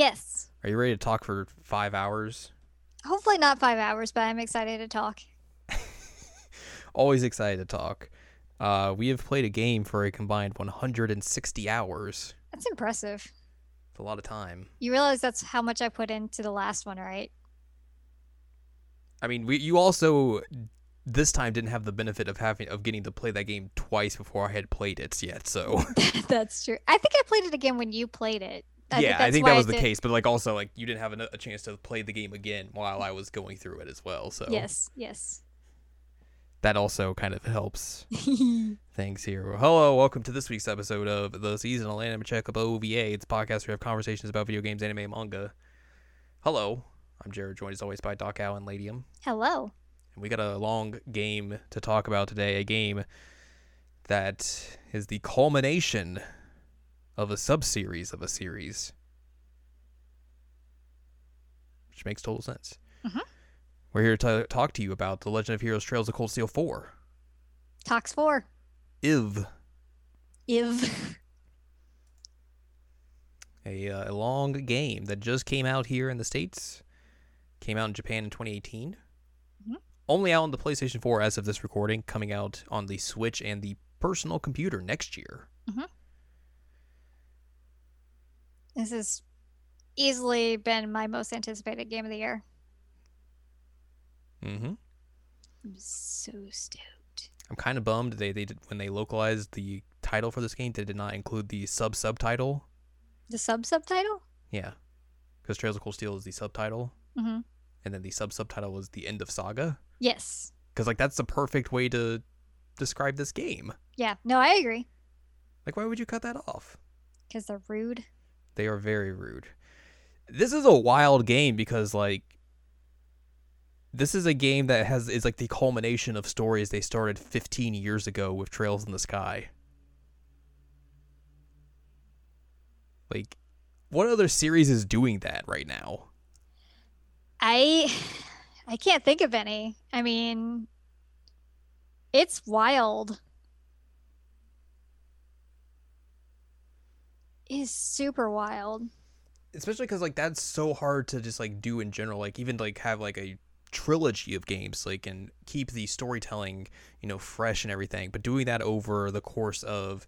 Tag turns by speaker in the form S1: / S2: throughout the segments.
S1: Yes.
S2: are you ready to talk for five hours?
S1: Hopefully not five hours, but I'm excited to talk.
S2: Always excited to talk. Uh, we have played a game for a combined 160 hours.
S1: That's impressive.
S2: It's a lot of time.
S1: You realize that's how much I put into the last one, right?
S2: I mean, we, you also this time didn't have the benefit of having of getting to play that game twice before I had played it yet. So
S1: that's true. I think I played it again when you played it. I
S2: yeah, I think that was the case. But like also like you didn't have a, a chance to play the game again while I was going through it as well. So
S1: Yes, yes.
S2: that also kind of helps things here. Well, hello, welcome to this week's episode of the seasonal anime checkup OVA. It's a podcast where we have conversations about video games, anime, and manga. Hello, I'm Jared, joined as always by Doc Al and Ladium.
S1: Hello.
S2: And we got a long game to talk about today. A game that is the culmination of a sub-series of a series, which makes total sense.
S1: Mhm.
S2: We're here to talk to you about The Legend of Heroes: Trails of Cold Steel 4.
S1: Tox 4.
S2: IV,
S1: Iv.
S2: a, uh, a long game that just came out here in the states. Came out in Japan in 2018.
S1: Mhm.
S2: Only out on the PlayStation 4 as of this recording, coming out on the Switch and the personal computer next year.
S1: This has easily been my most anticipated game of the year.
S2: Mm-hmm.
S1: I'm so stoked.
S2: I'm kind of bummed they they did when they localized the title for this game. They did not include the sub subtitle.
S1: The sub subtitle?
S2: Yeah, because Trails of Cold Steel is the subtitle,
S1: Mm-hmm.
S2: and then the sub subtitle was the end of saga.
S1: Yes.
S2: Because like that's the perfect way to describe this game.
S1: Yeah. No, I agree.
S2: Like, why would you cut that off?
S1: Because they're rude.
S2: They are very rude. This is a wild game because like this is a game that has is like the culmination of stories they started 15 years ago with Trails in the Sky. Like what other series is doing that right now?
S1: I I can't think of any. I mean, it's wild. It's super wild.
S2: Especially cuz like that's so hard to just like do in general like even like have like a trilogy of games like and keep the storytelling, you know, fresh and everything, but doing that over the course of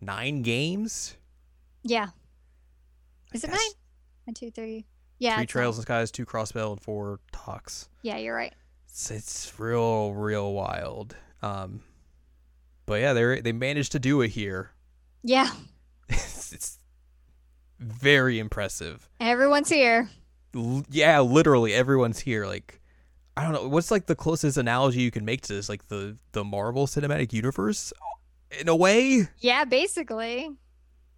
S2: 9 games?
S1: Yeah. Is it nine? One, two, three. Yeah.
S2: three trails
S1: nine.
S2: and skies, two crossbell, and four talks.
S1: Yeah, you're right.
S2: It's, it's real, real wild. Um, but yeah, they they managed to do it here.
S1: Yeah.
S2: it's, it's very impressive.
S1: Everyone's here.
S2: L- yeah, literally everyone's here. Like, I don't know what's like the closest analogy you can make to this, like the the Marvel Cinematic Universe, in a way.
S1: Yeah, basically.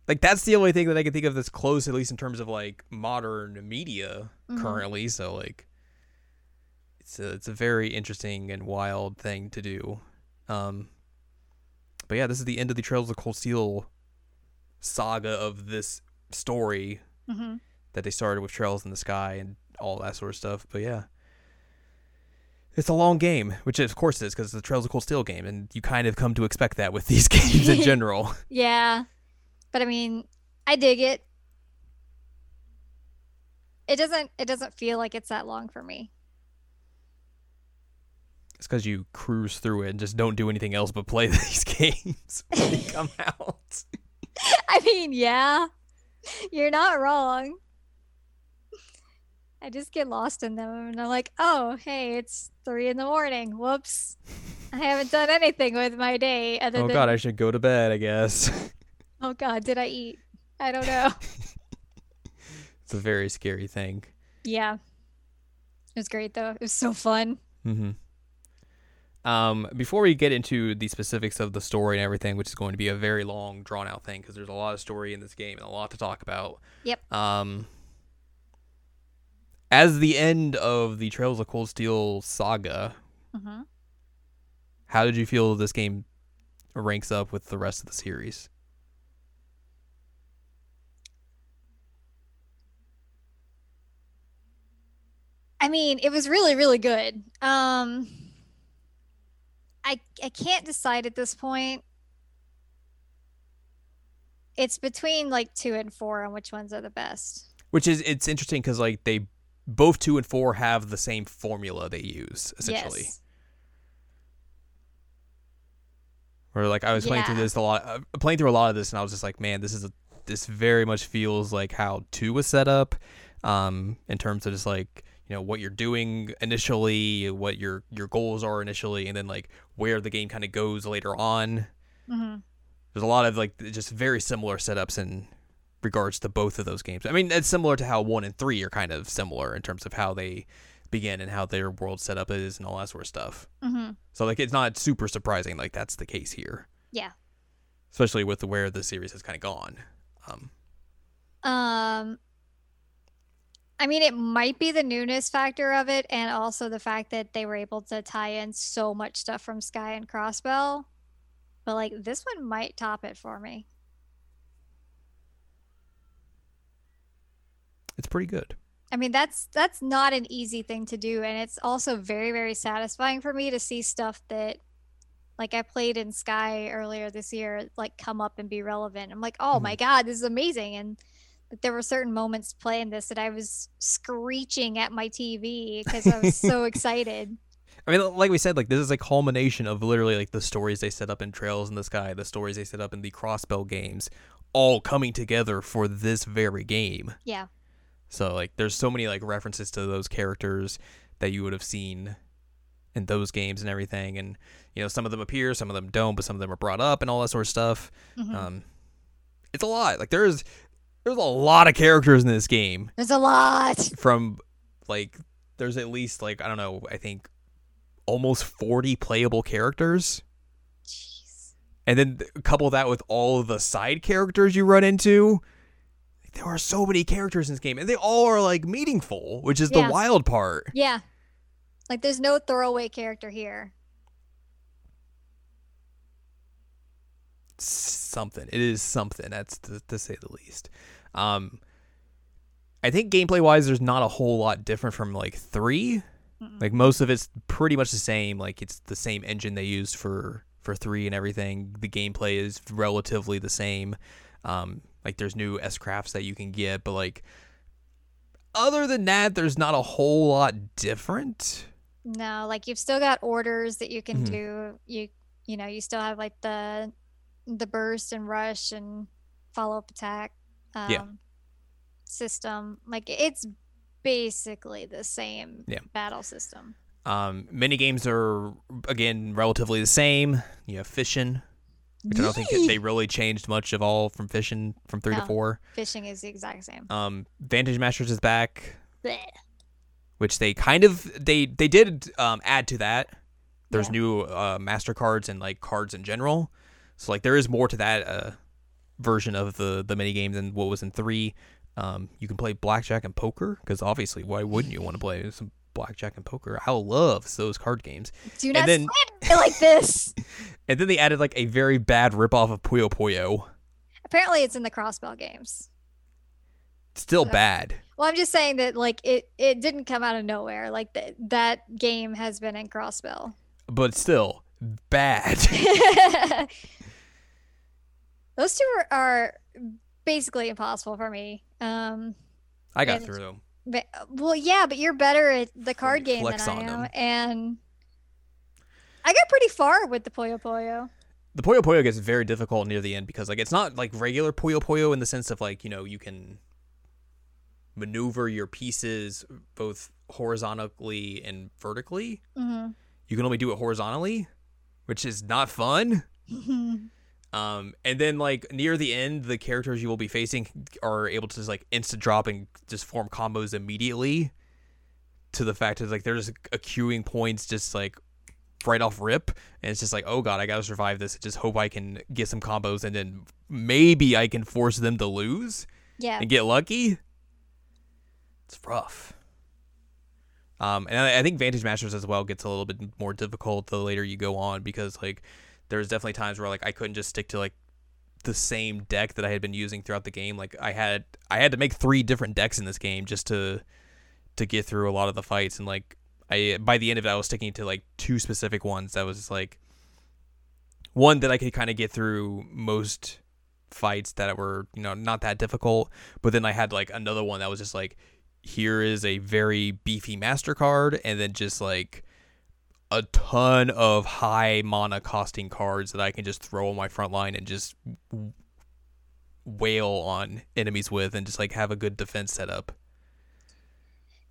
S2: Like that's the only thing that I can think of that's close, at least in terms of like modern media
S1: Mhm.
S2: currently. So like, it's a it's a very interesting and wild thing to do. Um, but yeah, this is the end of the Trails of Cold Steel saga of this story
S1: hmm
S2: that they started with Trails in the Sky and all that sort of stuff. But yeah. It's a long game, which of course it is because it's the Trails of Cold Steel game, and you kind of come to expect that with these games in general.
S1: Yeah. But I mean, I dig it. It doesn't it doesn't feel like it's that long for me.
S2: It's because you cruise through it and just don't do anything else but play these games when they come out.
S1: I mean, yeah. You're not wrong. I just get lost in them and I'm like, oh, hey, it's three in the morning. Whoops. I haven't done anything with my day other
S2: Oh
S1: than
S2: god, I should go to bed, I guess.
S1: Oh god, did I eat? I don't know.
S2: it's a very scary thing.
S1: yeah. It was great though. It was so fun.
S2: hmm Um, before we get into the specifics of the story and everything, which is going to be a very long, drawn out thing, because there's a lot of story in this game and a lot to talk about.
S1: Yep.
S2: Um, as the end of the Trails of Cold Steel saga,
S1: hmm
S2: how did you feel this game ranks up with the rest of the series?
S1: I mean, it was really, really good. Um, I I can't decide at this point. it's between like two and four on which ones are the best.
S2: Which is it's interesting because like they both two and four have the same formula they use essentially.
S1: Yes.
S2: Where like I was playing through this a lot, uh, playing through a lot of this, and I was just like, man, this is a this very much feels like how two was set up, um, in terms of just like you know what you're doing initially, what your your goals are initially, and then like where the game kind of goes later on.
S1: hmm
S2: There's a lot of like just very similar setups in regards to both of those games. I mean, it's similar to how one and three are kind of similar in terms of how they begin and how their world setup is and all that sort of stuff.
S1: hmm
S2: So like it's not super surprising like that's the case here,
S1: Yeah.
S2: especially with where the series has kind of gone. Um,
S1: Um, I mean, it might be the newness factor of it, and also the fact that they were able to tie in so much stuff from Sky and Crossbell. But like this one might top it for me.
S2: it's pretty good.
S1: I mean, that's that's not an easy thing to do, and it's also very, very satisfying for me to see stuff that, like I played in Sky earlier this year, like come up and be relevant. I'm like, oh my mm-hmm. god, this is amazing, and there were certain moments playing this that I was screeching at my TV because I was so excited.
S2: I mean, like we said, like this is a culmination of literally like the stories they set up in Trails in the Sky, the stories they set up in the Crossbell games, all coming together for this very game.
S1: Yeah,
S2: So like there's so many like references to those characters that you would have seen in those games and everything and you know some of them appear, some of them don't, but some of them are brought up and all that sort of stuff.
S1: Mhm.
S2: Um it's a lot. Like there's there's a lot of characters in this game
S1: there's a lot.
S2: from like there's at least like I don't know, I think almost 40 playable characters.
S1: Jeez.
S2: And then couple that with all of the side characters you run into. There are so many characters in this game, and they all are like meaningful, which is
S1: Yeah.
S2: the wild part.
S1: Yeah, like there's no throwaway character here.
S2: Something. It is something. That's to, to say the least. Um, I think gameplay wise, there's not a whole lot different from like 3
S1: Mm-mm.
S2: Like most of it's pretty much the same. Like it's the same engine they used for for three and everything. The gameplay is relatively the same. Um, like there's new S crafts that you can get, but like other than that, there's not a whole lot different.
S1: No, like you've still got orders that you can
S2: Mhm.
S1: do. You you know, you still have like the the burst and rush and follow up attack um
S2: Yeah.
S1: system. Like it's basically the same
S2: Yeah.
S1: battle system.
S2: Um, mini games are again relatively the same. You have fishing, which I don't think they really changed much of all from fishing from three to four.
S1: Fishing is the exact same.
S2: Um, Vantage Masters is back.
S1: Blech.
S2: which they kind of they they did um, add to that. There's
S1: Yeah.
S2: new uh, master cards and like cards in general, so like there is more to that uh, version of the the mini game than what was in three. Um, you can play blackjack and poker because obviously, why wouldn't you want to play some blackjack and poker? I love those card games.
S1: Do not
S2: then-
S1: like this.
S2: And then they added like a very bad ripoff of Puyo Puyo.
S1: Apparently it's in the crossbell games.
S2: Still
S1: So-
S2: bad.
S1: Well, I'm just saying that like it it didn't come out of nowhere. Like th- that game has been in crossbell.
S2: but still bad.
S1: Those two are, are basically impossible for me. Um,
S2: I got
S1: And-
S2: through them.
S1: but, well, yeah, but you're better at the card game than I
S2: on
S1: am,
S2: them.
S1: and I got pretty far with the Puyo Puyo.
S2: the Puyo Puyo gets very difficult near the end because like it's not like regular Puyo Puyo in the sense of like you know you can maneuver your pieces both horizontally and vertically.
S1: hmm
S2: You can only do it horizontally, which is not fun. Um, and then like near the end, the characters you will be facing are able to just like instant drop and just form combos immediately. To the fact that like they're just accruing points just like right off rip, and it's just like oh god, I gotta survive this. Just hope I can get some combos, and then maybe I can force them to lose
S1: yeah,
S2: and get lucky. It's rough. Um, and I, I think Vantage Masters as well gets a little bit more difficult the later you go on because like there's definitely times where like I couldn't just stick to like the same deck that I had been using throughout the game. Like I had I had to make three different decks in this game just to to get through a lot of the fights and like I by the end of it I was sticking to like two specific ones that was like one that I could kind of get through most fights that were you know not that difficult, but then I had like another one that was just like here is a very beefy Mastercard, and then just like a ton of high mana costing cards that I can just throw on my front line and just wail on enemies with and just like have a good defense setup.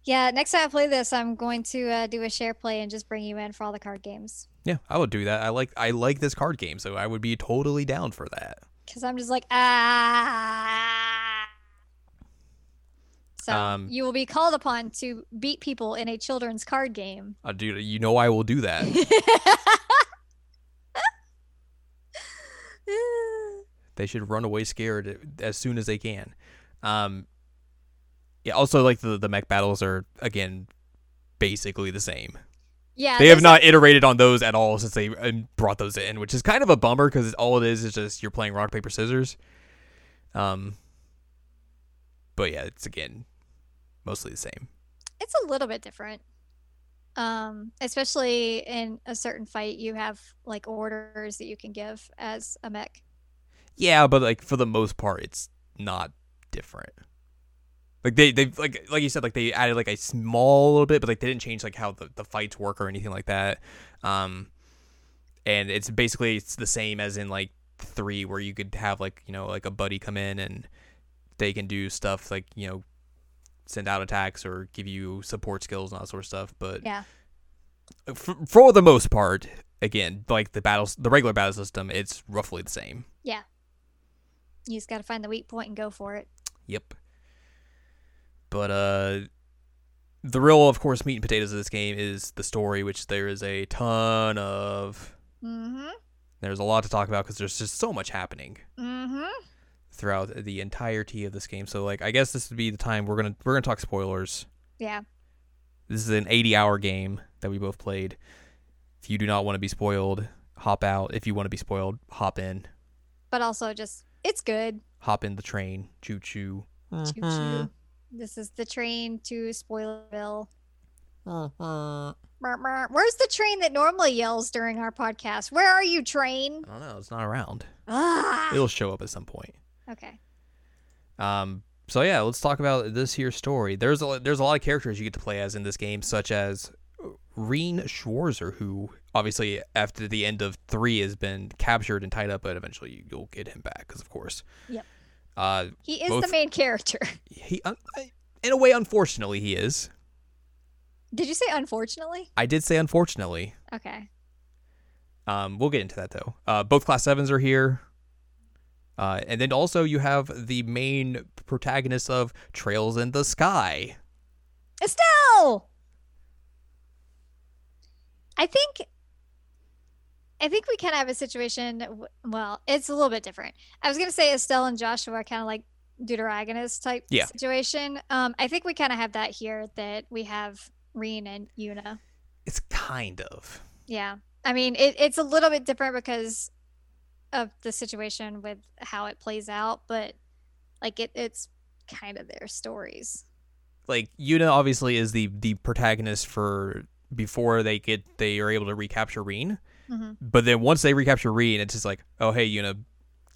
S1: Yeah, next time I play this, I'm going to uh, do a share play and just bring you in for all the card games.
S2: Yeah, I would do that. I like I like this card game, so I would be totally down for that.
S1: Because I'm just like ah. So
S2: Um,
S1: you will be called upon to beat people in a children's card game.
S2: Uh, dude, you know I will do that. they should run away scared as soon as they can. Um, yeah. Also, like the the mech battles are again basically the same.
S1: yeah,
S2: They have not iterated on those at all since they uh, brought those in, which is kind of a bummer because all it is is just you're playing rock paper scissors. Um, but yeah, it's again mostly the same.
S1: it's a little bit different. Um, especially in a certain fight, you have like orders that you can give as a mech.
S2: Yeah, but like for the most part, it's not different. Like they they like like you said, like they added like a small little bit, but like they didn't change like how the, the fights work or anything like that. Um, and it's basically it's the same as in like three, where you could have like you know like a buddy come in and they can do stuff like you know send out attacks or give you support skills and all that sort of stuff. But
S1: Yeah.
S2: for, for the most part, again, like the battles, the regular battle system, it's roughly the same.
S1: Yeah, you just got to find the weak point and go for it.
S2: Yep. But uh the real of course meat and potatoes of this game is the story, which there is a ton of
S1: Mm-hmm.
S2: there's a lot to talk about because there's just so much happening
S1: Mm-hmm.
S2: Throughout the entirety of this game. So like I guess this would be the time we're gonna we're gonna talk spoilers.
S1: Yeah.
S2: This is an 80 hour game that we both played. If you do not want to be spoiled, hop out. If you want to be spoiled, hop in.
S1: But also just it's good.
S2: Hop in the train. Choo choo.
S1: Choo choo. This is the train to Spoilerville. Brr, brr. Where's the train that normally yells during our podcast? Where are you, train?
S2: I don't know. It's not around.
S1: Ah.
S2: It'll show up at some point.
S1: Okay.
S2: Um, so yeah, let's talk about this here story. There's a there's a lot of characters you get to play as in this game, such as Rean Schwarzer, who obviously after the end of three has been captured and tied up, but eventually you, you'll get him back because of course.
S1: Yep.
S2: Uh,
S1: He is
S2: Both-
S1: the main character.
S2: he un- in a way, unfortunately, he is.
S1: Did you say unfortunately?
S2: I did say unfortunately.
S1: Okay.
S2: Um, we'll get into that though. Uh, both class sevens are here. Uh, and then also you have the main protagonist of Trails in the Sky.
S1: Estelle! I think I think we kind of have a situation well, it's a little bit different. I was going to say Estelle and Joshua are kind of like deuteragonist type
S2: Yeah.
S1: situation. Um I think we kind of have that here that we have Rean and Yuna.
S2: It's kind of.
S1: Yeah. I mean, it, it's a little bit different because of the situation with how it plays out, but like it, it's kind of their stories.
S2: like Yuna obviously is the the protagonist for before they get they are able to recapture Rean.
S1: hmm
S2: But then once they recapture Rean, it's just like, oh hey Yuna,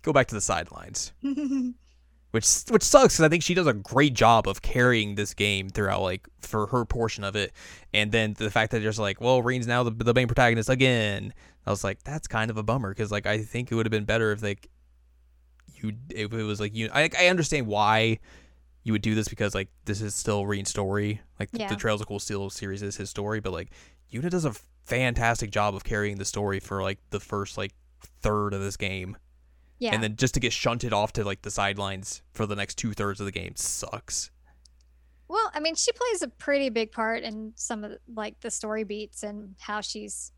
S2: go back to the sidelines. Which which sucks because I think she does a great job of carrying this game throughout like for her portion of it, and then the fact that they're just like, well, Rean's now the the main protagonist again. I was like, that's kind of a bummer because like I think it would have been better if like you if it was like you. I I understand why you would do this because like this is still Rean's story. Like the, the Trails of Cold Steel series is his story, but like Yuna does a fantastic job of carrying the story for like the first like third of this game.
S1: Yeah.
S2: And then just to get shunted off to like the sidelines for the next two thirds of the game sucks.
S1: Well, I mean, she plays a pretty big part in some of the, like the story beats and how she's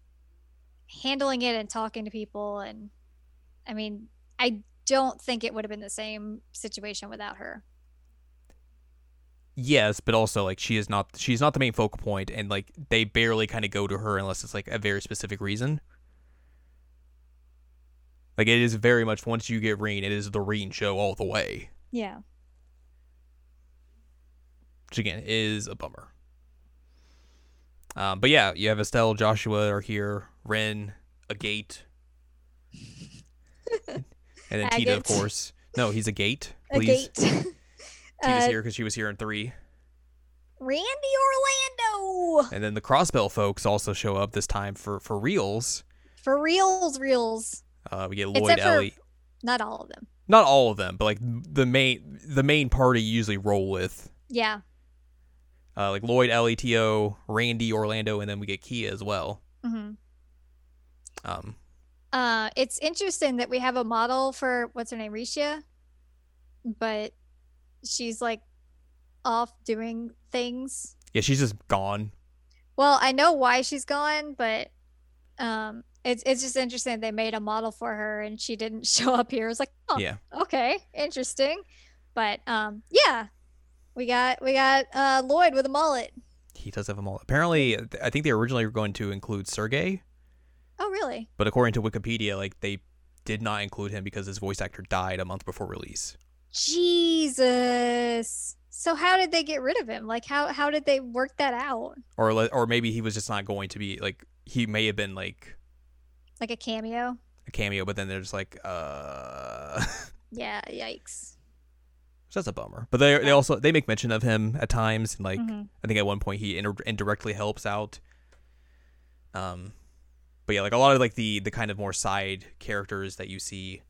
S1: handling it and talking to people. And I mean, I don't think it would have been the same situation without her.
S2: Yes, but also like she is not she's not the main focal point and like they barely kind of go to her unless it's like a very specific reason. Like it is very much once you get Rean, it is the Rean show all the way.
S1: Yeah.
S2: Which again is a bummer. Um, but yeah, you have Estelle, Joshua are here, Ren, Agate, and then Tita, of course. No, he's a gate.
S1: a
S2: Please.
S1: gate.
S2: Tina's
S1: Uh,
S2: here because she was here in three.
S1: Randy Orlando.
S2: And then the Crossbell folks also show up this time for for reals.
S1: For reals, reals.
S2: Uh, we get Lloyd
S1: Except for-
S2: Ellie.
S1: Not all of them.
S2: Not all of them, but like the main the main party you usually roll with.
S1: Yeah.
S2: Uh, like Lloyd, Leto, Randy, Orlando, and then we get KeA as well.
S1: hmm
S2: Um,
S1: Uh, it's interesting that we have a model for what's her name, Rixia, but she's like off doing things.
S2: yeah, she's just gone.
S1: Well, I know why she's gone, but um, it's it's just interesting they made a model for her and she didn't show up here. It's like, oh,
S2: Yeah.
S1: okay, interesting. But um, yeah, we got we got uh Lloyd with a mullet.
S2: He does have a all. Apparently, I think they originally were going to include Sergei,
S1: Oh, really?
S2: but according to Wikipedia, like they did not include him because his voice actor died a month before release.
S1: Jesus. So how did they get rid of him? Like how how did they work that out?
S2: Or or maybe he was just not going to be like he may have been like
S1: Like a cameo?
S2: a cameo, but then they're just like, uh,
S1: Yeah, yikes.
S2: so that's a bummer. But they they also they make mention of him at times, and like
S1: Mhm.
S2: I think at one point he inter- indirectly helps out. Um, but yeah, like a lot of like the the kind of more side characters that you see,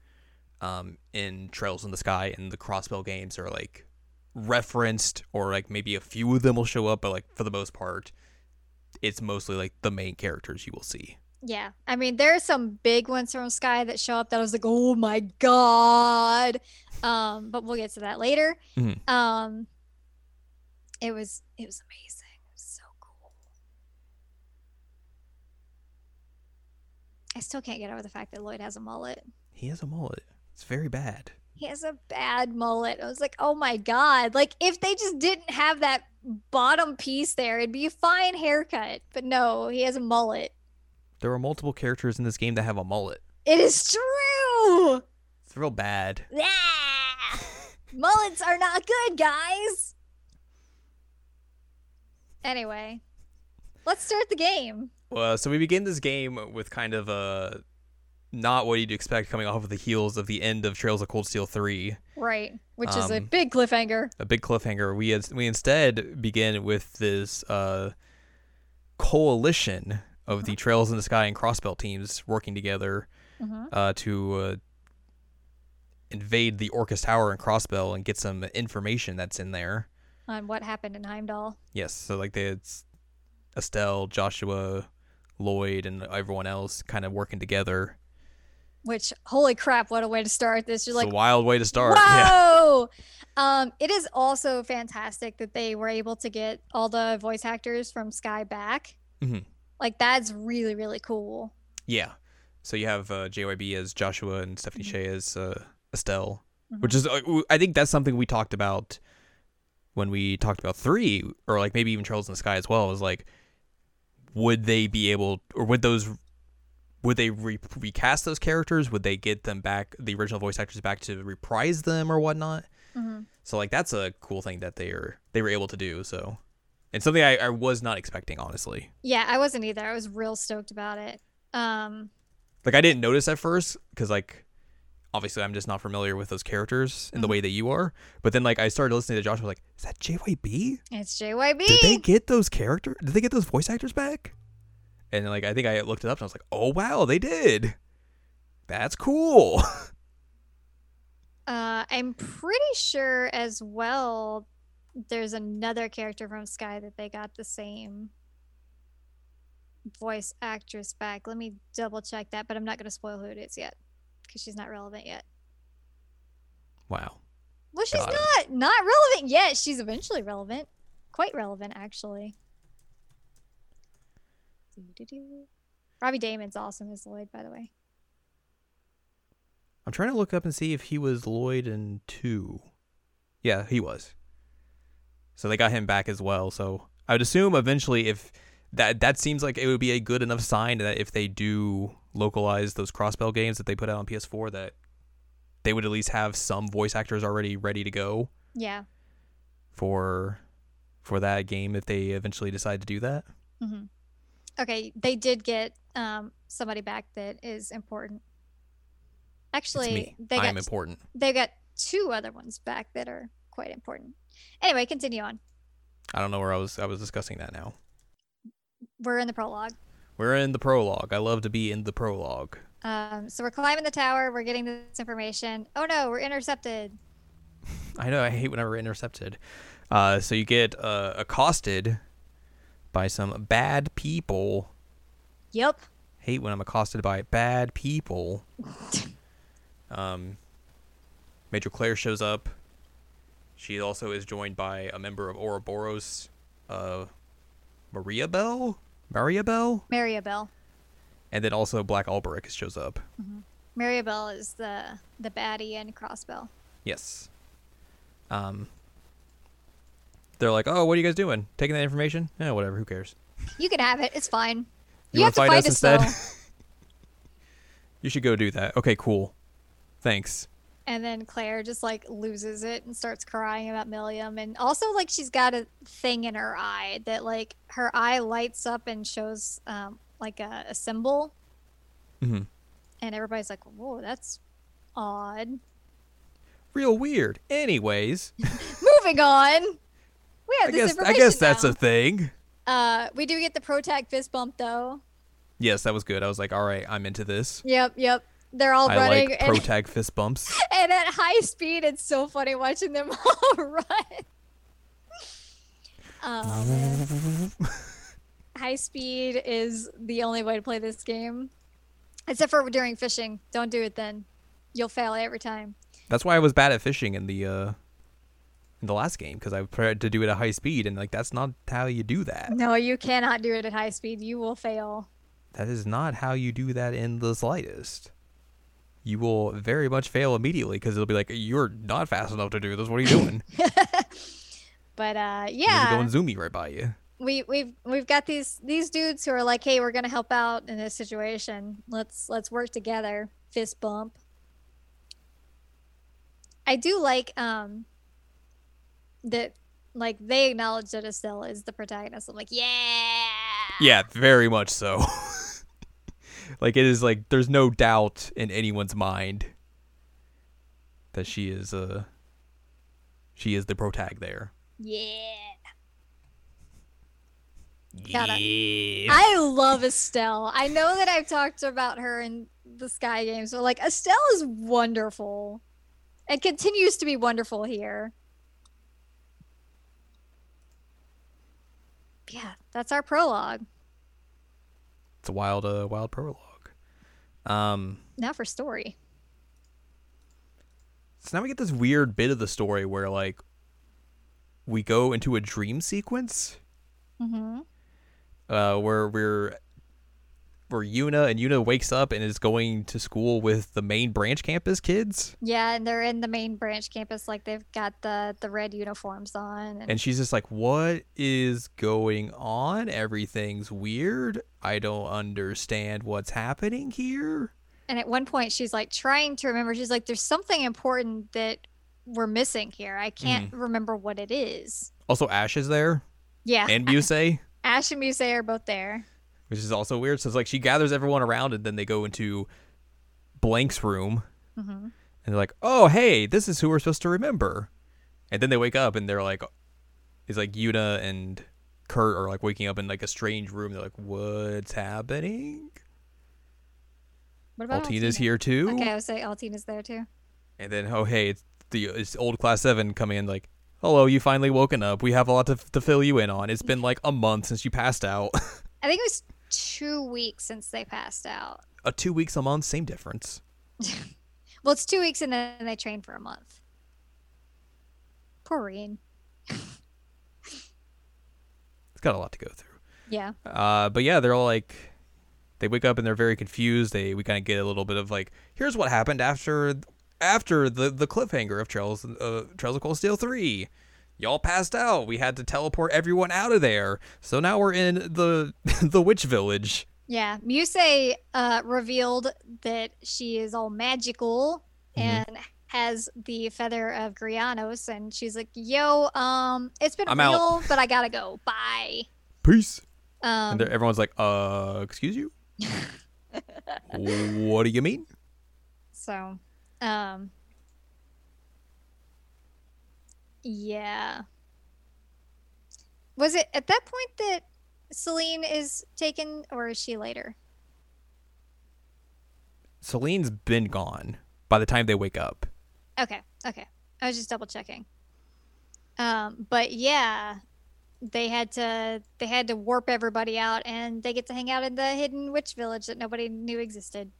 S2: um, in Trails in the Sky and the Crossbell games are like referenced, or like maybe a few of them will show up, but like for the most part, it's mostly like the main characters you will see.
S1: Yeah. I mean, there are some big ones from Sky that show up that I was like, "Oh my god." Um, but we'll get to that later.
S2: Mhm.
S1: Um it was it was amazing. It was so cool. I still can't get over the fact that Lloyd has a mullet.
S2: He has a mullet. It's very bad.
S1: He has a bad mullet. I was like, oh my God. Like, if they just didn't have that bottom piece there, it'd be a fine haircut. But no, he has a mullet.
S2: There are multiple characters in this game that have a mullet.
S1: It is true.
S2: It's real bad.
S1: Yeah. Mullets are not good, guys. Anyway, let's start the game.
S2: Well, so we begin this game with kind of a not what you'd expect coming off of the heels of the end of Trails of Cold Steel 3.
S1: Right, which is a
S2: Um,
S1: big cliffhanger.
S2: A big cliffhanger. We had, we instead begin with this uh, coalition of the Trails in the Sky and Crossbell teams working together
S1: hmm
S2: uh, to uh, invade the Orchis Tower and Crossbell and get some information that's in there.
S1: On what happened in Heimdall.
S2: Yes, so like they had Estelle, Joshua, Lloyd, and everyone else kind of working together.
S1: Which, holy crap, what a way to start this. You're
S2: It's
S1: like,
S2: a wild way to start. Yeah.
S1: Um, it is also fantastic that they were able to get all the voice actors from Sky back.
S2: Mhm.
S1: Like that's really really cool.
S2: Yeah. So you have uh, JYB as Joshua and Stephanie
S1: Mhm.
S2: Sheh as uh, Estelle,
S1: Mhm.
S2: which is uh, I think that's something we talked about when we talked about three, or like maybe even Trails in the Sky as well. Was like, would they be able, or would those, would they re- recast those characters? Would they get them back, the original voice actors back to reprise them or whatnot?
S1: Mhm.
S2: So like that's a cool thing that they are they were able to do. So, and something I, I was not expecting honestly.
S1: Yeah, I wasn't either. I was real stoked about it. Um,
S2: like I didn't notice at first because like obviously I'm just not familiar with those characters in the
S1: Mhm.
S2: way that you are. But then like I started listening to Josh, I was like, is that JYB?
S1: it's JYB.
S2: Did they get those characters? Did they get those voice actors back? And like I think I looked it up and I was like, oh wow, they did. That's cool.
S1: Uh, I'm pretty sure as well. There's another character from Sky that they got the same voice actress back. Let me double check that, but I'm not going to spoil who it is yet because she's not relevant yet.
S2: wow.
S1: Well, she's
S2: Got
S1: not not relevant yet. She's eventually relevant, quite relevant actually. Doo-doo-doo. Robbie Daymond's awesome as Lloyd, by the way.
S2: I'm trying to look up and see if he was Lloyd in two. Yeah, he was. So they got him back as well. So I would assume eventually, if that that seems like it would be a good enough sign that if they do localize those Crossbell games that they put out on PS4, that they would at least have some voice actors already ready to go
S1: Yeah.
S2: for for that game if they eventually decide to do that.
S1: hmm Okay, they did get um somebody back that is important. Actually, they
S2: I
S1: got
S2: important.
S1: they got two other ones back that are quite important. Anyway, continue on.
S2: I don't know where I was. I was discussing that now.
S1: We're in the prologue.
S2: We're in the prologue. I love to be in the prologue.
S1: Um, so we're climbing the tower. We're getting this information. Oh no, we're intercepted.
S2: I know. I hate whenever we're intercepted. Uh, so you get uh, accosted by some bad people.
S1: Yep.
S2: Hate when I'm accosted by bad people. um, Major Claire shows up. She also is joined by a member of Ouroboros, uh, Maria Bell, Maria Bell,
S1: Mariabelle.
S2: and then also Black Alberich shows up.
S1: Maria Bell is the the baddie in Crossbell.
S2: Yes. Um. They're like, "Oh, what are you guys doing? Taking that information? Yeah, whatever. Who cares?
S1: You can have it. It's fine.
S2: You,
S1: You, have
S2: to fight,
S1: fight
S2: us
S1: us
S2: instead? you should go do that. Okay, cool. Thanks.
S1: And then Claire just like loses it and starts crying about Millium. And also, like, she's got a thing in her eye that, like, her eye lights up and shows, um, like, a, a symbol.
S2: hmm
S1: And everybody's like, whoa, that's odd.
S2: Real weird. Anyways,
S1: Moving on. We have
S2: I
S1: this
S2: guess I
S1: information
S2: guess that's
S1: now.
S2: a thing.
S1: Uh, we do get the Protag fist bump, though.
S2: Yes, that was good. I was like, all right, I'm into this.
S1: Yep, yep. They're all
S2: I
S1: running.
S2: like pro tag fist bumps.
S1: and at high speed, it's so funny watching them all run. Man. high speed is the only way to play this game. Except for during fishing. Don't do it then. You'll fail every time.
S2: That's why I was bad at fishing in the uh in the last game because I tried to do it at high speed and like that's not how you do that.
S1: No, you cannot do it at high speed. You will fail.
S2: That is not how you do that in the slightest. You will very much fail immediately because it'll be like you're not fast enough to do this. What are you doing?
S1: But uh yeah.
S2: going zoomy right by you.
S1: we we've we've got these these dudes who are like, hey, we're gonna help out in this situation. Let's let's work together. Fist bump. I do like um that like they acknowledge that Estelle is the protagonist. I'm like, yeah.
S2: Yeah, very much so. like it is like there's no doubt in anyone's mind that she is uh she is the protag there.
S1: Yeah.
S2: Yeah.
S1: I love Estelle. I know that I've talked about her in the Sky games, but like Estelle is wonderful. And continues to be wonderful here. Yeah, that's our prologue.
S2: It's a wild uh wild prologue. Um
S1: Now for story.
S2: so now we get this weird bit of the story where like we go into a dream sequence
S1: Mm-hmm.
S2: uh where we're where Yuna and Yuna wakes up and is going to school with the main branch campus kids.
S1: Yeah, and they're in the main branch campus, like they've got the the red uniforms on, and,
S2: And she's just like, What is going on? Everything's weird. I don't understand what's happening here.
S1: and at one point she's like trying to remember. She's like, "There's something important that we're missing here. I can't mm-hmm. remember what it is."
S2: Also, Ash is there
S1: Yeah,
S2: and Musei,
S1: Ash and Muse are both there.
S2: Which is also weird. So it's like she gathers everyone around and then they go into Blank's room
S1: hmm
S2: and they're like, "Oh, hey, this is who we're supposed to remember." And then they wake up and they're like, "It's like Yuna and Kurt are like waking up in like a strange room. They're like, "What's happening?"
S1: What about
S2: Altina's
S1: Altina?
S2: here too.
S1: Okay, I would say Altina's there too.
S2: And then, oh hey, it's the it's old class seven coming in like, "Hello, you finally woken up. We have a lot to to fill you in on. It's been like a month since you passed out.
S1: I think it was two weeks since they passed out.
S2: a two weeks a month, same difference."
S1: Well, it's two weeks and then they train for a month. Poor Rean.
S2: It's got a lot to go through.
S1: Yeah.
S2: Uh, but yeah, they're all like, they wake up and they're very confused. They we kind of get a little bit of like, here's what happened after after the the cliffhanger of Trails uh, Trails of Cold Steel three. Y'all passed out. We had to teleport everyone out of there. So now we're in the the witch village.
S1: Yeah. Muse uh, revealed that she is all magical
S2: Mhm.
S1: and has the feather of Grianos, and she's like, "Yo, um, it's been
S2: I'm
S1: real,
S2: out."
S1: but I gotta go. Bye."
S2: Peace.
S1: Um,
S2: And everyone's like, uh, excuse you? what do you mean?
S1: so, um, Yeah. Was it at that point that Celine is taken, or is she later?
S2: Celine's been gone by the time they wake up.
S1: Okay, okay. I was just double checking. Um, but yeah, they had to they had to warp everybody out, and they get to hang out in the hidden witch village that nobody knew existed.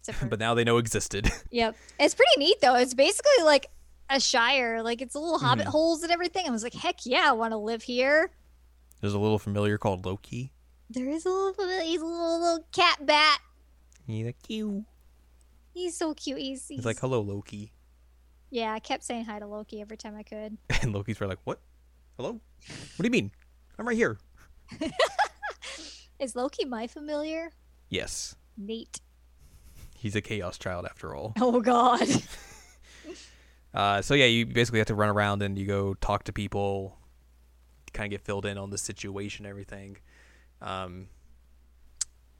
S1: Except for,
S2: but now they know existed.
S1: yep, it's pretty neat though. It's basically like a shire, like it's a little hobbit
S2: Mhm.
S1: holes and everything. I was like, heck yeah, I want to live here.
S2: There's a little familiar called Loki.
S1: There is a little he's a little, little cat bat.
S2: He's like cute.
S1: He's so cute. He's, he's
S2: He's like, hello, Loki.
S1: yeah. I kept saying hi to Loki every time I could.
S2: And Loki's probably like, what? Hello? What do you mean? I'm right here.
S1: Is Loki my familiar?
S2: Yes.
S1: Neat.
S2: He's a chaos child after all.
S1: Oh God.
S2: Uh, so yeah, you basically have to run around and you go talk to people, kind of get filled in on the situation, everything. Um,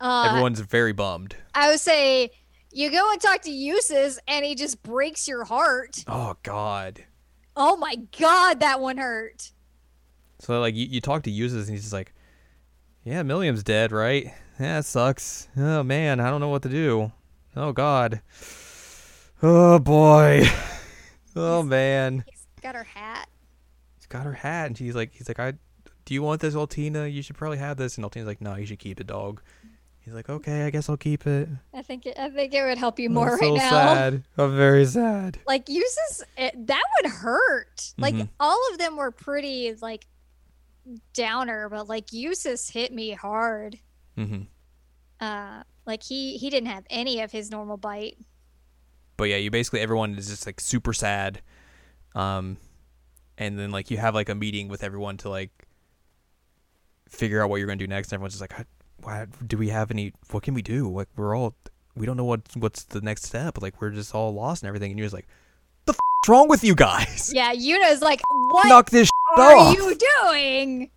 S1: Uh,
S2: everyone's very bummed.
S1: I would say you go and talk to Jusis, and he just breaks your heart.
S2: Oh God.
S1: Oh my God, that one hurt.
S2: So like you, you talk to Jusis and he's just like, yeah, Millium's dead, right? Yeah, it sucks. Oh man, I don't know what to do. Oh God. Oh boy. Oh man.
S1: He's got her hat.
S2: He's got her hat and she's like, he's like, I, do you want this, Altina? You should probably have this. And Altina's like, no, you should keep the dog. He's like, okay, I guess I'll keep it.
S1: I think it, I think it would help you more
S2: I'm
S1: more
S2: so
S1: right now.
S2: sad. I'm very sad.
S1: Like Jusis, it, that would hurt. Like
S2: Mhm.
S1: all of them were pretty like downer, but like Jusis hit me hard.
S2: Mm-hmm.
S1: Uh, like he he didn't have any of his normal bite.
S2: But yeah, you basically everyone is just like super sad. Um, and then like you have like a meeting with everyone to like figure out what you're gonna do next. And everyone's just like, "How- why do we have any? What can we do? Like we're all we don't know what what's the next step. Like we're just all lost and everything. And you're just like, the f- wrong with you guys?
S1: Yeah, Yuna's like, what
S2: Knock this
S1: are
S2: off.
S1: you doing?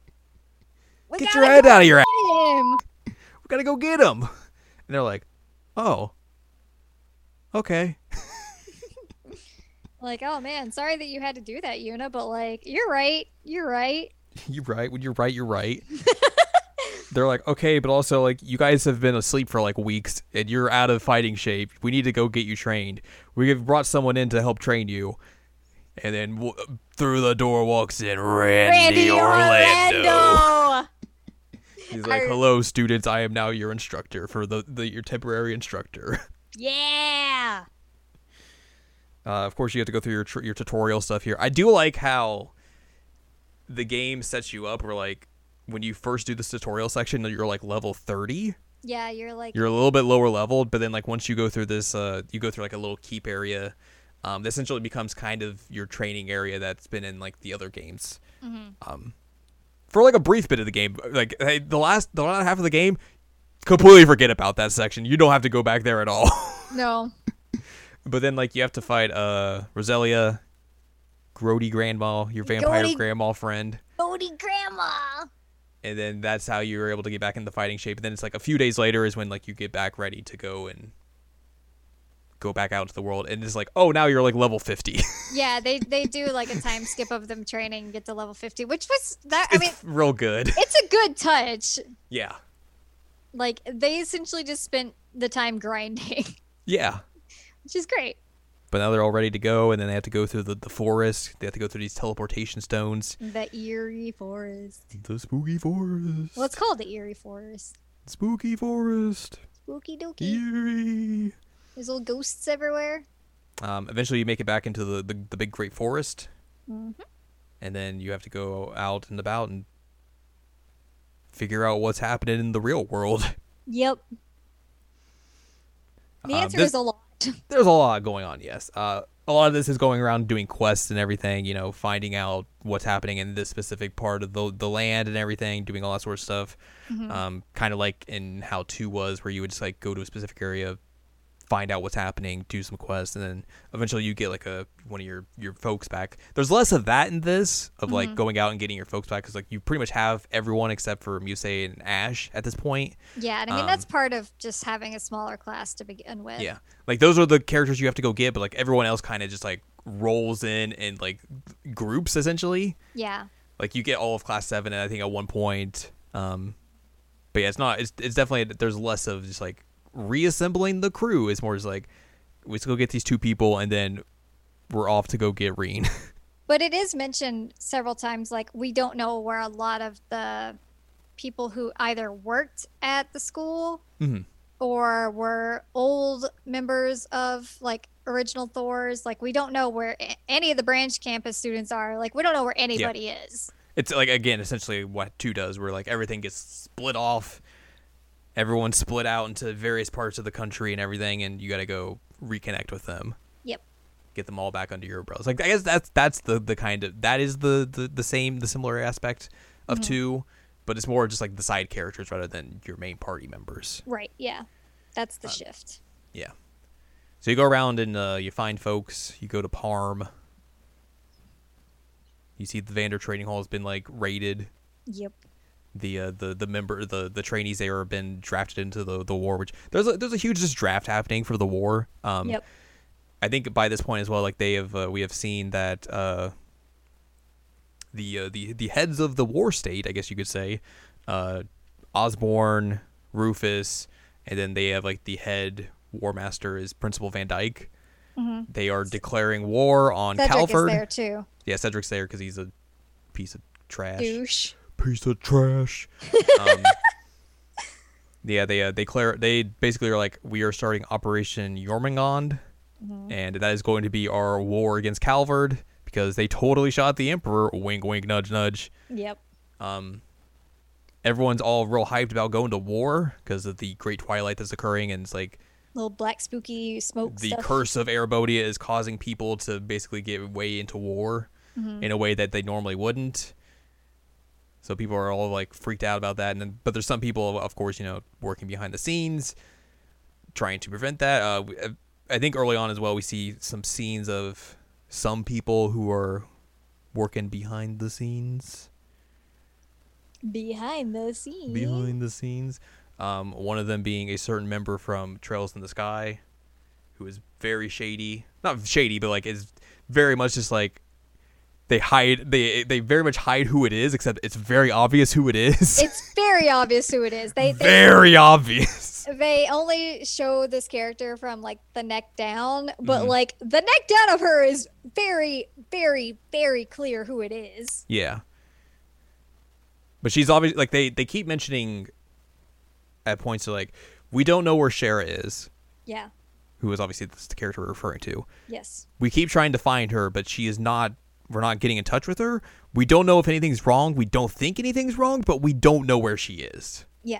S1: We
S2: Get your head out of your ass.
S1: him.
S2: We gotta go get him. And they're like, oh, okay.
S1: Like, oh man, sorry that you had to do that, Yuna, but like, you're right. You're right.
S2: You're right. When you're right, you're right. They're like, okay, but also like you guys have been asleep for like weeks and you're out of fighting shape. We need to go get you trained. We have brought someone in to help train you. And then w- through the door walks in Randy,
S1: Randy
S2: Orlando.
S1: Orlando.
S2: He's like, "Hello, students. I am now your instructor for the, the your temporary instructor."
S1: Yeah.
S2: Uh, of course, you have to go through your tr- your tutorial stuff here. I do like how the game sets you up where like when you first do this tutorial section, you're like level thirty.
S1: Yeah, you're like,
S2: You're a little bit lower leveled, but then like once you go through this, uh, you go through like a little keep area. Um, that essentially becomes kind of your training area that's been in like the other games.
S1: Mhm.
S2: Um, for like a brief bit of the game, like hey, the last the last half of the game, completely forget about that section. You don't have to go back there at all.
S1: no.
S2: But then, like, you have to fight uh Roselia, Grody Grandma, your vampire
S1: Grody-
S2: grandma friend,
S1: Grody Grandma.
S2: and then that's how you were able to get back into fighting shape. And then it's like a few days later is when like you get back ready to go and go back out into the world, and it's like, oh, now you're like level fifty.
S1: Yeah, they they do like a time skip of them training and get to level 50, which was that I
S2: it's
S1: mean,
S2: real good.
S1: it's a good touch.
S2: Yeah,
S1: Like they essentially just spent the time grinding,
S2: yeah.
S1: Which is great.
S2: But now they're all ready to go, and then they have to go through the, the forest. They have to go through these teleportation stones.
S1: The eerie forest.
S2: The spooky forest.
S1: Well, it's called the eerie forest.
S2: spooky forest.
S1: Spooky dokey.
S2: Eerie.
S1: There's little ghosts everywhere.
S2: Um, eventually, you make it back into the, the, the big great forest,
S1: Mm-hmm.
S2: and then you have to go out and about and figure out what's happening in the real world.
S1: Yep. The
S2: Um,
S1: answer
S2: this-
S1: is a lot.
S2: There's a lot going on, yes. Uh, a lot of this is going around doing quests and everything, you know, finding out what's happening in this specific part of the the land and everything, doing all that sort of stuff.
S1: Mhm.
S2: Um, kind of like in how two was, where you would just like go to a specific area, find out what's happening, do some quests, and then eventually you get like a one of your your folks back. There's less of that in this of like
S1: Mhm.
S2: going out and getting your folks back because like you pretty much have everyone except for Musse and Ash at this point.
S1: Yeah, and I mean
S2: Um,
S1: that's part of just having a smaller class to begin with.
S2: Yeah, like those are the characters you have to go get, but like everyone else kind of just like rolls in and like groups essentially.
S1: Yeah.
S2: Like you get all of class seven, and I think at one point, um, but yeah, it's not. It's it's definitely there's less of just like reassembling the crew. It's more just like let's go get these two people, and then we're off to go get Rean.
S1: But it is mentioned several times like we don't know where a lot of the people who either worked at the school
S2: Mhm.
S1: or were old members of like original Thors. Like we don't know where any of the branch campus students are. Like we don't know where anybody is.
S2: it's like again essentially what two does, where like everything gets split off. Everyone's split out into various parts of the country and everything, and you got to go reconnect with them.
S1: Yep.
S2: get them all back under your umbrellas. Like I guess that's that's the the kind of that is the the, the same the similar aspect of two, but it's more just like the side characters rather than your main party members.
S1: Right. Yeah. That's the shift.
S2: Yeah. So you go around and uh, you find folks. You go to Parm. You see the Vander Trading Hall has been like raided.
S1: Yep.
S2: The uh, the the member the the trainees there have been drafted into the the war. Which there's a there's a huge just draft happening for the war. Um,
S1: Yep.
S2: I think by this point as well, like they have, uh, we have seen that uh, the uh, the the heads of the war state, I guess you could say, uh, Osborne, Rufus, and then they have like the head war master is Principal Vandyck. They are declaring war on
S1: Cedric
S2: Calvard.
S1: is there too.
S2: Yeah, Cedric's there because he's a piece of trash.
S1: Douche.
S2: Piece of trash. um, yeah, they uh, they clear they basically are like we are starting Operation Jormungand, and that is going to be our war against Calvard because they totally shot the Emperor. Wink, wink, nudge, nudge.
S1: Yep.
S2: Um, everyone's all real hyped about going to war because of the Great Twilight that's occurring, and it's like
S1: Little black spooky smoke
S2: the
S1: stuff.
S2: curse of Erebonia is causing people to basically get way into war in a way that they normally wouldn't. So people are all like freaked out about that, and then, but there's some people, of course, you know, working behind the scenes, trying to prevent that. Uh, uh, I think early on as well, we see some scenes of some people who are working behind the scenes.
S1: behind the scenes.
S2: behind the scenes. Um, one of them being a certain member from Trails in the Sky, who is very shady. Not shady, but like is very much just like they hide. They they very much hide who it is, except it's very obvious who it is.
S1: It's very obvious who it is. They they,
S2: very obvious.
S1: they only show this character from like the neck down, but
S2: Mm-hmm.
S1: like the neck down of her is very, very, very clear who it is.
S2: Yeah. But she's obviously like they they keep mentioning at points to like we don't know where Schera is,
S1: Yeah.
S2: who is obviously the character we're referring to.
S1: Yes.
S2: we keep trying to find her, but she is not. We're not getting in touch with her. We don't know if anything's wrong. We don't think anything's wrong, but we don't know where she is.
S1: Yeah.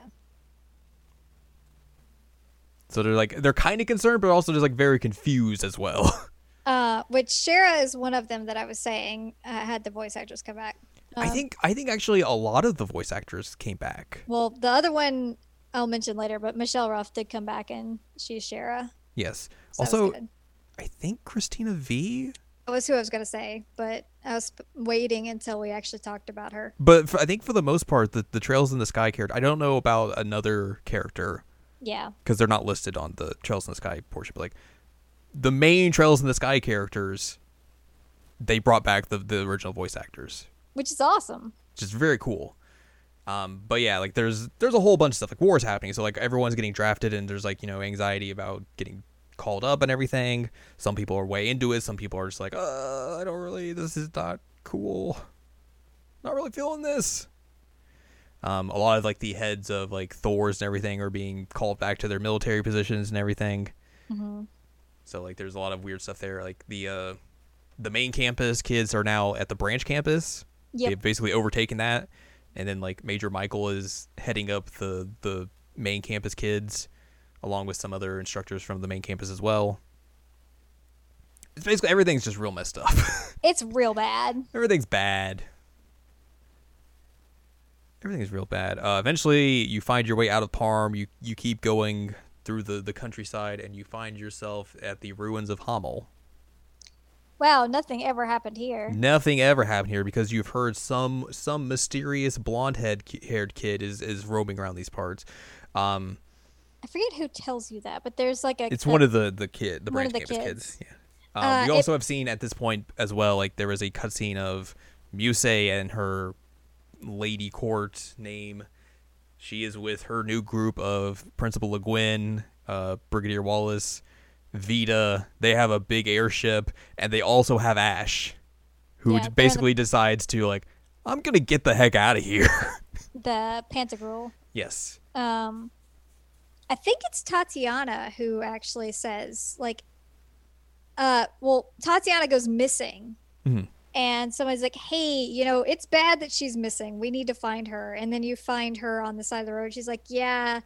S2: So they're like they're kind of concerned, but also just like very confused as well.
S1: Uh, which Schera is one of them that I was saying uh, had the voice actress come back.
S2: I
S1: Um,
S2: think I think actually a lot of the voice actors came back.
S1: Well, the other one I'll mention later, but Michelle Ruff did come back and she's Schera.
S2: Yes.
S1: So
S2: also. I think Christina Vee
S1: that was who I was gonna say, but I was waiting until we actually talked about her.
S2: But for, I think for the most part, the the Trails in the Sky character. I don't know about another character
S1: Yeah.
S2: because they're not listed on the Trails in the Sky portion. But like the main Trails in the Sky characters, they brought back the the original voice actors.
S1: Which is awesome.
S2: which is very cool. Um, but yeah, like there's there's a whole bunch of stuff like wars happening, so like everyone's getting drafted, and there's like you know anxiety about getting called up and everything. Some people are way into it. Some people are just like, uh, I don't really. This is not cool. Not really feeling this. Um, a lot of like the heads of like Thor's and everything are being called back to their military positions and everything. Mhm. So like there's a lot of weird stuff there. Like the uh, the main campus kids are now at the branch campus.
S1: Yep.
S2: They've basically overtaken that, and then like Major Michael is heading up the the main campus kids, along with some other instructors from the main campus as well. It's basically everything's just real messed up.
S1: It's real bad.
S2: everything's bad. Everything's real bad. Uh, eventually, you find your way out of Parm. You you keep going through the, the countryside, and you find yourself at the ruins of Hamel.
S1: Wow, nothing ever happened here.
S2: Nothing ever happened here because you've heard some some mysterious blonde head haired kid is is roaming around these parts. Um,
S1: I forget who tells you that, but there's like a.
S2: it's
S1: a-
S2: one of the the kid the branch
S1: of
S2: campus kids.
S1: kids.
S2: Yeah. Um,
S1: Uh,
S2: we
S1: it-
S2: also have seen at this point as well, like there was a cutscene of Musse and her lady court name. She is with her new group of Principal Le Guin, uh, Brigadier Wallace, Vita. They have a big airship, and they also have Ash, who
S1: Yeah, they're the-
S2: basically decides to like, I'm gonna get the heck out of here.
S1: The Pantagruel.
S2: yes.
S1: Um, I think it's Tatiana who actually says like, uh, well, Tatiana goes missing,
S2: Mhm.
S1: and somebody's like, "Hey, you know, it's bad that she's missing. We need to find her." And then you find her on the side of the road. She's like, "Yeah."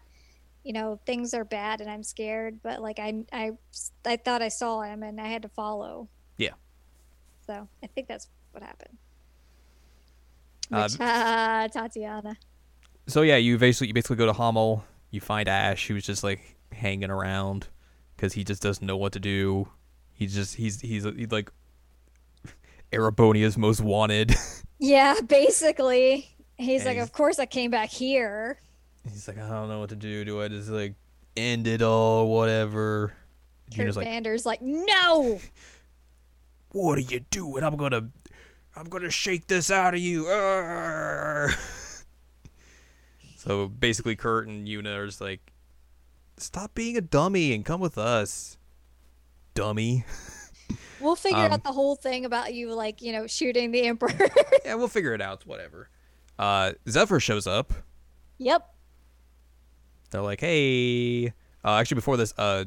S1: You know things are bad and I'm scared, but like I I I thought I saw him and I had to follow.
S2: Yeah.
S1: So I think that's what happened.
S2: Uh,
S1: Which, ah, Tatiana.
S2: so yeah, you basically you basically go to Hamel. You find Ash, who's just like hanging around because he just doesn't know what to do. He's just he's he's, he's like Erebonia's most wanted.
S1: Yeah, basically. He's
S2: And
S1: like,
S2: he's-
S1: of course I came back here.
S2: he's like, I don't know what to do. Do I just like end it all, whatever?
S1: Kurt
S2: Yuna's like,
S1: Vander's like, no.
S2: what are you doing? I'm gonna I'm gonna shake this out of you. Arr!" So basically, Kurt and Yuna are just like, stop being a dummy and come with us, dummy.
S1: We'll figure
S2: Um,
S1: out the whole thing about you, like, you know, shooting the Emperor.
S2: yeah, we'll figure it out. Whatever. Uh, Zephyr shows up.
S1: yep.
S2: They're like, hey. Uh, actually, before this, uh,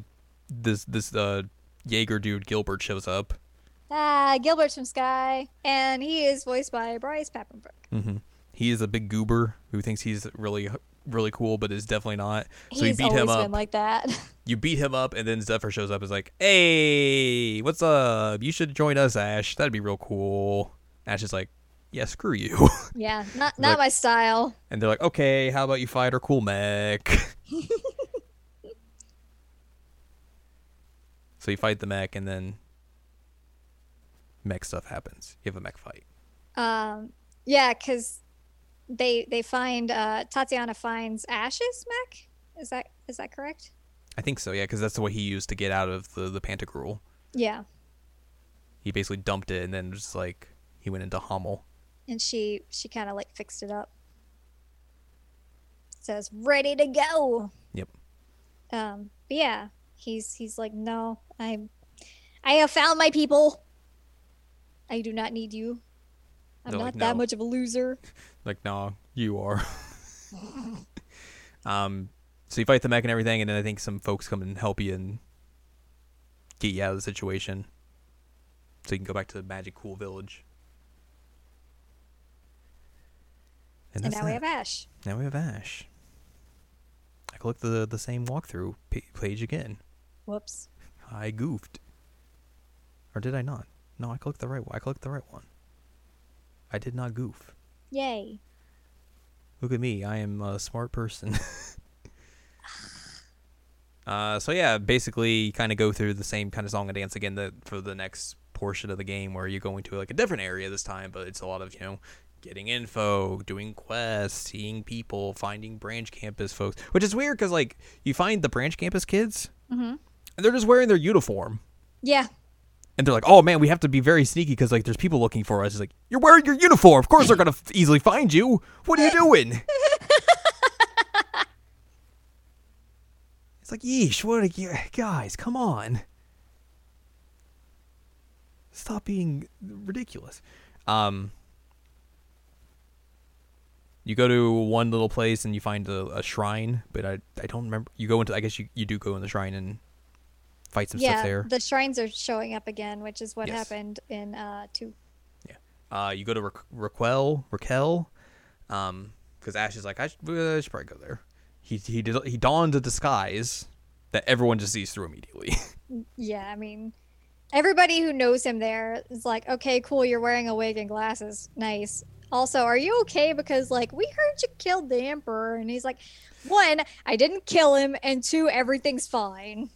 S2: this this uh Jaeger dude Gilbert shows up.
S1: Ah, Gilbert's from Sky. And he is voiced by Bryce Pappenbrook.
S2: Mm-hmm. He is a big goober who thinks he's really really cool, but is definitely not. So
S1: He's
S2: you beat him up.
S1: been like that.
S2: you beat him up, and then Zephyr shows up. and Is like, hey, what's up? You should join us, Ash. That'd be real cool. Ash is like, yeah, screw you.
S1: yeah, not not
S2: Like-
S1: my style.
S2: and they're like, okay, how about you fight our cool mech? so you fight the mech, and then mech stuff happens. You have a mech fight.
S1: Um, yeah, because they they find uh, Tatiana finds ashes. Mac, Is that is that correct?
S2: I think so, yeah, because that's the way he used to get out of the the Pantagruel.
S1: Yeah.
S2: He basically dumped it, and then just like he went into Hamel.
S1: and she she kind of like fixed it up says ready to go
S2: Yep.
S1: um but yeah he's he's like no i'm i have found my people i do not need you i'm
S2: They're
S1: not
S2: like,
S1: that
S2: "No."
S1: much of a loser
S2: Like, nah, you are. um, so you fight the mech and everything, and then I think some folks come and help you and get you out of the situation, so you can go back to the Magic Cool Village.
S1: and
S2: that's
S1: now we have ash
S2: now we have Ash. I clicked the the same walkthrough page again.
S1: whoops
S2: I goofed, or did I not? No, I clicked the right. one. I clicked the right one. I did not goof.
S1: Yay
S2: Look at me. I am a smart person. uh, so yeah, basically, kind of go through the same kind of song and dance again the, for the next portion of the game, where you're going to like a different area this time, but it's a lot of you know getting info, doing quests, seeing people, finding branch campus folks, which is weird because like you find the branch campus kids
S1: mm-hmm.
S2: and they're just wearing their uniform.
S1: yeah
S2: And they're like, "Oh man, we have to be very sneaky because like there's people looking for us." It's like, "You're wearing your uniform. Of course they're gonna f- easily find you. What are you doing?" it's like, "Yeesh, what are you guys? Come on, stop being ridiculous." Um, you go to one little place and you find a, a shrine, but I I don't remember. You go into I guess you you do go in the shrine and fight some
S1: yeah
S2: stuff there.
S1: the shrines are showing up again which is what
S2: Yes.
S1: happened in uh two Yeah,
S2: Uh, you go to Ra- Raquel, Raquel, um, because Ash is like, I should, uh, I should probably go there. He he did, he donned a disguise that everyone just sees through immediately.
S1: yeah i mean everybody who knows him there is like okay cool you're wearing a wig and glasses nice also are you okay because like we heard you killed the emperor and he's like one i didn't kill him and two everything's fine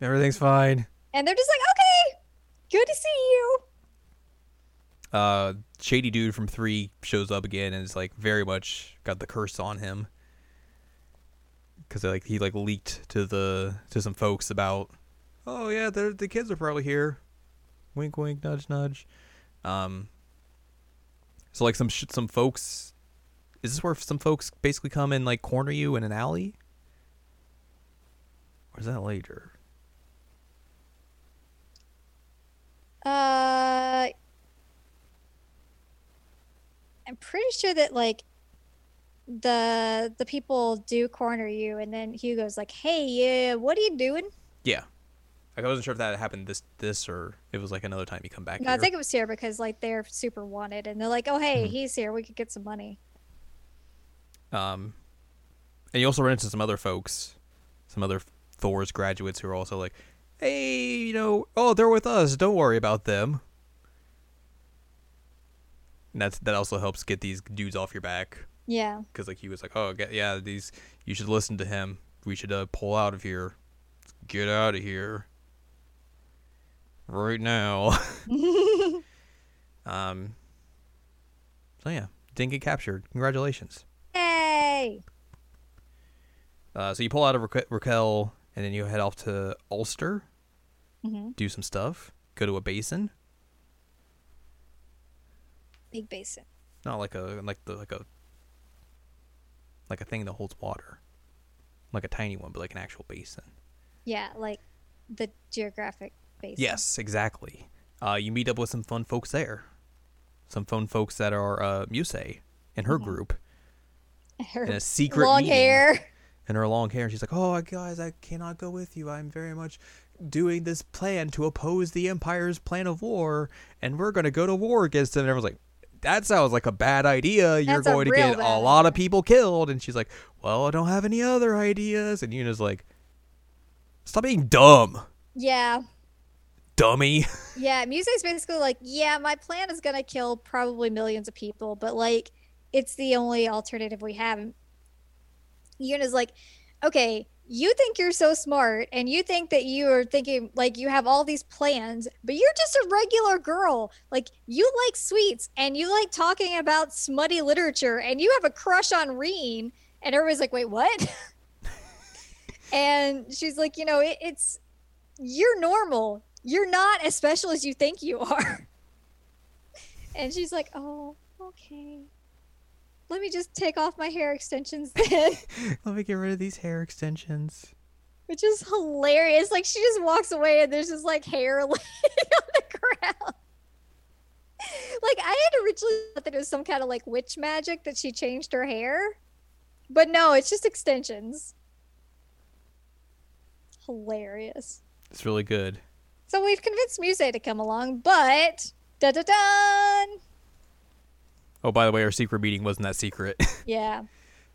S2: Everything's fine.
S1: and they're just like okay good to see you
S2: Uh, shady dude from three shows up again and is like very much got the curse on him because like he like leaked to the to some folks about "Oh yeah, the the kids are probably here." Wink, wink, nudge, nudge. Um. So like some sh- some folks, is this where some folks basically come and like corner you in an alley? Or is that later?
S1: Uh, I'm pretty sure that like the the people do corner you, and then Hugo's like, "Hey, yeah, what are you doing?"
S2: Yeah. Like I wasn't sure if that happened this this or it was like another time you come back
S1: No,
S2: here.
S1: I think it was here because like they're super wanted, and they're like, "Oh, hey,
S2: Mhm.
S1: he's here. We could get some money."
S2: Um, and you also run into some other folks, some other Thor's graduates who are also like, "Hey, you know, oh, they're with us. Don't worry about them." And that's that also helps get these dudes off your back
S1: Yeah,
S2: because like he was like, "Oh, get, yeah, these you should listen to him. We should uh, pull out of here. Get out of here right now." um. So yeah, didn't get captured. Congratulations.
S1: hey,
S2: Uh, so you pull out of Raque- Raquel, and then you head off to Ulster,
S1: hmm
S2: do some stuff, go to a basin,
S1: big basin.
S2: not like a like the like a like a thing that holds water, like a tiny one, but like an actual basin.
S1: Yeah, like the geographic basin.
S2: Yes, exactly. Uh, you meet up with some fun folks there, some fun folks that are uh, Musse and her
S1: Mhm.
S2: group
S1: Her
S2: in a secret
S1: long
S2: meeting.
S1: hair.
S2: and her long hair. And she's like, "Oh, guys, I cannot go with you. I'm very much doing this plan to oppose the Empire's plan of war, and we're going to go to war against them." And everyone's like, "That sounds like a bad idea. You're
S1: That's a
S2: going to
S1: real
S2: get a
S1: bad
S2: lot of people killed." And she's like, "Well, I don't have any other ideas." And Yuna's like, "Stop being dumb,
S1: Yeah,
S2: dummy."
S1: yeah. Musse's basically like, yeah, my plan is gonna kill probably millions of people, but like, it's the only alternative we have. And Yuna's like, okay, you think you're so smart, and you think that you are thinking like you have all these plans, but you're just a regular girl. Like, you like sweets, and you like talking about smutty literature, and you have a crush on Rean. And everybody's like, wait, what? and she's like, you know, it, it's you're normal. You're not as special as you think you are. and she's like, oh, okay. Let me just take off my hair extensions then,
S2: Let me get rid of these hair extensions.
S1: which is hilarious. Like she just walks away and there's just like hair laying on the ground. Like I had originally thought that it was some kind of like witch magic that she changed her hair, but no, it's just extensions. Hilarious.
S2: It's really good.
S1: So we've convinced Musse to come along, but da da dun.
S2: Oh, by the way, our secret meeting wasn't that secret
S1: Yeah,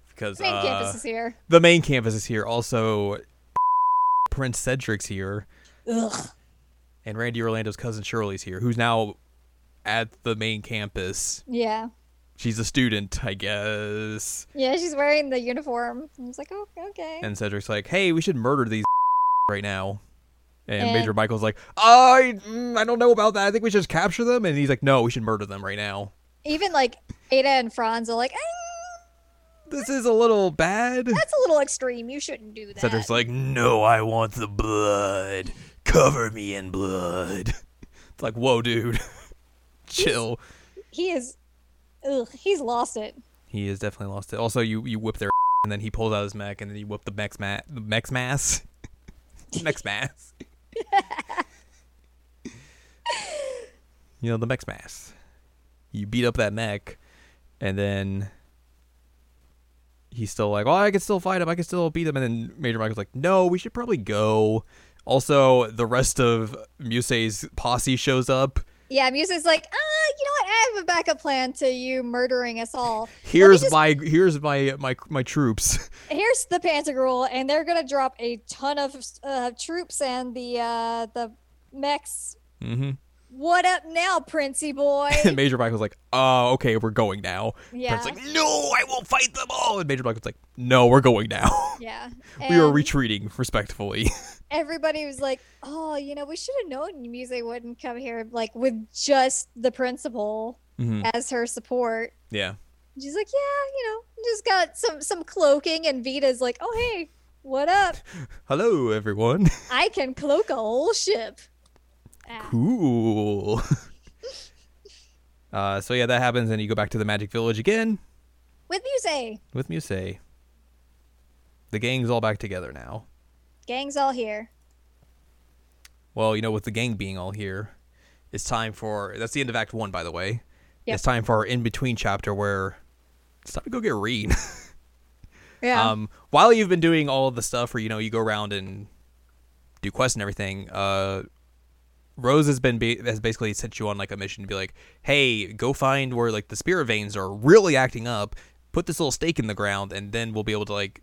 S2: because the
S1: main
S2: uh,
S1: campus is here.
S2: the main campus is here. Also, Prince Cedric's here,
S1: Ugh.
S2: and Randy Orlando's cousin Shirley's here, who's now at the main campus.
S1: Yeah,
S2: She's a student, I guess.
S1: yeah, she's wearing the uniform. I was like, oh, okay.
S2: And Cedric's like, "Hey, we should murder these right now." And,
S1: And-
S2: Major Michael's like, "I, mm, I don't know about that. I think we should just capture them." And he's like, "No, we should murder them right now.
S1: Even like Ada and Franz are like, "Ah,
S2: This is a little bad."
S1: that's a little extreme. You shouldn't do that.
S2: Cedric's like, "No, I want the blood. Cover me in blood." It's like, "Whoa, dude, chill."
S1: he is, ugh, he's lost it.
S2: He has definitely lost it. Also, you you whip their and then he pulls out his mech and then you whip the mech's ma- the mech's mass. mech's mass. you know the mech's mass. You beat up that mech, and then he's still like, "Oh, I can still fight him. I can still beat him." And then Major Michael's like, "No, we should probably go." Also, the rest of Musse's posse shows up.
S1: Yeah, Musse's like, ah, you know what? I have a backup plan to you murdering us all.
S2: Here's
S1: just-
S2: my here's my my my troops.
S1: Here's the Pantagruel, and they're gonna drop a ton of uh, troops and the uh, the mechs.
S2: mm-hmm.
S1: What up now, Princey boy?
S2: And Major Michael's like, "Oh, okay, we're going now."
S1: yeah,
S2: Prince's like, "No, I will fight them all." And Major Michael's like, "No, we're going now.
S1: yeah.
S2: we are retreating respectfully."
S1: Everybody was like, "Oh, you know, we should have known Musse wouldn't come here like with just the principal
S2: hmm
S1: as her support."
S2: Yeah,
S1: She's like, "Yeah, you know, just got some some cloaking," and Vita's like, "Oh, hey, What up?
S2: Hello, everyone.
S1: I can cloak a whole ship. Ah,
S2: Cool. uh, so yeah, that happens, and you go back to the Magic Village again
S1: With Musse.
S2: with Musse. The gang's all back together now.
S1: Gang's all here.
S2: Well, you know, with the gang being all here, it's time for that's the end of Act One, by the way.
S1: Yep.
S2: It's time for our in between chapter where it's time to go get Rean.
S1: Yeah.
S2: Um, while you've been doing all of the stuff where you know you go around and do quests and everything, uh, Rose has been ba- has basically sent you on like a mission to be like, hey, go find where like the spirit veins are really acting up. Put this little stake in the ground, and then we'll be able to like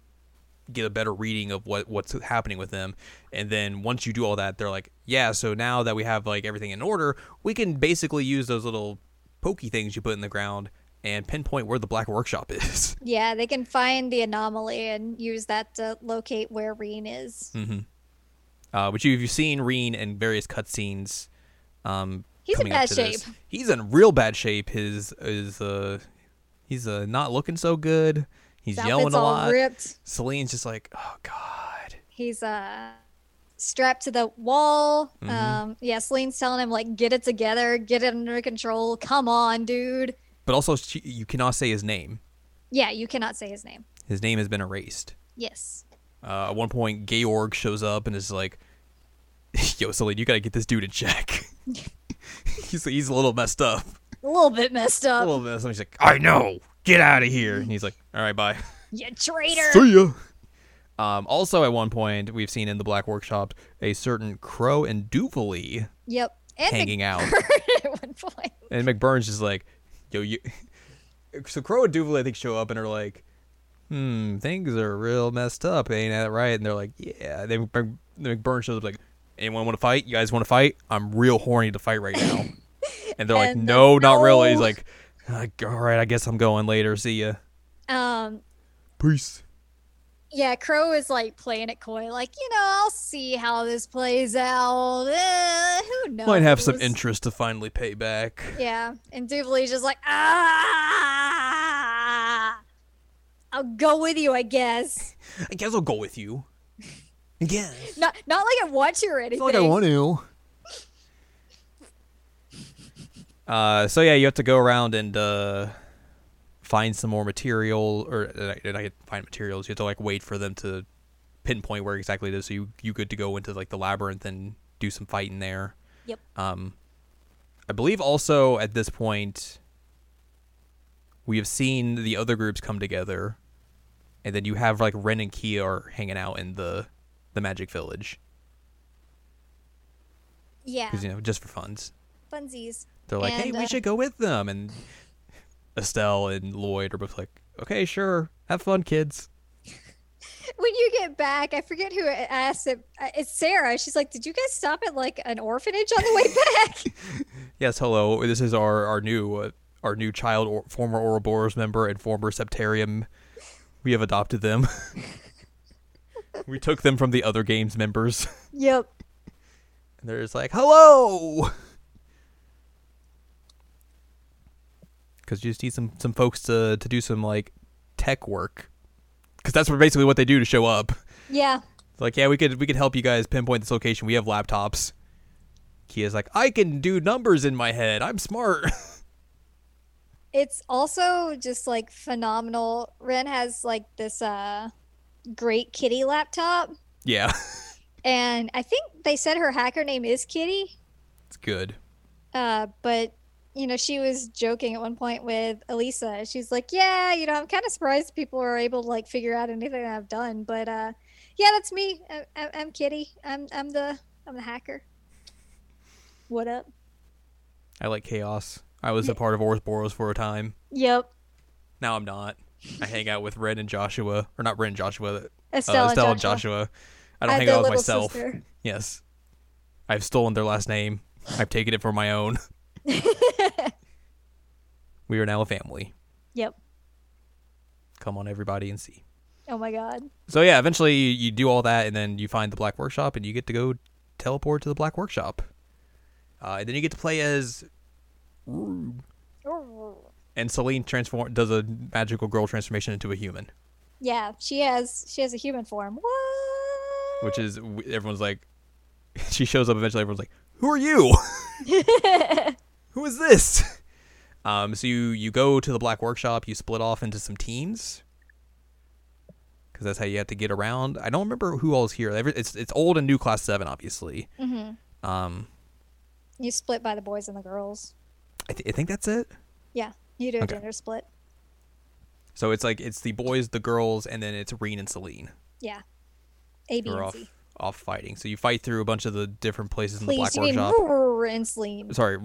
S2: get a better reading of what what's happening with them. And then once you do all that, they're like, yeah. So now that we have like everything in order, we can basically use those little pokey things you put in the ground and pinpoint where the black workshop is.
S1: yeah, they can find the anomaly and use that to locate where Rean is.
S2: Mm-hmm. Uh, which you've seen Rean in various cutscenes. Um,
S1: He's in bad
S2: to this.
S1: shape.
S2: He's in real bad shape. His is uh, he's uh not looking so good. He's
S1: His
S2: yelling a lot.
S1: ripped.
S2: Celine's just like, oh god.
S1: He's uh strapped to the wall.
S2: Mhm.
S1: Um yeah, Celine's telling him like get it together, get it under control. Come on, dude.
S2: But also, you cannot say his name.
S1: Yeah, you cannot say his name.
S2: His name has been erased.
S1: Yes.
S2: Uh, at one point, Georg shows up and is like, "Yo, Celine, you gotta get this dude in check. he's he's a little messed up.
S1: A little bit messed up.
S2: A
S1: up.
S2: little messed up." He's like, "I know. Get out of here." And he's like, "All right, bye."
S1: You traitor.
S2: See ya. Um, also, at one point, we've seen in the Black Workshop a certain Crow and Duvalie
S1: Yep. And
S2: hanging out,
S1: at one point.
S2: and McBurn's just like, "Yo, you." So Crow and Duvalie, I think, show up and are like, "Hmm, things are real messed up, ain't that right?" And they're like, "Yeah." Then Mc- McBurn shows up like, "Anyone want to fight? You guys want to fight? I'm real horny to fight right now." And they're like,
S1: And
S2: "No, not really." He's like, "Like, "All right, I guess I'm going later. See ya.
S1: Um
S2: Peace."
S1: yeah, Crow is like playing it coy, like, you know, I'll see how this plays out. Eh, who knows?
S2: Might have some interest to finally pay back.
S1: Yeah, and Duvalie's just like, ah, I'll go with you, I guess.
S2: I guess I'll go with you. I guess.
S1: Not, not like I want to or anything.
S2: feel like I want to. Uh, so yeah, you have to go around and uh, find some more material, or uh, I find materials. You have to like wait for them to pinpoint where exactly it is. So you you good to go into like the labyrinth and do some fighting there.
S1: Yep.
S2: Um, I believe also at this point we have seen the other groups come together, and then you have like Renne and KeA are hanging out in the the Magic Village
S1: Yeah,
S2: because you know just for funds.
S1: funsies.
S2: They're like, hey,
S1: And,
S2: we
S1: uh,
S2: should go with them, and Estelle and Lloyd are both like, okay, sure, have fun, kids.
S1: When you get back, I forget who asked it. uh, It's Sara. She's like, "Did you guys stop at like an orphanage on the way back?"
S2: Yes, hello. This is our our new uh, our new child, or, former Ouroboros member and former Septarium. We have adopted them. we took them from the other games members.
S1: yep.
S2: And they're just like, hello. Because you just need some some folks to to do some like tech work. Because that's what basically what they do to show up.
S1: Yeah.
S2: It's like, yeah, we could we could help you guys pinpoint this location. We have laptops. KeA's like, I can do numbers in my head. I'm smart.
S1: It's also just like phenomenal. Renne has like this uh great kitty laptop.
S2: yeah,
S1: And I think they said her hacker name is Kitty.
S2: it's good.
S1: Uh, but you know, she was joking at one point with Elisa. She's like, "Yeah, you know, I'm kind of surprised people are able to like figure out anything I've done, but uh, yeah, that's me. I, I, I'm Kitty. I'm I'm the I'm the hacker. What up?
S2: I like chaos. I was a part of Ouroboros for a time.
S1: Yep.
S2: Now I'm not. I hang out with Renne and Joshua, or not Renne and Joshua, uh,
S1: Estelle,
S2: Estelle
S1: and Joshua.
S2: Joshua. I don't
S1: I'm
S2: hang out with myself.
S1: sister.
S2: Yes, I've stolen their last name. I've taken it for my own. we are now a family.
S1: Yep.
S2: Come on, everybody, and see.
S1: Oh my god.
S2: So yeah, eventually you, you do all that, and then you find the Black Workshop, and you get to go teleport to the Black Workshop. Uh, and then you get to play as, and Celine transform does a magical girl transformation into a human.
S1: Yeah, she has she has a human form. What?
S2: which is everyone's like, she shows up eventually. Everyone's like, "Who are you? Who is this?" Um, so you you go to the Black Workshop. You split off into some teams because that's how you have to get around. I don't remember who all's here. It's it's old and new class seven, obviously.
S1: hmm
S2: Um,
S1: You split by the boys and the girls.
S2: I, th- I think that's it.
S1: Yeah, you do a
S2: Okay.
S1: gender split.
S2: So it's like it's the boys, the girls, and then it's Rean and Celine
S1: Yeah, A, B, and
S2: off
S1: C.
S2: off fighting. So you fight through a bunch of the different places in the Black
S1: you mean
S2: Workshop.
S1: Roar and Celine.
S2: sorry,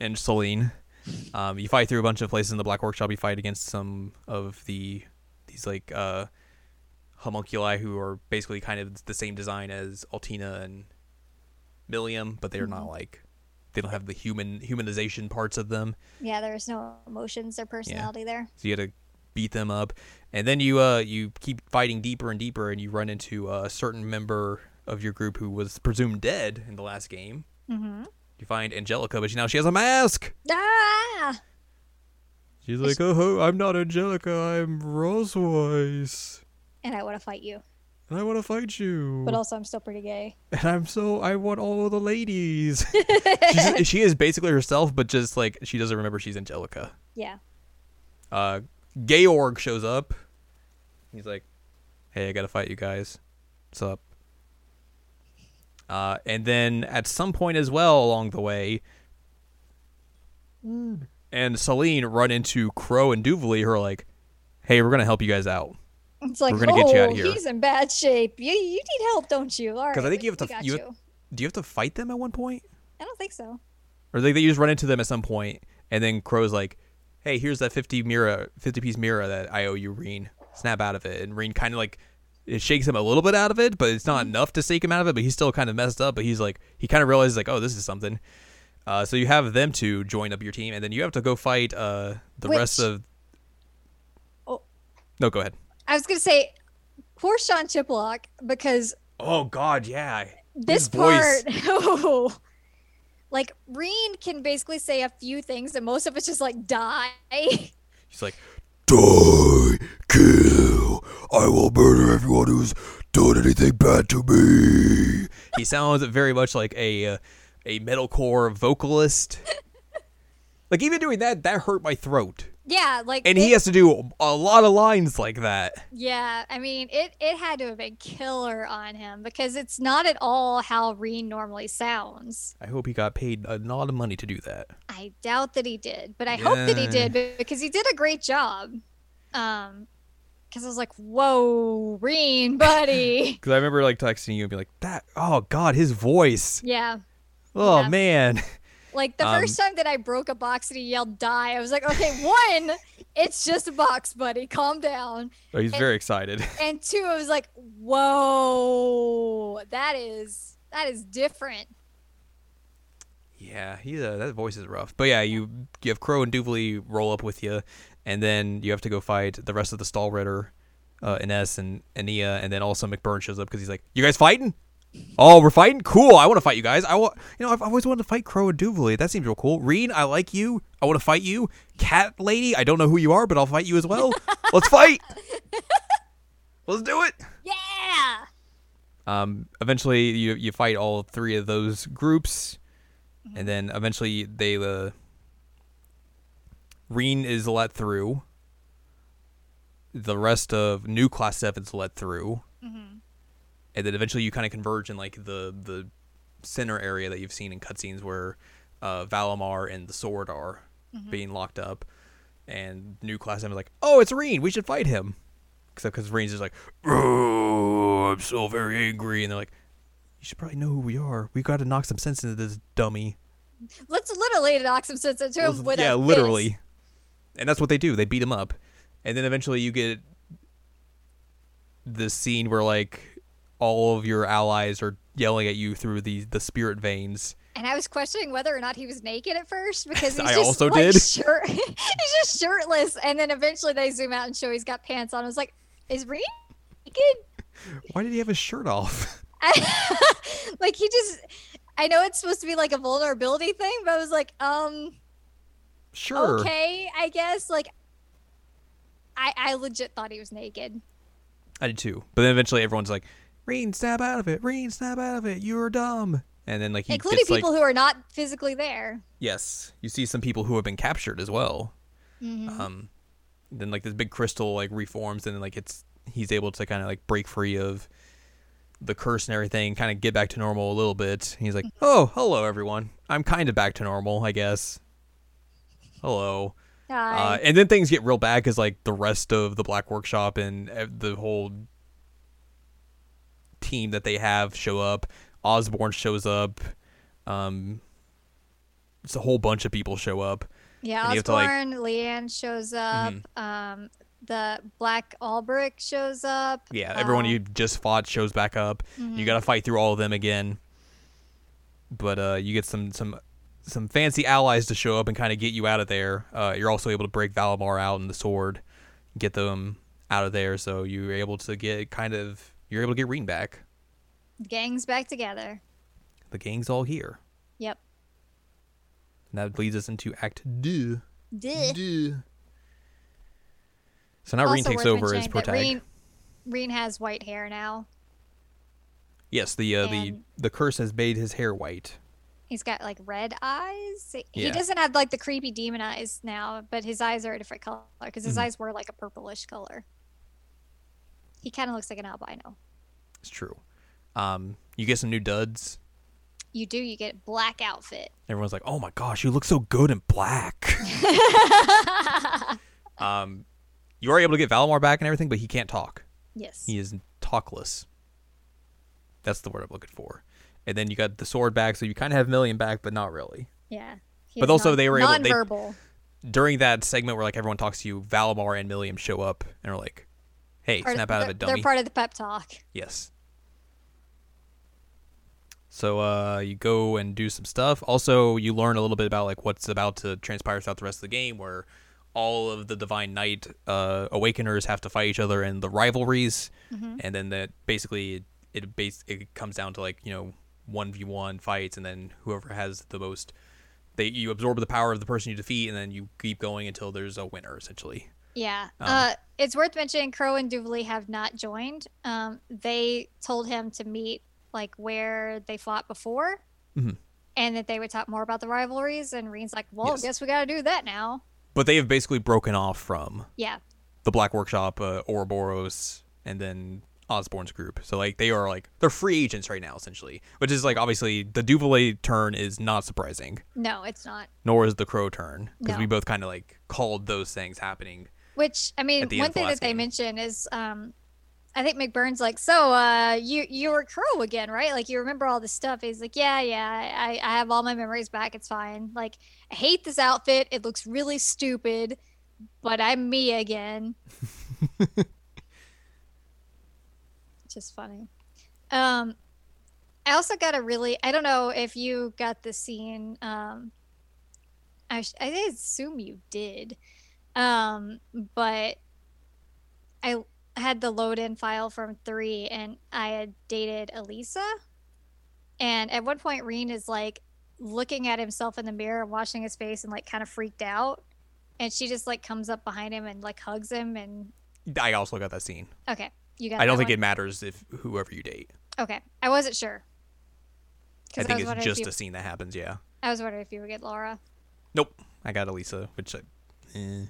S2: and Celine. Um, you fight through a bunch of places in the Black Workshop. You fight against some of the these like uh, homunculi who are basically kind of the same design as Altina and Millium, but they're not like they don't have the human humanization parts of them.
S1: Yeah, there's no emotions or personality there.
S2: So you had to beat them up, and then you uh you keep fighting deeper and deeper, and you run into a certain member of your group who was presumed dead in the last game.
S1: Mm-hmm.
S2: You find Angelica, but she, now she has a mask.
S1: Ah!
S2: She's like, oh, I'm not Angelica, I'm Roseweiss.
S1: And I want to fight you,
S2: And I want to fight you.
S1: but also I'm still pretty gay.
S2: and I'm so, I want all the ladies. She's, she is basically herself, but just like, she doesn't remember she's Angelica.
S1: Yeah.
S2: Uh, Georg shows up. He's like, hey, I gotta fight you guys. What's up? Uh, and then at some point as well along the way, and Celine run into Crow and Duvalie who are like, hey, we're gonna help you guys out.
S1: It's like,
S2: We're gonna
S1: oh,
S2: get you out of here."
S1: he's in bad shape. You you need help, don't you? All right.
S2: 'Cause I think you have to- you
S1: you.
S2: Do you have to fight them at one point?
S1: I don't think so.
S2: Or they, they just run into them at some point, and then Crow's like, "Hey, here's that fifty mirror, fifty piece mirror that I owe you, Rean. Snap out of it." And Rean kind of like it shakes him a little bit out of it, but it's not enough to shake him out of it. But he's still kind of messed up. But he's like, he kind of realizes like, "Oh, this is something." Uh, so you have them to join up your team, and then you have to go fight uh, the rest of.
S1: Oh.
S2: No, go ahead.
S1: I was gonna say, poor Sean Chiplock because
S2: Oh God, yeah.
S1: this
S2: His voice.
S1: part, oh, like Rean can basically say a few things, and most of it's just like die.
S2: He's like,
S3: Die, kill. I will murder everyone who's done anything bad to me.
S2: he sounds very much like a uh, a metalcore vocalist. like even doing that, that hurt my throat.
S1: Yeah, like
S2: And
S1: it-
S2: he has to do a lot of lines like that.
S1: Yeah, I mean, it it had to have been killer on him because it's not at all how Rean normally sounds.
S2: I hope he got paid a lot of money to do that.
S1: I doubt that he did, but I hope that he did because he did a great job. Um, because I was like, "Whoa, Rean, buddy."
S2: Because I remember like texting you and be like, "That, oh God, his voice.
S1: yeah,
S2: Oh
S1: Yeah.
S2: man."
S1: Like the
S2: Um,
S1: first time that I broke a box and he yelled "die," I was like, "Okay, one, it's just a box, buddy. Calm down."
S2: Oh, he's
S1: And-
S2: very excited.
S1: And two, I was like, "Whoa, that is that is different."
S2: Yeah, he uh, that voice is rough. But yeah, you you have Crow and Duvalie roll up with you, and then you have to go fight the rest of the Stall Ritter, uh, Ines and Ania, and then also McBurn shows up because he's like, "You guys fighting? Oh, we're fighting. Cool. I want to fight you guys. I want. You know, I've always wanted to fight Crow and Duvalie. That seems real cool. Rean, I like you. I want to fight you. Cat Lady, I don't know who you are, but I'll fight you as well. Let's fight. Let's do it.
S1: Yeah.
S2: Um, eventually, you you fight all three of those groups, and then eventually they uh, Rean is let through. The rest of new class seven's let through, and then eventually you kind of converge in like the the center area that you've seen in cutscenes where uh, Valimar and the Sword are being locked up, and new class seven is like, oh, it's Rean, we should fight him, except because Rean's just like, oh, I'm so very angry, and they're like, you should probably know who we are. We got to knock some sense into this dummy.
S1: Let's literally knock some sense into him with
S2: yeah, literally.
S1: fist.
S2: And that's what they do. They beat him up, and then eventually you get this scene where like all of your allies are yelling at you through the the spirit veins.
S1: And I was questioning whether or not he was naked at first because he's
S2: I
S1: just
S2: also
S1: like,
S2: did.
S1: Shirt- he's just shirtless, and then eventually they zoom out and show he's got pants on. I was like, "Is Reed naked?"
S2: Why did he have his shirt off?
S1: like he just. I know it's supposed to be like a vulnerability thing, but I was like, um,
S2: Sure.
S1: okay, I guess. Like, I, I legit thought he was naked.
S2: I did too. But then eventually everyone's like, Rean, snap out of it. Rean, snap out of it. You're dumb. And then like he
S1: Including
S2: gets
S1: people
S2: like,
S1: who are not physically there.
S2: yes, you see some people who have been captured as well.
S1: Mhm.
S2: Um, then like this big crystal like reforms and then like it's he's able to kind of like break free of the curse and everything, kind of get back to normal a little bit. He's like, oh, hello everyone. I'm kind of back to normal, I guess. Hello. Uh, and then things get real bad because like the rest of the Black Workshop and uh, the whole team that they have show up. Osborne shows up. Um, it's a whole bunch of people show up.
S1: yeah,
S2: and you to, like-
S1: Osborne, Leanne shows up.
S2: Mhm.
S1: Um, the Black Alberich shows up.
S2: Yeah, everyone
S1: um,
S2: you just fought shows back up. You
S1: mhm.
S2: got to fight through all of them again. But uh, you get some some some fancy allies to show up and kind of get you out of there. Uh, you're also able to break Valimar out and the sword, get them out of there. So you're able to get kind of you're able to get Rean back.
S1: Gang's back together.
S2: The gang's all here.
S1: Yep.
S2: And that leads us into Act Deux.
S1: Duh.
S2: So now
S1: Rean
S2: takes over as
S1: mentioning that
S2: protag.
S1: Rean, Rean has white hair now.
S2: Yes, the uh, the the curse has made his hair white.
S1: He's got like red eyes. He
S2: Yeah.
S1: doesn't have like the creepy demon eyes now, but his eyes are a different color because his
S2: Mhm.
S1: eyes were like a purplish color. He kind of looks like an albino.
S2: It's true. Um, you get some new duds.
S1: You do. You get black outfit.
S2: Everyone's like, "Oh my gosh, you look so good in black." um, you are able to get Valimar back and everything, but he can't talk.
S1: yes.
S2: He is talkless. That's the word I'm looking for. And then you got the sword back, so you kind of have Millium back, but not really.
S1: Yeah.
S2: But also
S1: non-
S2: they were able- they-
S1: nonverbal.
S2: During that segment where like everyone talks to you, Valimar and Millium show up and are like, "Hey,
S1: Part-
S2: snap out of it, dummy."
S1: They're part of the pep talk.
S2: Yes. So uh, you go and do some stuff. Also, you learn a little bit about like what's about to transpire throughout the rest of the game, where all of the Divine Knight uh, Awakeners have to fight each other in the rivalries,
S1: Mhm.
S2: and then that basically it it, base, it comes down to like you know one v one fights, and then whoever has the most, they you absorb the power of the person you defeat, and then you keep going until there's a winner essentially.
S1: Yeah.
S2: Um,
S1: uh, it's worth mentioning Crow and Duvalie have not joined. Um, they told him to meet like where they fought before,
S2: Mhm.
S1: and that they would talk more about the rivalries. And Rean's like, "Well,
S2: Yes.
S1: guess we got to do that now."
S2: But they have basically broken off from
S1: Yeah.
S2: the Black Workshop, uh, Ouroboros, and then Osborne's group. So like they are like they're free agents right now essentially, which is like obviously the Duvalier turn is not surprising,
S1: No, it's not.
S2: nor is the Crow turn because
S1: No.
S2: we both kind of like called those things happening.
S1: Which I mean,
S2: At the end
S1: one thing that they
S2: game.
S1: mention is, um, I think McBurn's like, "So, uh, you you were Crow again, right? Like you remember all this stuff?" He's like, "Yeah, yeah, I I have all my memories back. It's fine. Like I hate this outfit. It looks really stupid, but I'm me again." Just funny. Um, I also got a really I don't know if you got the scene. Um, I I assume you did. Um, but I had the load in file from three and I had dated Elisa. And at one point, Rean is like looking at himself in the mirror, washing his face, and like kind of freaked out. And she just like comes up behind him and like hugs him. And
S2: I also got that scene.
S1: okay, you got.
S2: I don't think
S1: one?
S2: it matters if whoever you date.
S1: Okay, I wasn't sure.
S2: I think
S1: was
S2: it's just
S1: you-
S2: a scene that happens. Yeah.
S1: I was wondering if you would get Laura.
S2: Nope. I got Elisa, which. I, eh.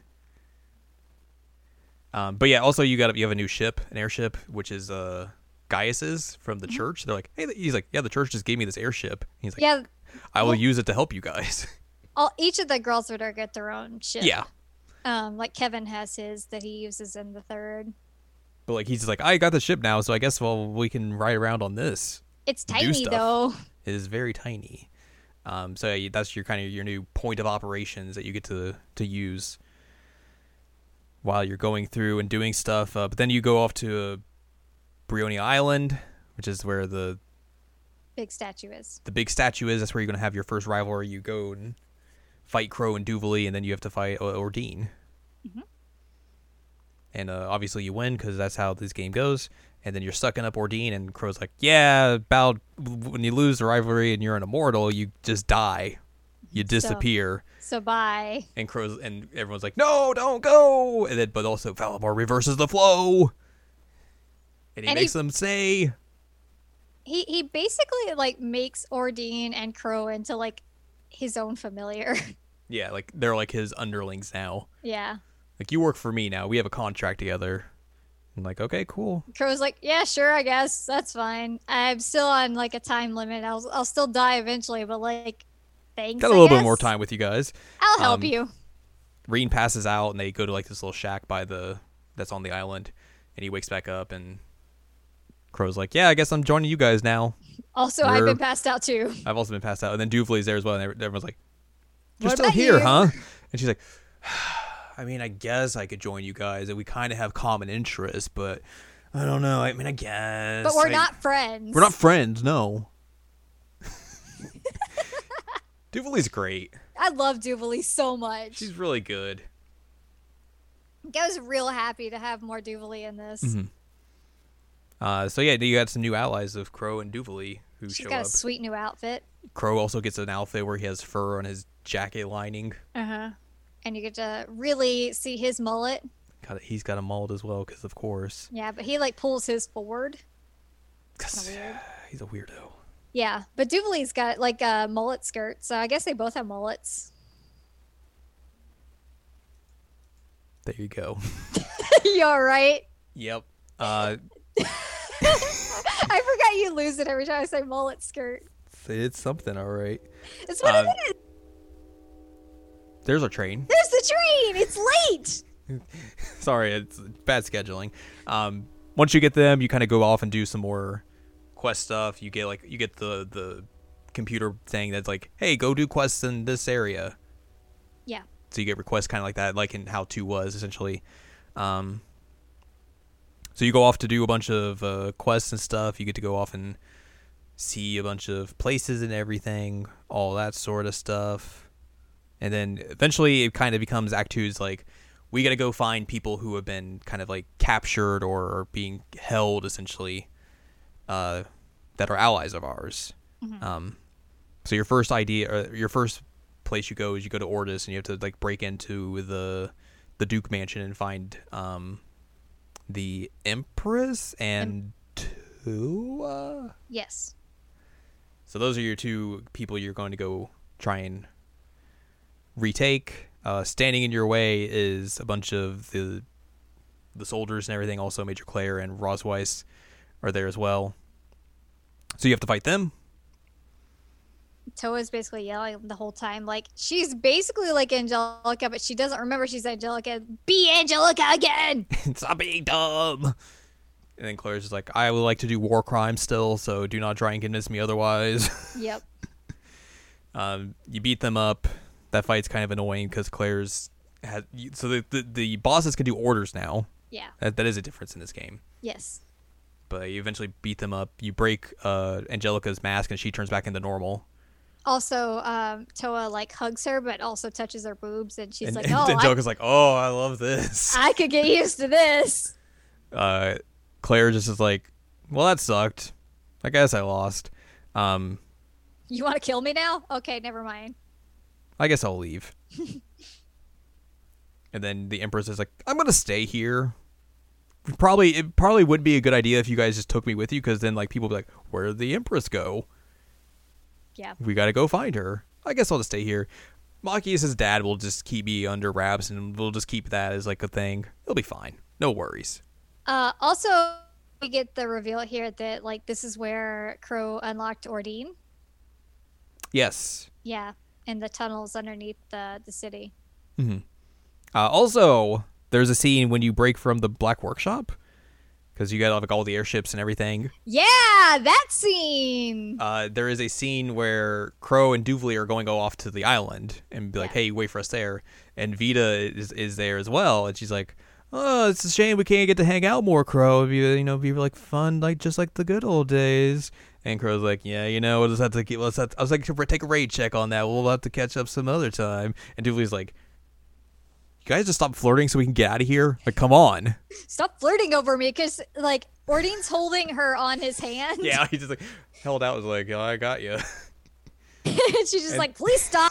S2: Um, but yeah, also you got you have a new ship, an airship, which is uh Gaius's from the
S1: Mhm.
S2: church. They're like, hey, he's like, yeah, the church just gave me this airship. He's like,
S1: Yeah,
S2: I will
S1: well-
S2: use it to help you guys.
S1: all each of the girls would get their own ship.
S2: yeah,
S1: Um, like Kevin has his that he uses in the third.
S2: but like he's just like, I got the ship now, so I guess well we can ride around on this.
S1: It's tiny though.
S2: It is very tiny. Um, so yeah, that's your kind of your new point of operations that you get to to use while you're going through and doing stuff. Uh, but then you go off to uh, Brionia Island, which is where the
S1: Big statue is.
S2: the big statue is. That's where you're gonna have your first rivalry. You go and fight Crow and Duvalie, and then you have to fight O- Ordine.
S1: Mhm.
S2: And uh, obviously you win because that's how this game goes. And then you're sucking up Ordine, and Crow's like, "Yeah, about when you lose the rivalry and you're an immortal, you just die." You disappear.
S1: So bye.
S2: And Crow's and everyone's like, "No, don't go!" And then, but also Valimar reverses the flow, and he
S1: And he-
S2: makes them say,
S1: He he basically like makes Ordine and Crow into like his own familiar.
S2: "Yeah, like they're like his underlings now.
S1: yeah.
S2: Like you work for me now. We have a contract together." I'm like, "Okay, cool."
S1: Crow's like, yeah, sure, I guess that's fine. I'm still on like a time limit. I'll I'll still die eventually, but like, thanks.
S2: Got a little bit more time with you guys.
S1: I'll help
S2: Um,
S1: you.
S2: Rean passes out, and they go to like this little shack by the that's on the island, and he wakes back up, and Crow's like, "Yeah, I guess I'm joining you guys now."
S1: Also, I've been passed out too.
S2: I've also been passed out, and then Duvalie's there as well, and everyone's like, "You're
S1: What
S2: still here,
S1: you?"
S2: huh?" And she's like, "I mean, I guess I could join you guys, and we kind of have common interests, but I don't know. I mean, I guess."
S1: But we're
S2: I-
S1: not friends.
S2: We're not friends, no. Duvalie's great.
S1: I love Duvalie so much.
S2: She's really good.
S1: I was real happy to have more Duvalie in this.
S2: Mhm. Uh, so yeah, you got some new allies of Crow and Duvalie who
S1: She's
S2: show
S1: got
S2: up.
S1: a sweet new outfit.
S2: Crow also gets an outfit where he has fur on his jacket lining.
S1: Uh huh. And you get to really see his mullet.
S2: Got he's got a mullet as well, because of course.
S1: Yeah, but he like pulls his forward.
S2: 'Cause
S1: Kinda weird.
S2: he's a weirdo.
S1: Yeah, but Duvalie's got like a mullet skirt, so I guess they both have mullets.
S2: There you go.
S1: you all right?
S2: Yep. Uh,
S1: I forgot you lose it every time I say mullet skirt.
S2: it's something, all right.
S1: It's what
S2: Um,
S1: it is.
S2: There's a train.
S1: There's the train. It's late.
S2: Sorry, it's bad scheduling. Um, once you get them, you kind of go off and do some more quest stuff. You get like you get the the computer thing that's like, hey, go do quests in this area.
S1: Yeah.
S2: So you get requests kind of like that, like in how two was essentially. Um, so you go off to do a bunch of uh, quests and stuff. You get to go off and see a bunch of places and everything, all that sort of stuff. And then eventually it kind of becomes Act Two's like, we got to go find people who have been kind of like captured or being held essentially, uh, that are allies of ours. Um, so your first idea, or your first place you go is you go to Ordis and you have to like break into the the Duke Mansion and find um the Empress and Towa.
S1: Yes.
S2: So those are your two people you're going to go try and retake. Uh, standing in your way is a bunch of the the soldiers and everything. Also, Major Claire and Rosweiss are there as well. So you have to fight them.
S1: Towa's basically yelling the whole time, like she's basically like Angelica, but she doesn't remember she's Angelica. Be Angelica again.
S2: Stop being dumb. And then Claire's just like, I would like to do war crimes still, so do not try and convince me otherwise.
S1: yep.
S2: um, you beat them up. That fight's kind of annoying because Claire's has so the, the the bosses can do orders now.
S1: Yeah.
S2: That that is a difference in this game.
S1: Yes.
S2: But you eventually beat them up. You break uh, Angelica's mask, and she turns back into normal.
S1: Also, um, Towa like hugs her, but also touches her boobs, and she's
S2: and,
S1: like,
S2: and
S1: "Oh, I,
S2: Angelica's like, "Oh, I love this."
S1: I could get used to this."
S2: uh, Claire just is like, "Well, that sucked. I guess I lost. Um,
S1: You want to kill me now? Okay, never mind.
S2: I guess I'll leave." and then the Empress is like, "I'm gonna stay here." Probably, it probably would be a good idea if you guys just took me with you, because then like people would be like, "Where did the Empress go?
S1: Yeah.
S2: We got to go find her." I guess I'll just stay here. Machias' dad will just keep me under wraps, and we'll just keep that as like a thing. It'll be fine. No worries.
S1: Uh, also, we get the reveal here that like this is where Crow unlocked Ordine.
S2: Yes.
S1: Yeah, in the tunnels underneath the the city. Mm-hmm.
S2: Uh, also, there's a scene when you break from the Black Workshop because you got like all the airships and everything.
S1: Yeah, that scene.
S2: Uh, there is a scene where Crow and Duvalie are going to go off to the island and be like,
S1: Yeah.
S2: "Hey, wait for us there." And Vita is is there as well, and she's like, "Oh, it's a shame we can't get to hang out more, Crow. It'd be, you know, be like fun, like just like the good old days." And Crow's like, "Yeah, you know, we'll just have to keep. Let's have to, I was like, take a raid check on that. We'll have to catch up some other time." And Duvalie's like. You guys just stop flirting so we can get out of here. Like, come on.
S1: Stop flirting over me, because like Ordine's holding her on his hand.
S2: Yeah, he just like held out. Was like, oh, I got you.
S1: and she's just
S2: And-
S1: like, please stop.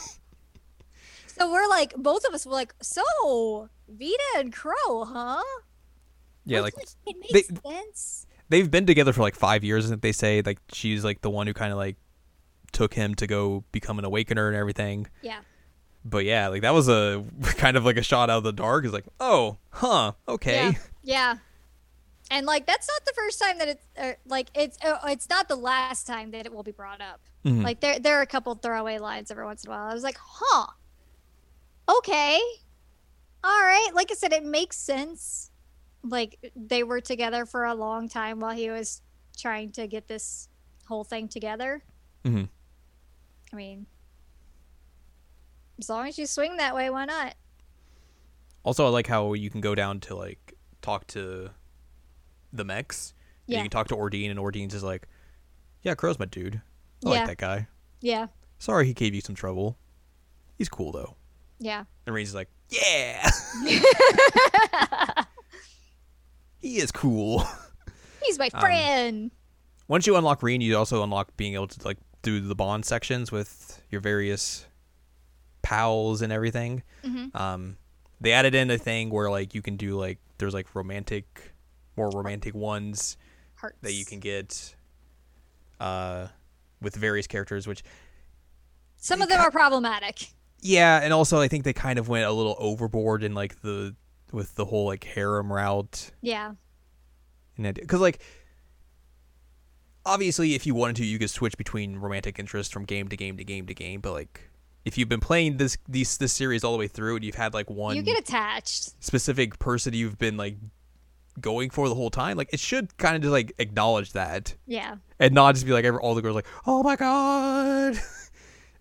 S1: So we're like, both of us were like, so Vita and Crow, huh?
S2: Yeah, like
S1: it makes
S2: they-
S1: sense.
S2: they've been together for like five years, and they say like she's like the one who kind of like took him to go become an awakener and everything.
S1: Yeah.
S2: But yeah, like that was a kind of like a shot out of the dark. It's like, oh, huh, okay.
S1: Yeah. Yeah. And like that's not the first time that it's uh, like it's uh, it's not the last time that it will be brought up.
S2: Mhm.
S1: Like there there are a couple throwaway lines every once in a while. I was like, "Huh. Okay. All right." Like I said it makes sense. Like they were together for a long time while he was trying to get this whole thing together.
S2: Mhm.
S1: I mean, as long as you swing that way, why not?
S2: Also, I like how you can go down to like talk to the mechs.
S1: Yeah.
S2: You can talk to Ordine, and Ordine's just like, yeah, Crow's my dude. I
S1: Yeah.
S2: like that guy.
S1: Yeah.
S2: Sorry he gave you some trouble. He's cool though.
S1: Yeah.
S2: And Rean's like, yeah, he is cool.
S1: He's my
S2: Um,
S1: friend.
S2: Once you unlock Rean, you also unlock being able to like do the bond sections with your various pals and everything.
S1: Mhm.
S2: Um, they added in a thing where like you can do like there's like romantic, more romantic ones
S1: Hearts.
S2: that you can get, uh, with various characters. Which
S1: Some of them are problematic.
S2: yeah, and also I think they kind of went a little overboard in like the with the whole like harem route
S1: Yeah.
S2: and because like obviously if you wanted to you could switch between romantic interests from game to game to game to game but like if you've been playing this these this series all the way through and you've had like one
S1: You get attached.
S2: specific person you've been like going for the whole time like it should kind of just like acknowledge that.
S1: Yeah.
S2: and not just be like all the girls like oh my god.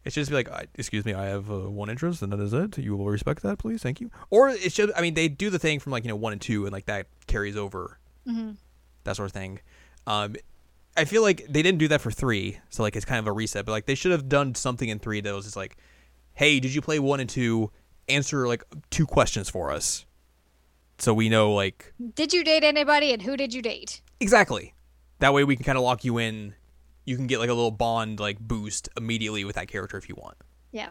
S2: It should just be like "I- excuse me i have uh, one interest and that is it. You will respect that please. Thank you. Or it should i mean they do the thing from like you know one and two and like that carries over.
S1: Hmm
S2: that sort of thing. Um, I feel like they didn't do that for three, so like it's kind of a reset. But like they should have done something in three that was just like, "Hey, did you play one and two? Answer like two questions for us, so we know like
S1: Did you date anybody and who did you date?
S2: exactly." That way we can kind of lock you in. You can get like a little bond like boost immediately with that character if you want,
S1: Yeah.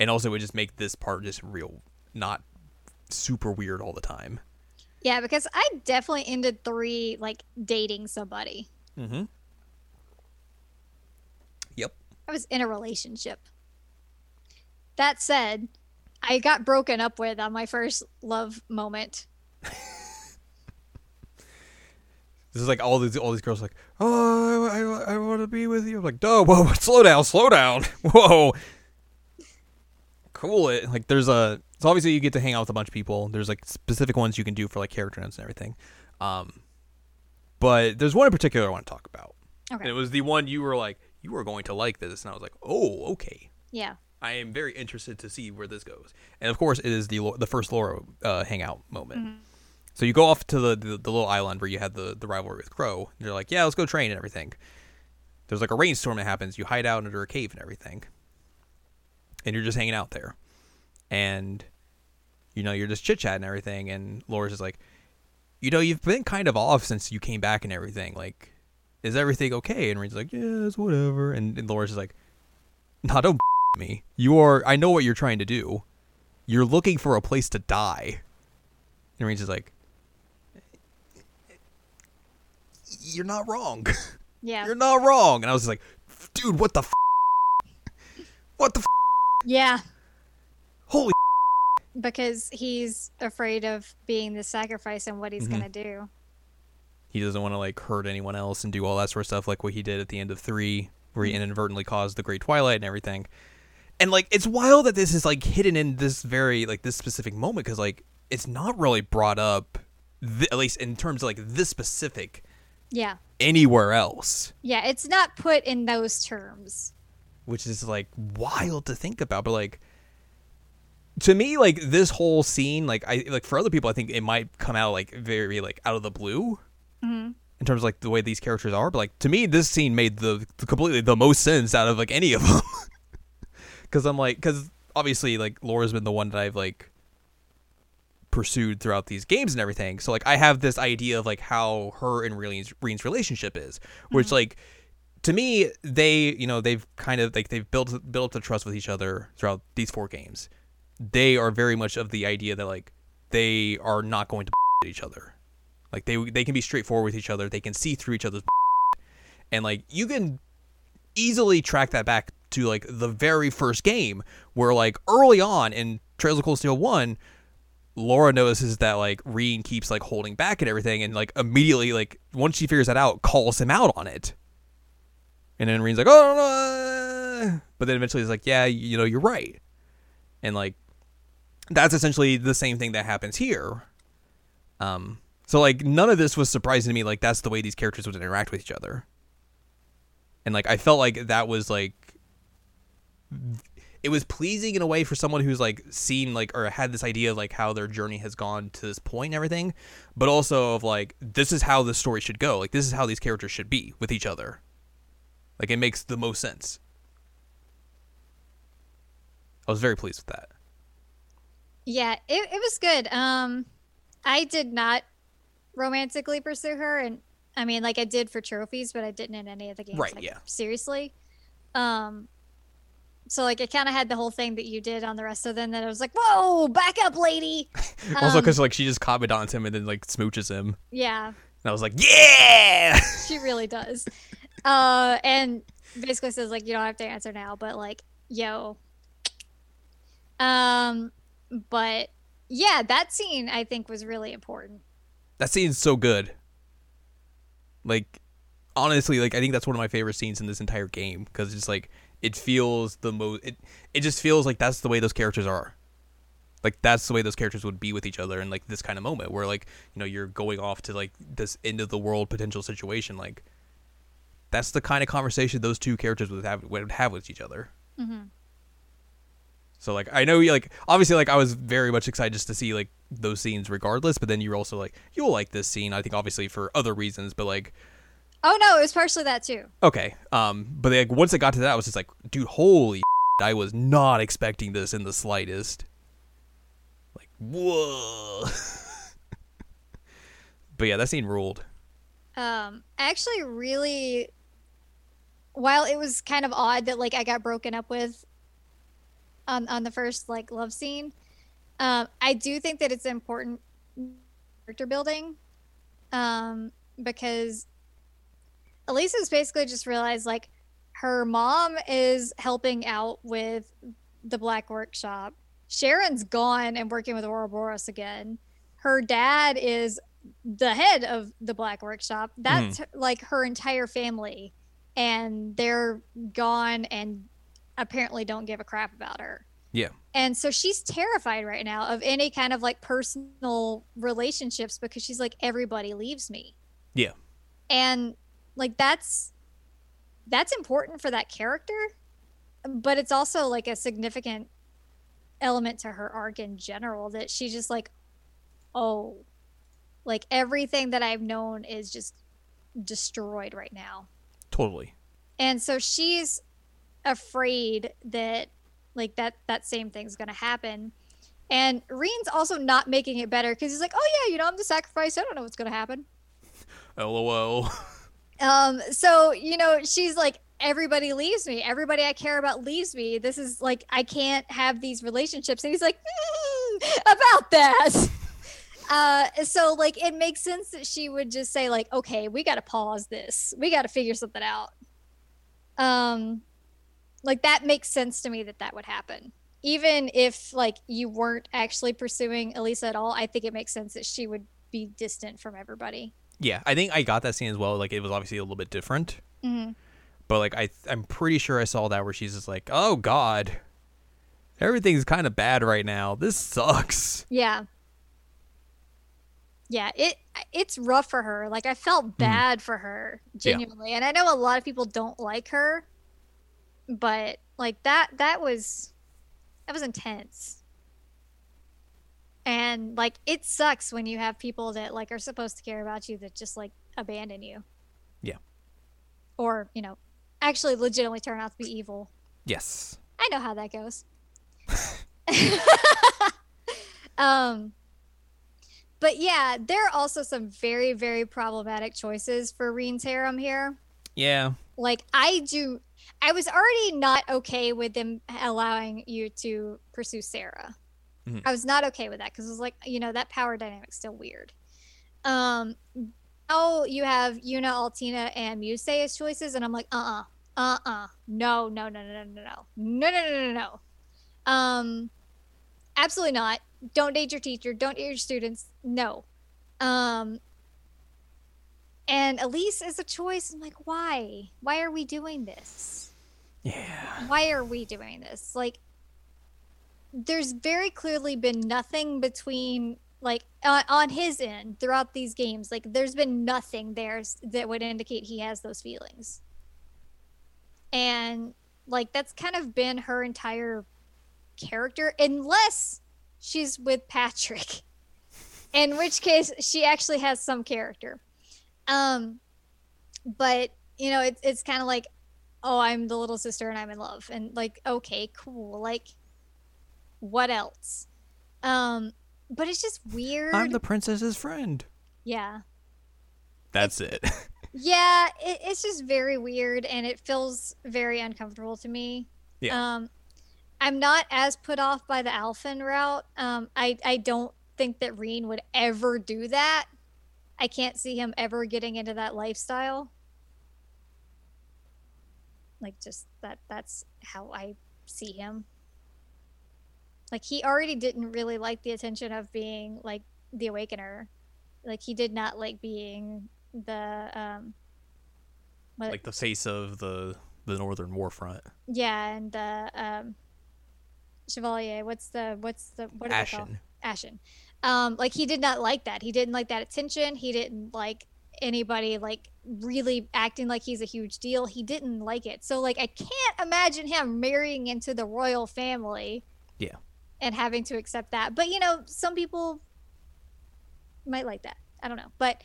S2: and also it would just make this part just real, not super weird all the time.
S1: Yeah, because I definitely ended three like dating somebody.
S2: Mm-hmm. Yep.
S1: I was in a relationship. That said, I got broken up with on my first love moment.
S2: This is like all these all these girls like, oh, I, I, I want to be with you. I'm like, no, whoa, whoa, slow down, slow down, whoa. Cool. It like there's a so obviously you get to hang out with a bunch of people. There's like specific ones you can do for like character notes and everything. Um, but there's one in particular I want to talk about.
S1: Okay.
S2: And it was the one you were like, you were going to like this, and I was like, oh, okay.
S1: yeah.
S2: I am very interested to see where this goes. And of course, it is the the first Laura uh, hangout moment. So you go off to the, the the little island where you had the the rivalry with Crow. And you're like, yeah, let's go train and everything. There's like a rainstorm that happens. You hide out under a cave and everything, and you're just hanging out there, and you know you're just chit chatting and everything. And Laura's just like, you know, you've been kind of off since you came back and everything. Like, is everything okay? And Rean's like, yeah, it's whatever. And, and Laura's just like, nah, don't me. You are. I know what you're trying to do. You're looking for a place to die. And Rean's just like, you're not wrong.
S1: Yeah.
S2: you're not wrong. And I was just like, dude, what the? F-? What the? F-?
S1: Yeah. Because he's afraid of being the sacrifice and what he's
S2: Mhm.
S1: going to do.
S2: He doesn't want to like hurt anyone else and do all that sort of stuff, like what he did at the end of three, where he inadvertently caused the Great Twilight and everything. And like, it's wild that this is like hidden in this very like this specific moment because like it's not really brought up, th- at least in terms of like this specific
S1: Yeah.
S2: anywhere else,
S1: Yeah. It's not put in those terms.
S2: which is like wild to think about. But like, to me, like this whole scene, like I like for other people, I think it might come out like very like out of the blue.
S1: Mhm.
S2: in terms of like the way these characters are. But like to me, this scene made the, the completely the most sense out of like any of them. Because I'm like, because obviously like Laura's been the one that I've like pursued throughout these games and everything. So like I have this idea of like how her and Rean's, Rean's relationship is, which like to me they you know they've kind of like they've built built up the trust with each other throughout these four games. They are very much of the idea that like they are not going to each other. Like they they can be straightforward with each other. They can see through each other's and like you can easily track that back to like the very first game where like early on in Trails of Cold Steel 1 Laura notices that like Rean keeps like holding back and everything and like immediately like once she figures that out calls him out on it. And then Rean's like, "Oh no." But then eventually he's like, "Yeah, you know, you're right." And like that's essentially the same thing that happens here. Um so like none of this was surprising to me like that's the way these characters would interact with each other. And like I felt like that was like it was pleasing in a way for someone who's like seen like or had this idea of like how their journey has gone to this point and everything, but also of like this is how the story should go. Like this is how these characters should be with each other. Like it makes the most sense. I was very pleased with that.
S1: Yeah, it, it was good. Um I did not romantically pursue her and I mean like I did for trophies, but I didn't in any of the games.
S2: Right,
S1: like,
S2: yeah.
S1: Seriously. Um so like it kind of had the whole thing that you did on the rest of them that I was like, "Whoa, back up, lady."
S2: also
S1: Um,
S2: because like she just confidants him and then like smooches him.
S1: Yeah,
S2: And I was like, yeah.
S1: she really does. Uh and basically says like you don't have to answer now, but like, yo. Um but yeah, that scene I think was really important.
S2: that scene's so good. Like, honestly, like I think that's one of my favorite scenes in this entire game because it's like it feels the most. It it just feels like that's the way those characters are. Like that's the way those characters would be with each other in like this kind of moment where like you know you're going off to like this end of the world potential situation. Like that's the kind of conversation those two characters would have would have with each other.
S1: Mhm.
S2: So like I know you like obviously like I was very much excited just to see like those scenes regardless, but then you're also like you'll like this scene I think obviously for other reasons, but like
S1: Oh no, it was partially that too.
S2: okay, um, but like once it got to that, I was just like, dude, holy, I was not expecting this in the slightest. Like whoa. but yeah, that scene ruled.
S1: Um, I actually really, while it was kind of odd that like I got broken up with on on the first like love scene, um, I do think that it's important character building, um, because Alisa's basically just realized like her mom is helping out with the Black Workshop. Sharon's gone and working with Ouroboros again. Her dad is the head of the Black Workshop. That's like her entire family, and they're gone and apparently don't give a crap about her.
S2: Yeah.
S1: And so she's terrified right now of any kind of like personal relationships because she's like everybody leaves me.
S2: Yeah.
S1: And like that's that's important for that character, but it's also like a significant element to her arc in general that she's just like oh like everything that I've known is just destroyed right now.
S2: Totally.
S1: And so she's afraid that like that that same thing's going to happen. And Rean's also not making it better cuz he's like, "Oh yeah, you know, I'm the sacrifice. I don't know what's going to happen."
S2: LOL.
S1: Um so, you know, she's like everybody leaves me. Everybody I care about leaves me. This is like I can't have these relationships. And he's like, "Mm, "About that." Uh, so like it makes sense that she would just say like, okay, we got to pause this. We got to figure something out. Um, like that makes sense to me that that would happen. Even if like you weren't actually pursuing Alisa at all, I think it makes sense that she would be distant from everybody.
S2: Yeah, I think I got that scene as well. Like it was obviously a little bit different.
S1: hmm
S2: But like I I'm pretty sure I saw that where she's just like, "Oh god. Everything's kind of bad right now. This sucks."
S1: Yeah. Yeah, it it's rough for her. Like I felt bad for her
S2: Yeah.
S1: genuinely. And I know a lot of people don't like her, but like that that was that was intense. And like it sucks when you have people that like are supposed to care about you that just like abandon you.
S2: Yeah.
S1: Or, you know, actually legitimately turn out to be evil.
S2: Yes.
S1: I know how that goes. um but yeah, there are also some very, very problematic choices for Rean's harem here.
S2: Yeah.
S1: Like I do I was already not okay with them allowing you to pursue Sara.
S2: Mhm.
S1: I was not okay with that because it was like, you know, that power dynamic's still weird. Um, now you have Yuna, Altina, and Musse as choices, and I'm like, uh, uh-uh, uh, uh, no, no, no, no, no, no, no, no, no, no, no, no. Um, absolutely not. Don't date your teacher. Don't date your students. No. Um, and Elise is a choice. I'm like, why? Why are we doing this?
S2: Yeah.
S1: Why are we doing this? Like, there's very clearly been nothing between, like, on, on his end throughout these games. Like, there's been nothing there that would indicate he has those feelings. And, like, that's kind of been her entire character, unless she's with Patrick. In which case, she actually has some character. Um, but you know, it's it's kind of like, oh, I'm the little sister and I'm in love, and like, okay, cool. Like, what else? Um, but it's just weird.
S2: I'm the princess's friend.
S1: yeah,
S2: That's it.
S1: yeah. It, it's just very weird, and it feels very uncomfortable to me.
S2: Yeah.
S1: Um, I'm not as put off by the Alfin route. Um, I I don't think that Rean would ever do that. I can't see him ever getting into that lifestyle. Like just that that's how I see him. Like he already didn't really like the attention of being like the awakener. Like he did not like being the um what,
S2: like the face of the the Northern Warfront.
S1: yeah, and the um Chevalier, what's the what's the what is it called?
S2: Ashen.
S1: Ashen. Um, like he did not like that. He didn't like that attention. He didn't like anybody like really acting like he's a huge deal. He didn't like it. So like I can't imagine him marrying into the royal family.
S2: Yeah.
S1: And having to accept that. But you know, some people might like that. I don't know. But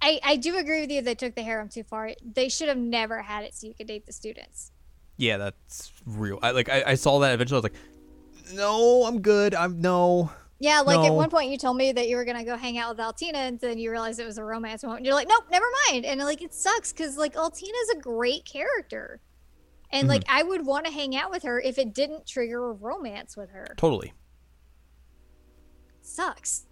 S1: I I do agree with you they took the harem too far. They should have never had it so you could date the students.
S2: Yeah, that's real. I like I, I saw that eventually I was like, No, I'm good. I'm no.
S1: Yeah, like at one point you told me that you were gonna go hang out with Altina, and then you realized it was a romance moment. You're like, nope, never mind. And like, it sucks because like Altina's a great character, and like I would want to hang out with her if it didn't trigger a romance with her.
S2: Totally.
S1: sucks.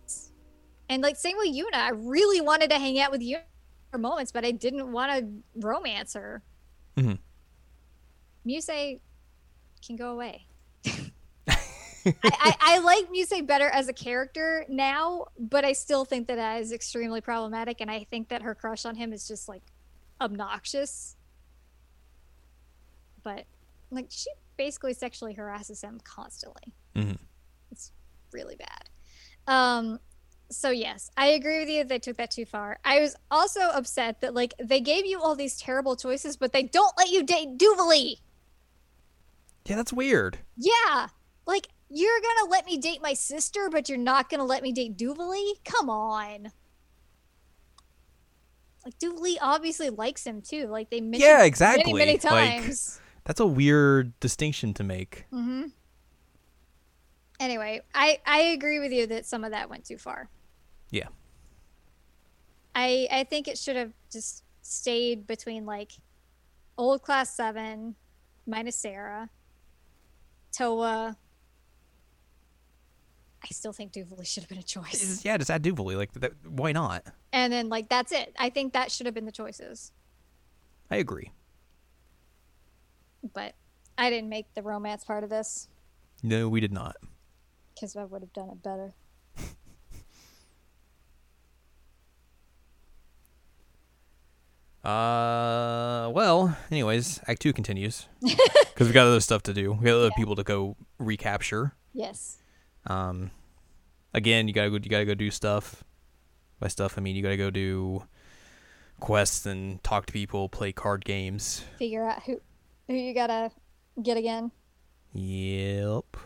S1: And like same with Yuna, I really wanted to hang out with Yuna for moments, but I didn't want to romance her.
S2: Mhm.
S1: Musse can go away. I, I, I like Musse better as a character now, but I still think that that is extremely problematic, and I think that her crush on him is just like obnoxious. But like she basically sexually harasses him constantly.
S2: Mhm.
S1: It's really bad. Um so yes, I agree with you. That they took that too far. I was also upset that like they gave you all these terrible choices, but they don't let you date Duvalie.
S2: Yeah, that's weird.
S1: Yeah, like you're gonna let me date my sister, but you're not gonna let me date Duvalie. Come on. Like Duvalie obviously likes him too. Like they mentioned
S2: Yeah,
S1: many
S2: exactly.
S1: many
S2: Like-
S1: times.
S2: That's a weird distinction to make.
S1: hmm Anyway, I I agree with you that some of that went too far.
S2: Yeah.
S1: I I think it should have just stayed between like old class seven minus Sara, Towa. I still think Duvalie should have been a choice.
S2: Yeah, just add Duvalie. Like, that, why not?
S1: And then like that's it. I think that should have been the choices.
S2: I agree.
S1: But I didn't make the romance part of this
S2: No, we did not.
S1: because I would have done it better.
S2: Uh, well, anyways, Act Two continues because we've got other stuff to do. We got other people to go recapture.
S1: Yes.
S2: Um, again, you gotta go. You gotta go do stuff. By stuff, I mean you gotta go do quests and talk to people, play card games.
S1: Figure out who who you gotta get again.
S2: Yep.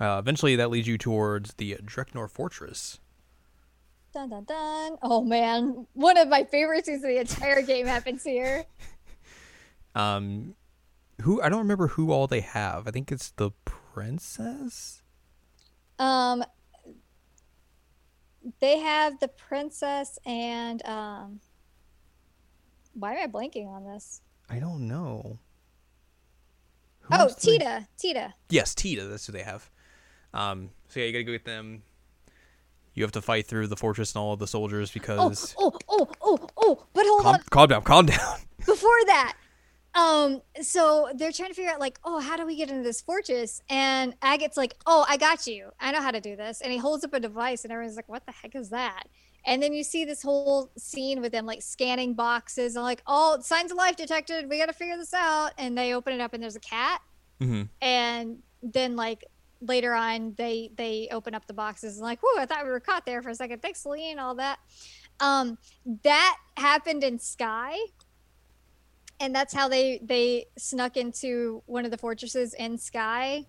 S2: Uh, eventually, that leads you towards the Dreknor Fortress.
S1: Dun dun dun. Oh man, one of my favorite scenes of the entire game happens here.
S2: Um, who I don't remember who all they have. I think it's the princess.
S1: Um, they have the princess and um. Why am I blanking on this?
S2: I don't know.
S1: Oh,
S2: else do they-
S1: Tita, Tita.
S2: Yes, Tita. That's who they have. Um, so yeah, you gotta go get them. You have to fight through the fortress and all of the soldiers
S1: Oh,
S2: because.
S1: oh, oh, oh, oh. But hold
S2: calm,
S1: on.
S2: calm down, calm down.
S1: before that um so they're trying to figure out like oh how do we get into this fortress? And agate's like oh i got you. I know how to do this. And he holds up a device and everyone's like what the heck is that? And then you see this whole scene with them like scanning boxes and like oh signs of life detected. We gotta figure this out. And they open it up and there's a cat.
S2: Hmm
S1: and then like later on they they open up the boxes and like whoa i thought we were caught there for a second. Thanks celine all that. Um that happened in sky and that's how they they snuck into one of the fortresses in sky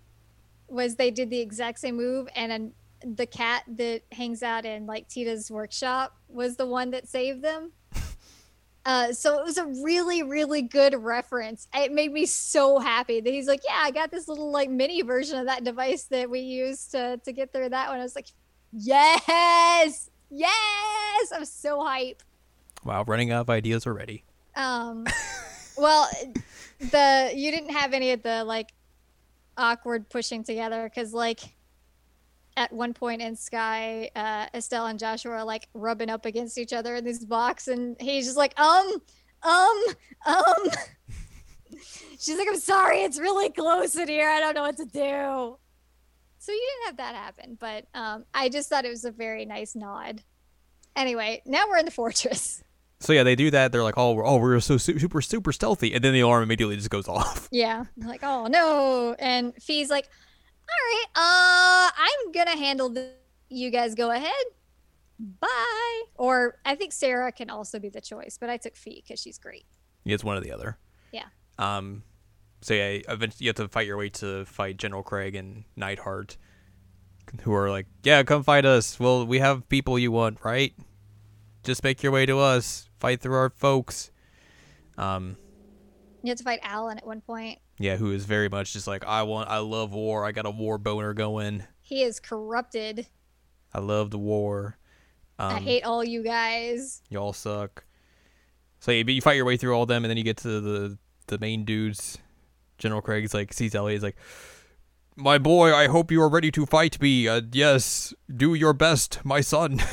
S1: was they did the exact same move and the cat that hangs out in like tita's workshop was the one that saved them uh, so it was a really, really good reference. It made me so happy that he's like, "Yeah, I got this little like mini version of that device that we used to to get through that one." I was like, "Yes, yes!" I'm so hype.
S2: Wow, running out of ideas already.
S1: Um, well, the you didn't have any of the like awkward pushing together because like at one point in Sky, uh, Estelle and Joshua are like rubbing up against each other in this box, and he's just like, um, um, um. She's like, I'm sorry, it's really close in here. I don't know what to do. So you didn't have that happen, but um, I just thought it was a very nice nod. Anyway, now we're in the fortress.
S2: So yeah, they do that. They're like, "Oh, we're, oh, we're so super, super stealthy," and then the alarm immediately just goes off.
S1: Yeah. I'm like, oh no. And Fie's like, all right, uh, I'm gonna handle this. You guys go ahead. Bye. Or I think Sara can also be the choice, but I took Fie because she's great.
S2: Yeah, it's one or the other.
S1: Yeah.
S2: Um, so yeah, eventually you have to fight your way to fight General Craig and Neidhart, who are like, "Yeah, come fight us. Well, we have people you want, right? Just make your way to us. Fight through our folks." Um,
S1: You had to fight Alan at one point.
S2: yeah, who is very much just like, "I want, I love war. I got a war boner going.
S1: He is corrupted.
S2: I love the war. Um,
S1: I hate all you guys.
S2: Y'all suck. So you, you fight your way through all them, and then you get to the the main dudes. General Craig's like sees Elliot. He's like, "My boy, I hope you are ready to fight me. Uh, yes, do your best, my son."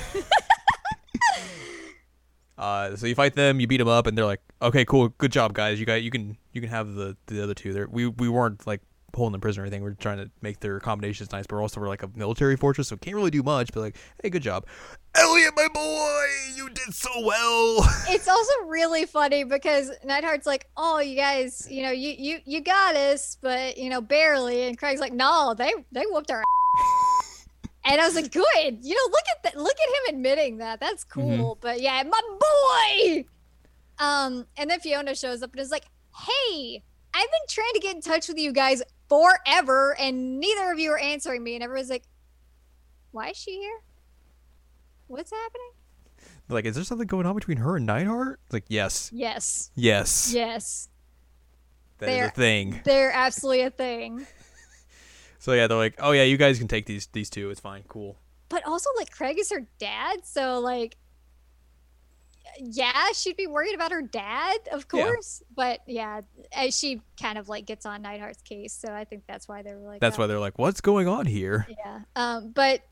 S2: uh, so you fight them, you beat them up, and they're like, "Okay, cool, good job, guys. You got you can you can have the the other two. There, we we weren't like holding them prisoner or anything. We're trying to make their accommodations nice, but also we're like a military fortress, so can't really do much. But like, hey, good job, Elliot, my boy, you did so well."
S1: it's also really funny because Neidhart's like, "Oh, you guys, you know, you you you got us, but you know, barely." And Craig's like, "No, they they whooped our." ass." And I was like, "Good, you know, look at that, look at him admitting that. That's cool." But yeah, my boy. Um, and then Fiona shows up and is like, "Hey, I've been trying to get in touch with you guys forever, and neither of you are answering me." And everyone's like, "Why is she here? What's happening?"
S2: like, is there something going on between her and Neidhart? Like, yes,
S1: Yes,
S2: yes,
S1: yes.
S2: that is
S1: they're-
S2: a thing.
S1: They're absolutely a thing.
S2: So yeah, they're like, oh yeah, you guys can take these these two. It's fine, cool.
S1: But also, like, Craig is her dad, so like, yeah, she'd be worried about her dad, of
S2: Yeah.
S1: course. But yeah, as she kind of like gets on Neidhart's case, so I think that's why they're like,
S2: That's
S1: oh,
S2: why they're like, what's going on here?
S1: Yeah. Um, but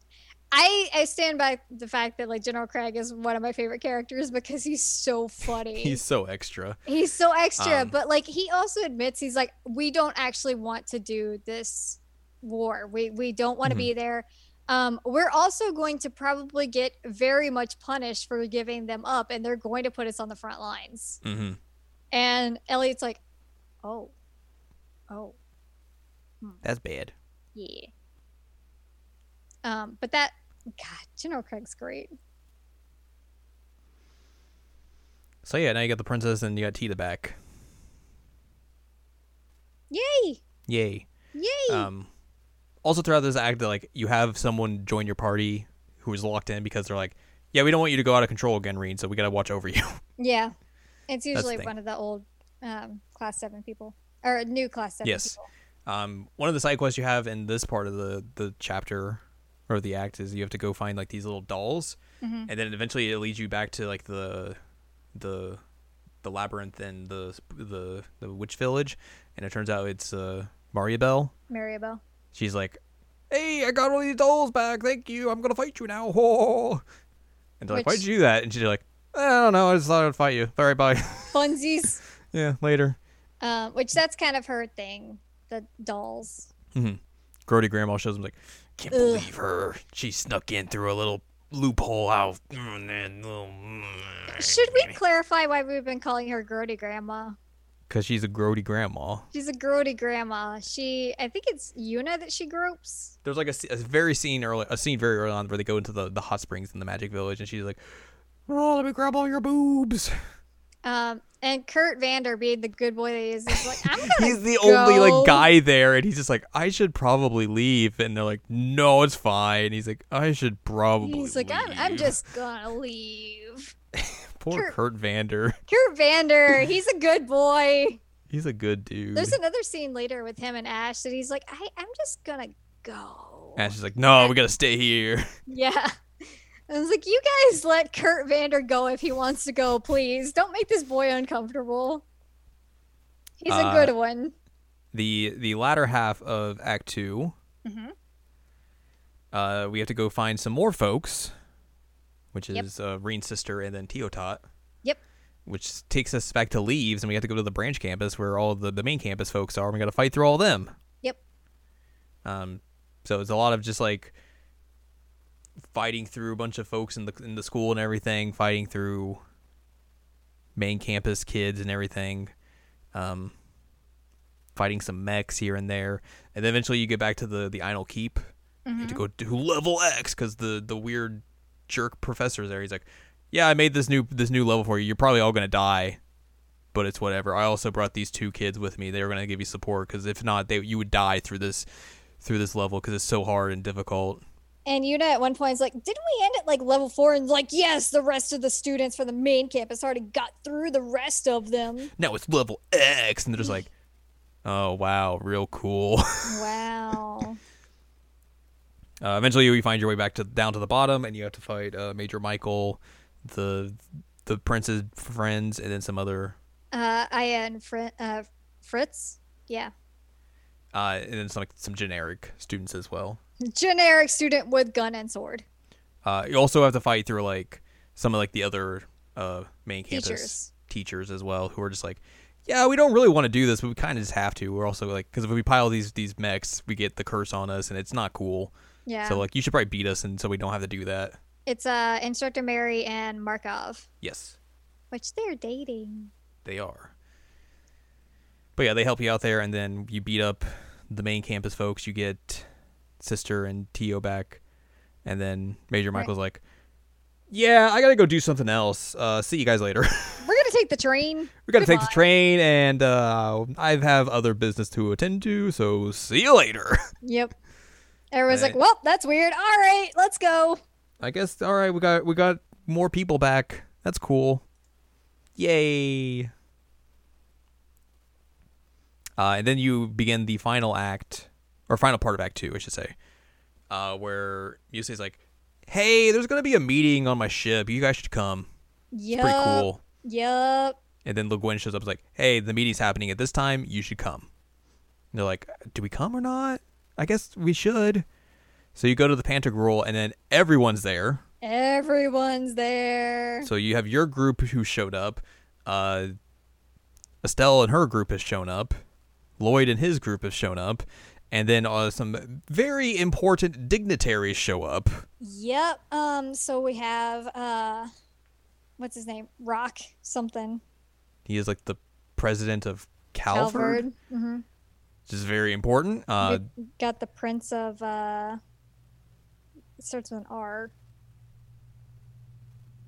S1: I I stand by the fact that like General Craig is one of my favorite characters because he's so funny.
S2: He's so extra.
S1: He's so extra,
S2: Um,
S1: but like he also admits he's like, we don't actually want to do this war. We we don't want to
S2: Mhm.
S1: be there. Um, we're also going to probably get very much punished for giving them up, and they're going to put us on the front lines.
S2: Mm-hmm.
S1: And Elliot's like, oh, oh,
S2: That's bad.
S1: yeah. Um, but that, God, General Craig's great.
S2: So yeah, now you got the princess and you got Tita back.
S1: Yay!
S2: Yay.
S1: Yay!
S2: Um, also throughout this act, that like you have someone join your party who is locked in because they're like, yeah, we don't want you to go out of control again, Rean. So we gotta watch over you.
S1: yeah, it's usually one of the old um, class seven people or new class seven
S2: Yes.
S1: people.
S2: Um, one of the side quests you have in this part of the the chapter or the act is you have to go find like these little dolls,
S1: Mhm.
S2: and then eventually it leads you back to like the the the labyrinth and the the the witch village, and it turns out it's uh Mariabelle.
S1: Maribel.
S2: She's like, "Hey, I got all these dolls back. Thank you. I'm gonna fight you now." Oh. And they're like, "Why'd you do that?" And she's like, "I don't know. I just thought I'd fight you. All right, bye."
S1: Funsies.
S2: yeah, later.
S1: um, which that's kind of her thing. The dolls.
S2: Grody Grandma shows him like, "Can't
S1: Ugh.
S2: believe her. She snuck in through a little loophole out."
S1: Should we clarify why we've been calling her Grody Grandma?
S2: Because she's a grody grandma.
S1: She's a grody grandma. She, I think it's Yuna that she gropes.
S2: There's like a very scene early, a scene very early on where they go into the, the hot springs in the Magic Village, and she's like, "Oh, let me grab all your boobs."
S1: Um, and Kurt Vander, being the good boy that he is, is like, I'm gonna.
S2: he's the only like guy there, and he's just like, "I should probably leave," and they're like, "No, it's fine." He's like, "I should probably."
S1: He's like, I'm, I'm just gonna leave.
S2: poor
S1: Kurt-
S2: Kurt Vander.
S1: Kurt Vander, he's a good boy.
S2: He's a good dude.
S1: There's another scene later with him and Ash that he's like, I, I'm just gonna go.
S2: and she's like, "No, we gotta stay here."
S1: Yeah. I was like, you guys let Kurt Vander go if he wants to go, please. Don't make this boy uncomfortable. He's
S2: Uh,
S1: a good one.
S2: the The latter half of Act 2
S1: Mhm.
S2: uh, we have to go find some more folks, which
S1: Yep.
S2: is uh, Rean's sister and then Teotot.
S1: Yep.
S2: Which takes us back to Leeves, and we have to go to the branch campus where all the, the main campus folks are. and We got to fight through all of them.
S1: Yep.
S2: Um, so it's a lot of just like fighting through a bunch of folks in the in the school and everything, fighting through main campus kids and everything, um, fighting some mechs here and there, and then eventually you get back to the the Einhel Keep. You have to go do level X because the the weird jerk professor's there. He's like, "Yeah, I made this new this new level for you. You're probably all gonna die." But it's whatever. I also brought these two kids with me. They were gonna give you support because if not, they you would die through this through this level because it's so hard and difficult.
S1: And Yuna at one point is like, didn't we end at like level four? And like, yes, the rest of the students from the main campus already got through the rest of them.
S2: Now it's level X, and they're just like, "Oh wow, real cool."
S1: Wow.
S2: Uh, eventually, you find your way back to down to the bottom, and you have to fight uh, Major Michael, the the prince's friends, and then some other,
S1: uh, Aya and Fri- uh, Fritz. Yeah.
S2: uh, and then some like, some generic students as well.
S1: Generic student with gun and sword.
S2: Uh, you also have to fight through like some of like the other uh, main campus
S1: Teachers.
S2: teachers as well, who are just like, yeah, we don't really want to do this, but we kind of just have to. We're also like, because if we pile these these mechs, we get the curse on us, and it's not cool.
S1: Yeah.
S2: So like, you should probably beat us, and so we don't have to do that.
S1: it's uh, Instructor Mary and Makarov,
S2: Yes,
S1: which they're dating.
S2: they are. But yeah, they help you out there, and then you beat up the main campus folks. You get Sister and Tio back, and then Major
S1: Right.
S2: Michael's like, "Yeah, I gotta go do something else. Uh, see you guys later."
S1: We're gonna take the train.
S2: we gotta take the train, and uh, I have other business to attend to. So see you later.
S1: Yep. Everyone's like, well, that's weird. All right, let's go.
S2: I guess. All right, we got we got more people back. That's cool. Yay. Uh, and then you begin the final act, or final part of Act Two, I should say, uh, where Yusei's like, "Hey, there's gonna be a meeting on my ship. You guys should come.
S1: Yep.
S2: Pretty cool."
S1: Yep.
S2: And then Le Guin shows up, and is like, "Hey, the meeting's happening at this time. You should come." And they're like, "Do we come or not? I guess we should." So you go to the Pantagruel, and then everyone's there.
S1: Everyone's there.
S2: So you have your group who showed up. Uh, Estelle and her group has shown up. Lloyd and his group has shown up. And then uh, some very important dignitaries show up.
S1: Yep. Um. So we have uh, what's his name? Rock something.
S2: He is like the president of Calvard,
S1: Mm-hmm.
S2: Which is very important. Uh,
S1: got the prince of uh. Starts with an R.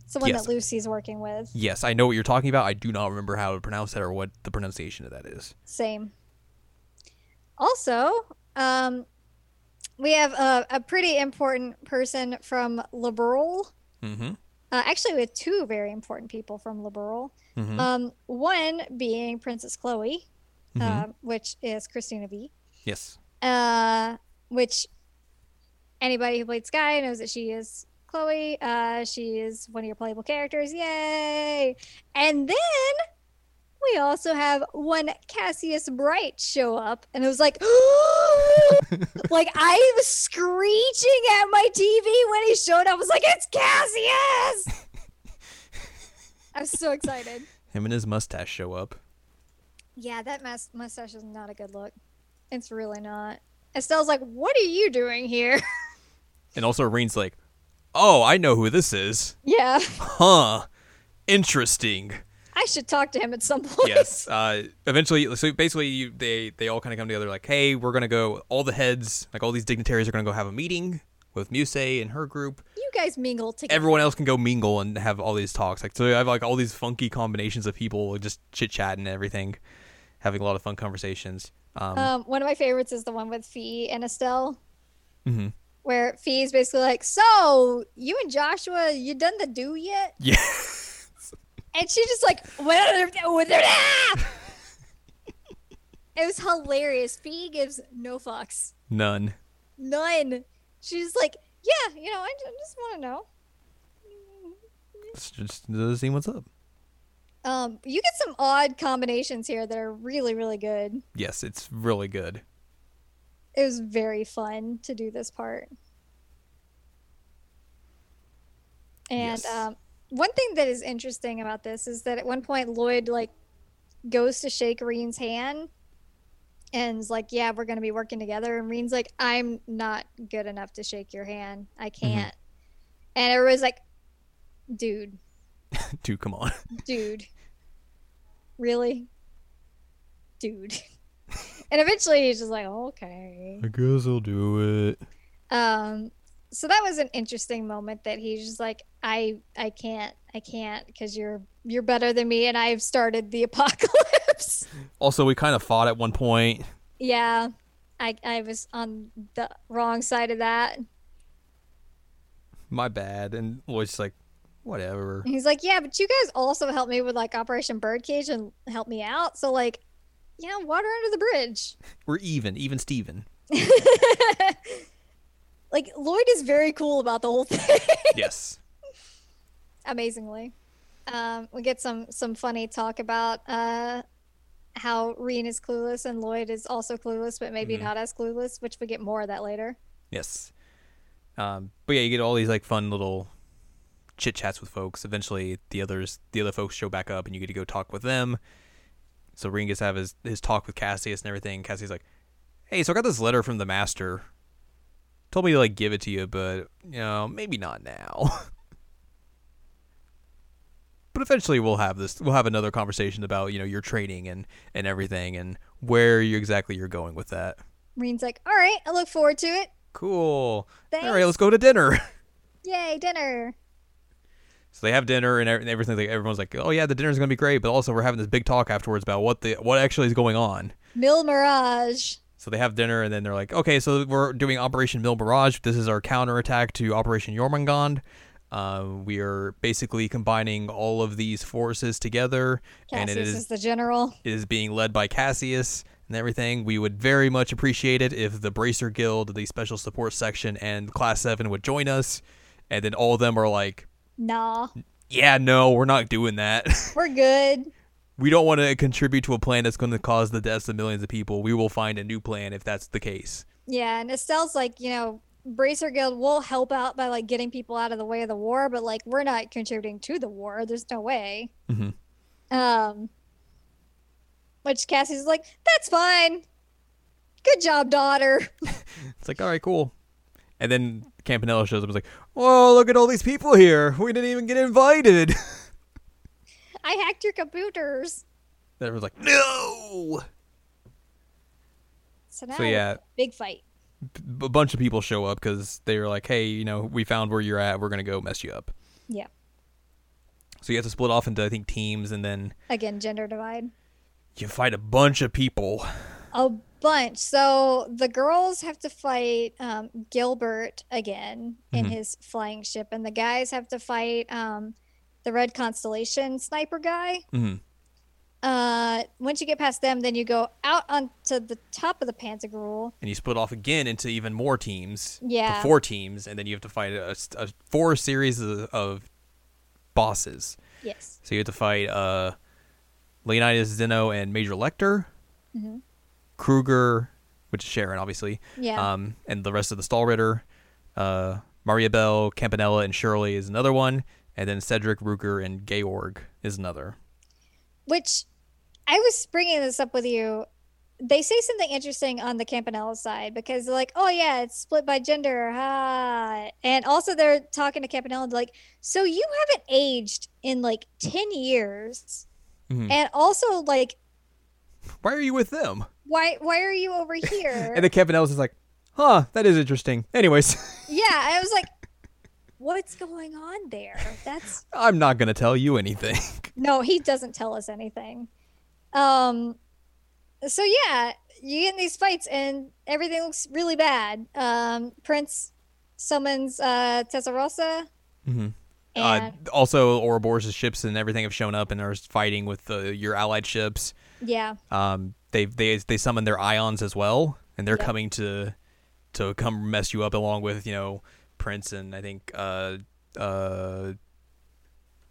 S1: It's the one
S2: Yes.
S1: that Lucy's working with.
S2: yes, I know what you're talking about. I do not remember how to pronounce that or what the pronunciation of that is.
S1: Same. Also, um, we have a, a pretty important person from Liberl.
S2: Mm-hmm.
S1: Uh, actually, we have two very important people from Liberl.
S2: Mhm.
S1: Um, one being Princess Kloe,
S2: Mhm.
S1: uh, which is Christina Vee
S2: yes.
S1: Uh, which anybody who played Sky knows that she is Kloe. Uh, she is one of your playable characters. Yay! And then we also have one Cassius Bright show up, and it was like, like I was screeching at my TV when he showed up. I was like, "It's Cassius!" I'm so excited.
S2: Him and his mustache show up.
S1: Yeah, that mas- mustache is not a good look. It's really not. Estelle's like, "What are you doing here?"
S2: And also Rean's like, "Oh, I know who this is."
S1: yeah,
S2: Huh. Interesting.
S1: I should talk to him at some point.
S2: yes. Uh, eventually, so basically, you, they they all kind of come together like, hey, we're gonna go. All the heads, like all these dignitaries, are gonna go have a meeting with Musse and her group.
S1: You guys mingle together.
S2: Everyone else can go mingle and have all these talks. Like, so I have like all these funky combinations of people just chit chatting and everything, having a lot of fun conversations. Um,
S1: Um, one of my favorites is the one with Fie and Estelle,
S2: mhm.
S1: where is basically like, "So you and Joshua, you done the do yet?"
S2: yeah.
S1: And she's just like, "What?" it was hilarious. Fie gives no fucks,
S2: None.
S1: none. She's like, yeah, you know, I, I just want to know.
S2: Just uh, seeing what's up.
S1: Um, you get some odd combinations here that are really, really good.
S2: Yes, it's really good.
S1: It was very fun to do this part. And
S2: Yes.
S1: um, one thing that is interesting about this is that at one point Lloyd like goes to shake Rean's hand and is like, "Yeah, we're gonna be working together." And Rean's like, "I'm not good enough to shake your hand. I can't." And everybody's like, "Dude,
S2: Dude, come on.
S1: dude, really, dude." and eventually he's just like, "Okay."
S2: I guess I'll do it.
S1: Um, so that was an interesting moment that he's just like, I, I can't, I can't, because you're, you're better than me, and I've started the apocalypse.
S2: Also, we kind of fought at one point.
S1: yeah, I, I was on the wrong side of that.
S2: My bad. And Lloyd's like, whatever.
S1: He's like, yeah, but you guys also helped me with like Operation Birdcage and helped me out. So like, yeah, water under the bridge.
S2: We're even, even Steven.
S1: like Lloyd is very cool about the whole thing.
S2: yes.
S1: amazingly. Um, we get some some funny talk about uh, how Rean is clueless and Lloyd is also clueless, but maybe
S2: Mhm.
S1: not as clueless, which we get more of that later.
S2: Yes. Um, but yeah, you get all these like fun little chit chats with folks. Eventually, the others, the other folks show back up, and you get to go talk with them. So Rean gets to have his, his talk with Cassius and everything. Cassius like, "Hey, so I got this letter from the master. Told me to like give it to you, but you know, maybe not now." but eventually, we'll have this. We'll have another conversation about you know your training and and everything and where you exactly you're going with that.
S1: Rean's like, "All right, I look forward to it.
S2: Cool.
S1: Thanks.
S2: All right, let's go to dinner.
S1: Yay, dinner!"
S2: So they have dinner and ev- everything. Like everyone's like, "Oh yeah, the dinner's gonna be great," but also we're having this big talk afterwards about what the what actually is going on.
S1: Mil Mirage.
S2: So they have dinner and then they're like, "Okay, so we're doing Operation Mil Mirage. This is our counterattack to Operation Jormungand. Uh, we are basically combining all of these forces together, and
S1: Cassius
S2: it
S1: is
S2: is
S1: the general.
S2: it is being led by Cassius and everything. We would very much appreciate it if the Bracer Guild, the Special Support Section, and Class Seven would join us." And then all of them are like,
S1: Nah,
S2: "Yeah, no, we're not doing that."
S1: we're good.
S2: we don't want to contribute to a plan that's going to cause the deaths of millions of people. We will find a new plan if that's the case.
S1: Yeah, and Estelle's like, you know, Bracer Guild will help out by like getting people out of the way of the war, but like we're not contributing to the war. There's no way.
S2: Mhm.
S1: Um, which Cassie's like, that's fine. Good job, daughter.
S2: It's like, all right, cool. And then Campanella shows up and is like, whoa, look at all these people here. We didn't even get invited.
S1: I hacked your computers.
S2: And everyone's like, no.
S1: So now,
S2: So yeah,
S1: big fight.
S2: b- a bunch of people show up because they were like, hey, you know, we found where you're at. We're going to go mess you up.
S1: Yeah.
S2: So you have to split off into, I think, teams and then
S1: Again, gender divide.
S2: you fight a bunch of people.
S1: A bunch. So the girls have to fight um, Gilbert again in
S2: Mhm.
S1: his flying ship, and the guys have to fight um, the Red Constellation sniper guy.
S2: hmm
S1: Uh, once you get past them, then you go out onto the top of the Pantagruel.
S2: And you split off again into even more teams.
S1: Yeah.
S2: four teams, and then you have to fight a, a four series of, of bosses.
S1: Yes.
S2: So you have to fight uh, Leonidas, Zeno, and Major Lechter.
S1: Mhm.
S2: Kreuger, which is Sharon, obviously.
S1: Yeah.
S2: Um, and the rest of the Stahlritter. Uh, Mariabell, Campanella, and Shirley is another one. And then Cedric, Rutger, and Georg is another.
S1: Which I was bringing this up with you. They say something interesting on the Campanella side because they're like, oh, yeah, it's split by gender. Ha. And also, they're talking to Campanella, like, so you haven't aged in like 10 years.
S2: Mhm.
S1: And also, like,
S2: Why are you with them?
S1: Why why are you over here?
S2: And then Campanella's is like, huh, that is interesting. Anyways,
S1: yeah, I was like, what's going on there? That's
S2: I'm not going to tell you anything.
S1: no, he doesn't tell us anything. Um, so yeah, you get in these fights and everything looks really bad. Um, Prince summons uh Testa-Rossa,
S2: hmm
S1: and
S2: Uh, also, Ouroboros' ships and everything have shown up and are fighting with uh, your allied ships.
S1: yeah,
S2: Um, they they they summon their ions as well, and they're
S1: Yep.
S2: coming to to come mess you up along with you know Prince and I think uh uh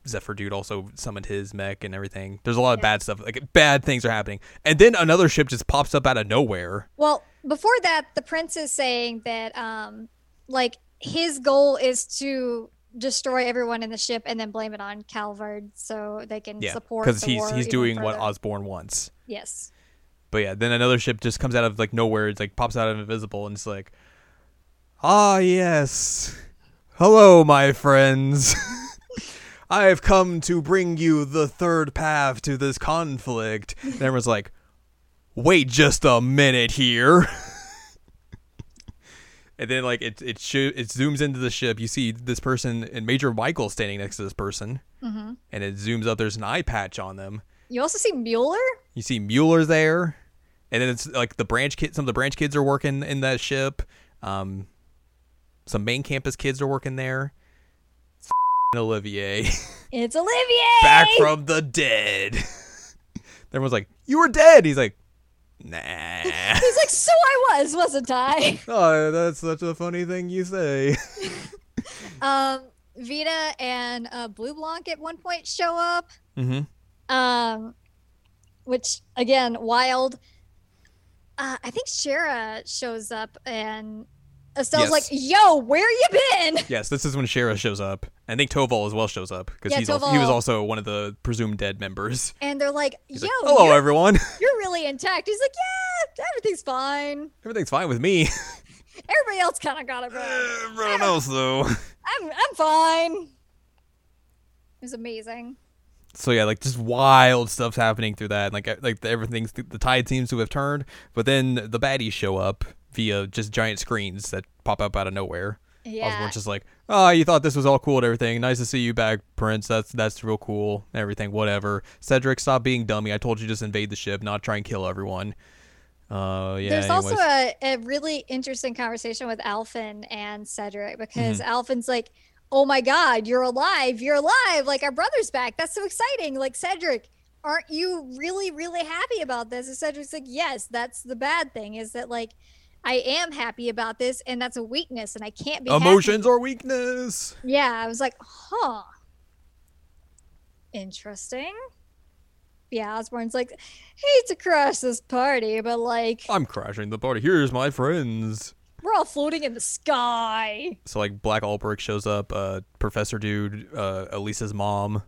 S2: Zephyr dude also summoned his mech and everything. There's a lot of
S1: Yeah.
S2: bad stuff. Like bad things are happening, and then another ship just pops up out of nowhere.
S1: Well, before that, the prince is saying that um like his goal is to destroy everyone in the ship and then blame it on Calvard so they can
S2: Yeah,
S1: support
S2: because he's he's doing what. Osborne wants.
S1: Yes.
S2: But yeah, then another ship just comes out of like nowhere. It's like pops out of invisible, and it's like, ah yes, hello my friends. I have come to bring you the third path to this conflict. And everyone's like, wait just a minute here. and then like it it sh- it zooms into the ship. You see this person and Major Michael standing next to this person,
S1: hmm
S2: and it zooms up. There's an eye patch on them.
S1: You also see Mueller.
S2: You see Mueller there, and then it's like the branch kid. Some of the branch kids are working in that ship. Um, some main campus kids are working there. It's Olivier
S1: It's Olivier.
S2: back from the dead. Everyone's like, "You were dead." He's like, "Nah."
S1: He's like, so I was, wasn't I?
S2: oh, that's such a funny thing you say.
S1: Um, Vita and uh, Bleublanc at one point show up.
S2: mm-hmm.
S1: Um, which again, wild. Uh, I think Schera shows up and Estelle's
S2: Yes.
S1: like, "Yo, where you been?"
S2: Yes, this is when Schera shows up. I think Toval as well shows up because
S1: Yeah,
S2: he's also, he was also one of the presumed dead members.
S1: And they're like,
S2: He's
S1: "Yo,
S2: like, "Hello,
S1: you're,
S2: everyone.
S1: you're really intact." He's like, "Yeah, everything's fine.
S2: Everything's fine with me.
S1: Everybody else kind of got it wrong.
S2: Everyone else, though."
S1: I'm I'm fine." It was amazing.
S2: So yeah, like just wild stuff's happening through that. Like like everything's the tide seems to have turned, but then the baddies show up via just giant screens that pop up out of nowhere.
S1: Yeah.
S2: Osborne's just like, oh, you thought this was all cool and everything. Nice to see you back, Prince. That's that's real cool. Everything, whatever. Cedric, stop being dummy. I told you just invade the ship, not try and kill everyone. Uh, yeah.
S1: There's also a, a really interesting conversation with Alfin and Cedric
S2: Mm-hmm.
S1: because Alfin's like, "Oh my God, you're alive! You're alive! Like our brother's back. That's so exciting! Like Cedric, aren't you really, really happy about this?" And Cedric's like, "Yes, that's the bad thing is that like I am happy about this, and that's a weakness, and I can't be happy."
S2: emotions are weakness.
S1: Yeah, I was like, "Huh, interesting." Yeah, Osborne's like, hate to crash this party, but like,
S2: I'm crashing the party. Here's my friends.
S1: We're all floating in the sky.
S2: So like Black Albrecht shows up, uh, Professor Dude, uh, Alisa's mom,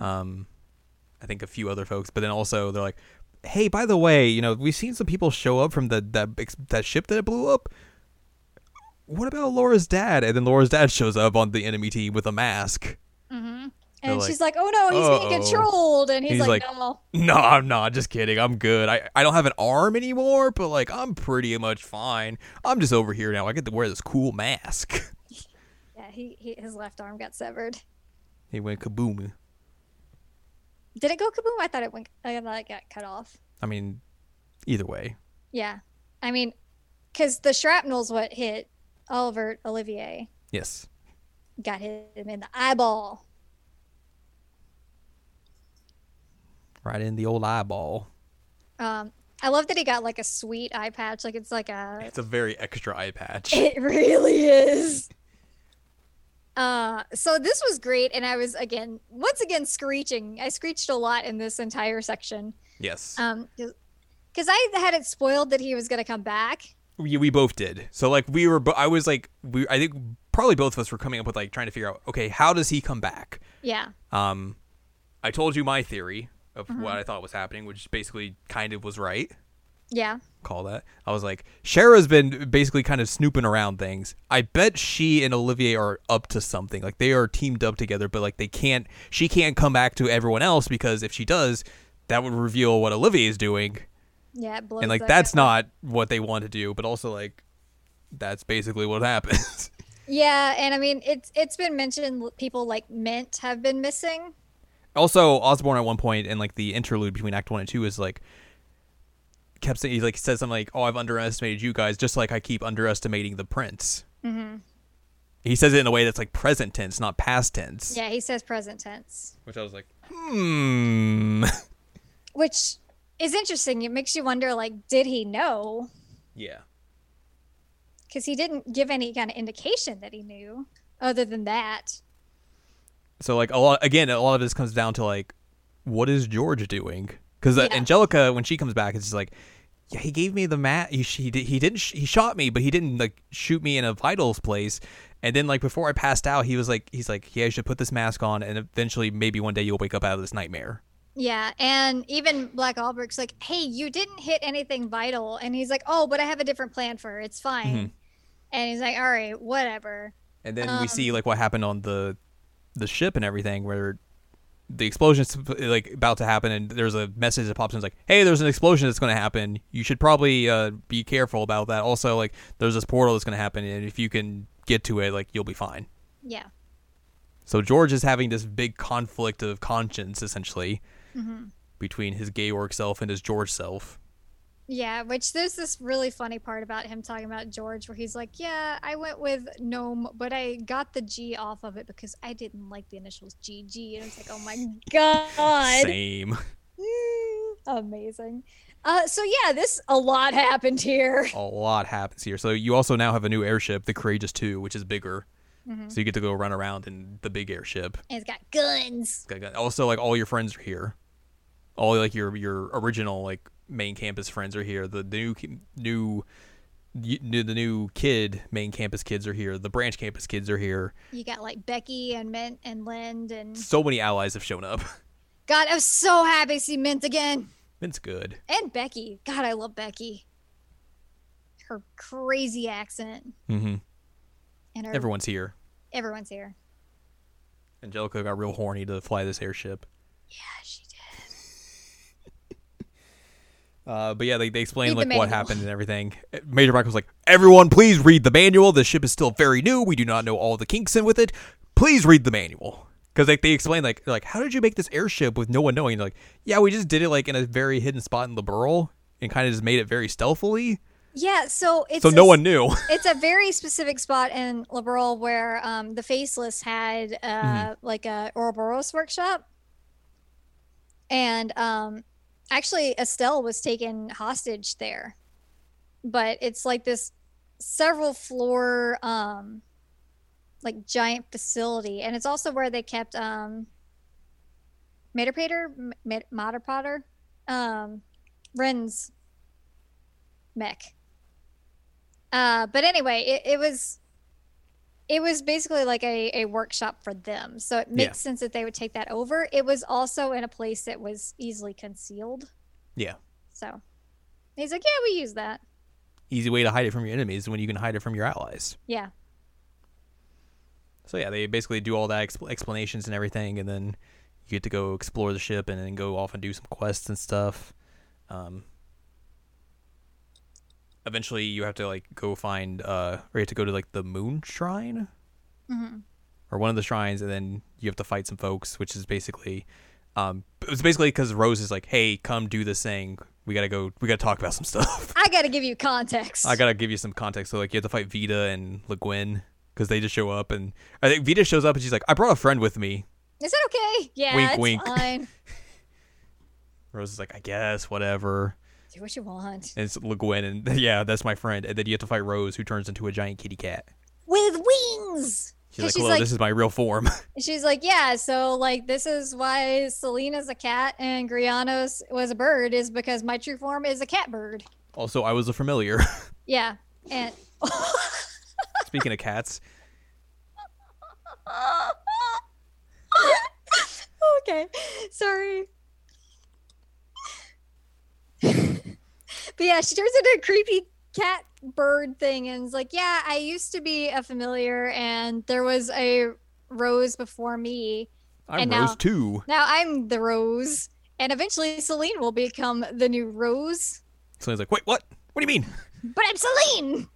S2: um, I think a few other folks, but then also they're like, "Hey, by the way, you know, we've seen some people show up from the that that ship that blew up. What about Laura's dad?" And then Laura's dad shows up on the enemy team with a mask.
S1: And
S2: like,
S1: she's like, "Oh no, he's being
S2: "Uh-oh."
S1: controlled," and he's,
S2: He's
S1: like,
S2: like,
S1: "No."
S2: No, I'm not. Just kidding. I'm good. I I don't have an arm anymore, but like I'm pretty much fine. I'm just over here now. I get to wear this cool mask.
S1: Yeah, he, he his left arm got severed.
S2: he went kaboom.
S1: Did it go kaboom? I thought it went. I thought it got cut off.
S2: I mean, either way.
S1: Yeah, I mean, because the shrapnel's what hit Oliver Olivier.
S2: Yes.
S1: Got hit him in the eyeball.
S2: Right in the old eyeball.
S1: Um, I love that he got like a sweet eye patch. Like it's like a.
S2: It's a very extra eye patch.
S1: It really is. Uh, so this was great, and I was again, once again, screeching. I screeched a lot in this entire section.
S2: Yes.
S1: Um, because I had it spoiled that he was gonna come back.
S2: we, we both did. So like we were, I was like, we, I think probably both of us were coming up with like trying to figure out, okay, how does he come back?
S1: Yeah.
S2: Um, I told you my theory of mm-hmm. what I thought was happening, which basically kind of was right.
S1: Yeah.
S2: Call that. I was like, Schera's been basically kind of snooping around things. I bet she and Olivier are up to something. Like they are teamed up together, but like they can't. She can't come back to everyone else because if she does, that would reveal what Olivier is doing,
S1: Yeah.
S2: And like that's not what they want to do. But also like, that's basically what happens.
S1: Yeah, and I mean it's it's been mentioned people like Mint have been missing.
S2: Also, Osborne at one point in like the interlude between Act One and Two is like kept saying he like says something like, "Oh, I've underestimated you guys, just like I keep underestimating the prince." Mm-hmm. He says it in a way that's like present tense, not past tense.
S1: Yeah, he says present tense,
S2: Which I was like, hmm.
S1: which is interesting. It makes you wonder, like, did he know?
S2: yeah.
S1: Because he didn't give any kind of indication that he knew, other than that.
S2: So like a lot again, a lot of this comes down to like, what is George doing? Because uh,
S1: Yeah.
S2: Angelica, when she comes back, it's just like, yeah, he gave me the mat. He he, did, he didn't sh- he shot me, but he didn't like shoot me in a vitals place. And then like before I passed out, he was like, he's like, yeah, you should put this mask on, and eventually maybe one day you'll wake up out of this nightmare.
S1: Yeah, and even Black Albrecht's like, "Hey, you didn't hit anything vital," and he's like, "Oh, but I have a different plan for her. It's fine." And he's like, "All right, whatever."
S2: And then
S1: Um,
S2: we see like what happened on the the ship and everything, where the explosion's like about to happen, and there's a message that pops in, it's like, "Hey, there's an explosion that's going to happen. You should probably uh, be careful about that." Also, like, there's this portal that's going to happen, and if you can get to it, like, you'll be fine.
S1: Yeah.
S2: So George is having this big conflict of conscience, essentially,
S1: Mm-hmm.
S2: between his Georg self and his George self.
S1: Yeah, which there's this really funny part about him talking about George where he's like, Yeah, I went with Gnome, but I got the G off of it because I didn't like the initials GG. And it's like, Oh my God.
S2: Same.
S1: Amazing. Uh, so yeah, this a lot happened here.
S2: a lot happens here. So you also now have a new airship, the Courageous Two, which is bigger.
S1: Mm-hmm.
S2: So you get to go run around in the big airship.
S1: And it's got guns.
S2: Got- got- Also, like all your friends are here. All like your your original like main campus friends are here. The new new the new kid main campus kids are here. The branch campus kids are here.
S1: You got like Becky and Mint and Lind and
S2: So many allies have shown up.
S1: God, i'm so happy to see Mint again.
S2: mint's good.
S1: And Becky. God, I love Becky. Her crazy accent.
S2: mm-hmm
S1: And her
S2: Everyone's here.
S1: everyone's here.
S2: Angelica got real horny to fly this airship.
S1: Yeah, she did.
S2: Uh, but yeah, they, they explain
S1: Read the
S2: like what happened and everything. Major Mike was like, "Everyone, please read the manual. The ship is still very new. We do not know all the kinks in with it. Please read the manual." Because like they explain like like, "How did you make this airship with no one knowing?" Like, "Yeah, we just did it like in a very hidden spot in Liberl and kind of just made it very stealthily,
S1: Yeah, so it's
S2: so
S1: a
S2: no one knew."
S1: it's a very specific spot in Liberl where um, the Faceless had uh,
S2: Mm-hmm.
S1: like a Ouroboros workshop, and um, actually Estelle was taken hostage there, but it's like this several floor um, like giant facility, and it's also where they kept um, Matterpater, M- Matterpotter, um, Renne's mech. Uh, but anyway, it, it was it was basically like a, a workshop for them. So it makes sense that they would take that over. It was also in a place that was easily concealed.
S2: yeah,
S1: So he's like, Yeah, we use that.
S2: easy way to hide it from your enemies when you can hide it from your allies.
S1: Yeah.
S2: So yeah, they basically do all that expl- explanations and everything, and then you get to go explore the ship and then go off and do some quests and stuff. Um, eventually, you have to like go find, uh, or you have to go to like the Moon Shrine,
S1: hmm
S2: or one of the shrines, and then you have to fight some folks, which is basically, um, it's basically because Rose is like, "Hey, come do this thing. We gotta go. We gotta talk about some stuff."
S1: I got to give you context.
S2: I gotta give you some context. So like, you have to fight Vita and Le Guin because they just show up, and I think Vita shows up and she's like, "I brought a friend with me."
S1: Is that okay? Yeah,
S2: Wink,
S1: it's
S2: wink.
S1: fine.
S2: Rose is like, I guess, whatever.
S1: Do what you want.
S2: And it's Le Guin, and yeah, that's my friend. And then you have to fight Rose, who turns into a giant kitty cat.
S1: With wings.
S2: She's like,
S1: she's
S2: hello,
S1: like-
S2: this is my real form.
S1: She's like, yeah, so like this is why Selena's a cat and Grianos was a bird is because my true form is a cat bird.
S2: also, I was a familiar.
S1: Yeah, and
S2: Speaking of cats,
S1: okay, sorry. but yeah, she turns into a creepy cat bird thing and is like, yeah, I used to be a familiar, and there was a rose before me.
S2: I'm
S1: And
S2: Rose
S1: now-
S2: too.
S1: Now I'm the rose, and eventually Celine will become the new rose.
S2: Celine's like, wait, what? What do you mean?
S1: But I'm Celine.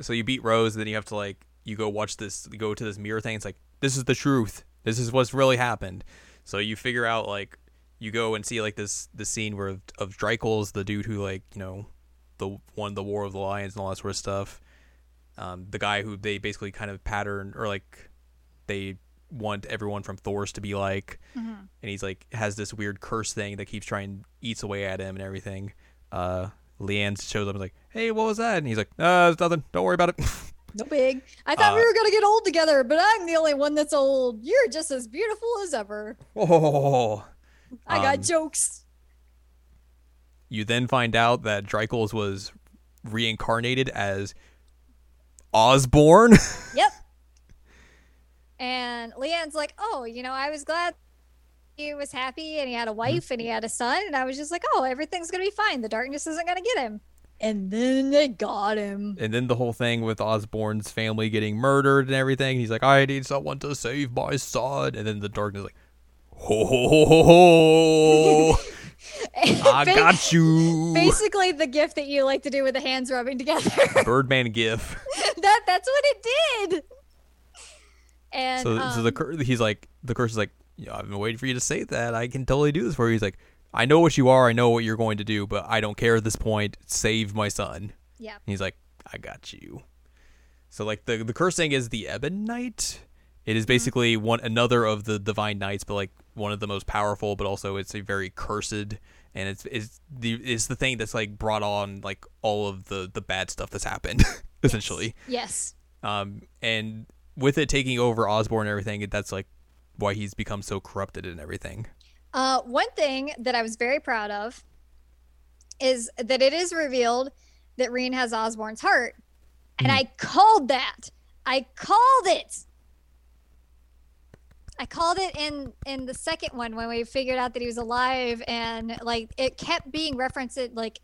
S2: So you beat Rose, and then you have to like you go watch this, go to this mirror thing. It's like this is the truth. This is what's really happened. So you figure out like you go and see like this the scene where of Dreichels the dude who like you know the won the War of the Lions and all that sort of stuff. Um, the guy who they basically kind of pattern or like they want everyone from Thors to be like, and he's like has this weird curse thing that keeps trying eats away at him and everything. Uh, Lianne shows up and is like, "Hey, what was that?" And he's like, "Uh, it's nothing. Don't worry about it."
S1: No big. I thought we
S2: Uh,
S1: were gonna get old together, but I'm the only one that's old. You're just as beautiful as ever.
S2: oh.
S1: I got
S2: Um,
S1: jokes.
S2: You then find out that Dreichels was reincarnated as Osborne.
S1: Yep. And Lianne's like, oh, you know, I was glad he was happy and he had a wife and he had a son, and I was just like, oh, everything's gonna be fine. The darkness isn't gonna get him. And then they got him.
S2: and then the whole thing with Osborne's family getting murdered and everything. He's like, I need someone to save my son. And then the darkness is like, ho ho ho ho ho. I got you.
S1: Basically, the gift that you like to do with the hands rubbing together.
S2: Birdman gif.
S1: that that's what it did. And
S2: So, so the
S1: um,
S2: cur- he's like, the curse is like, yeah, I've been waiting for you to say that. I can totally do this for you. He's like, I know what you are. I know what you're going to do, but I don't care at this point. Save my son.
S1: yeah,
S2: And he's like, I got you. So like the the curse thing is the Ebon Knight. It is basically one another of the divine knights, but like one of the most powerful, but also it's a very cursed and it's it's the it's the thing that's like brought on like all of the the bad stuff that's happened essentially.
S1: yes,
S2: Um and with it taking over Osborne and everything, that's like why he's become so corrupted and everything.
S1: Uh, one thing that I was very proud of is that it is revealed that Rean has Osborne's heart, and I called that. I called it. I called it in in the second one when we figured out that he was alive, and like it kept being referenced. Like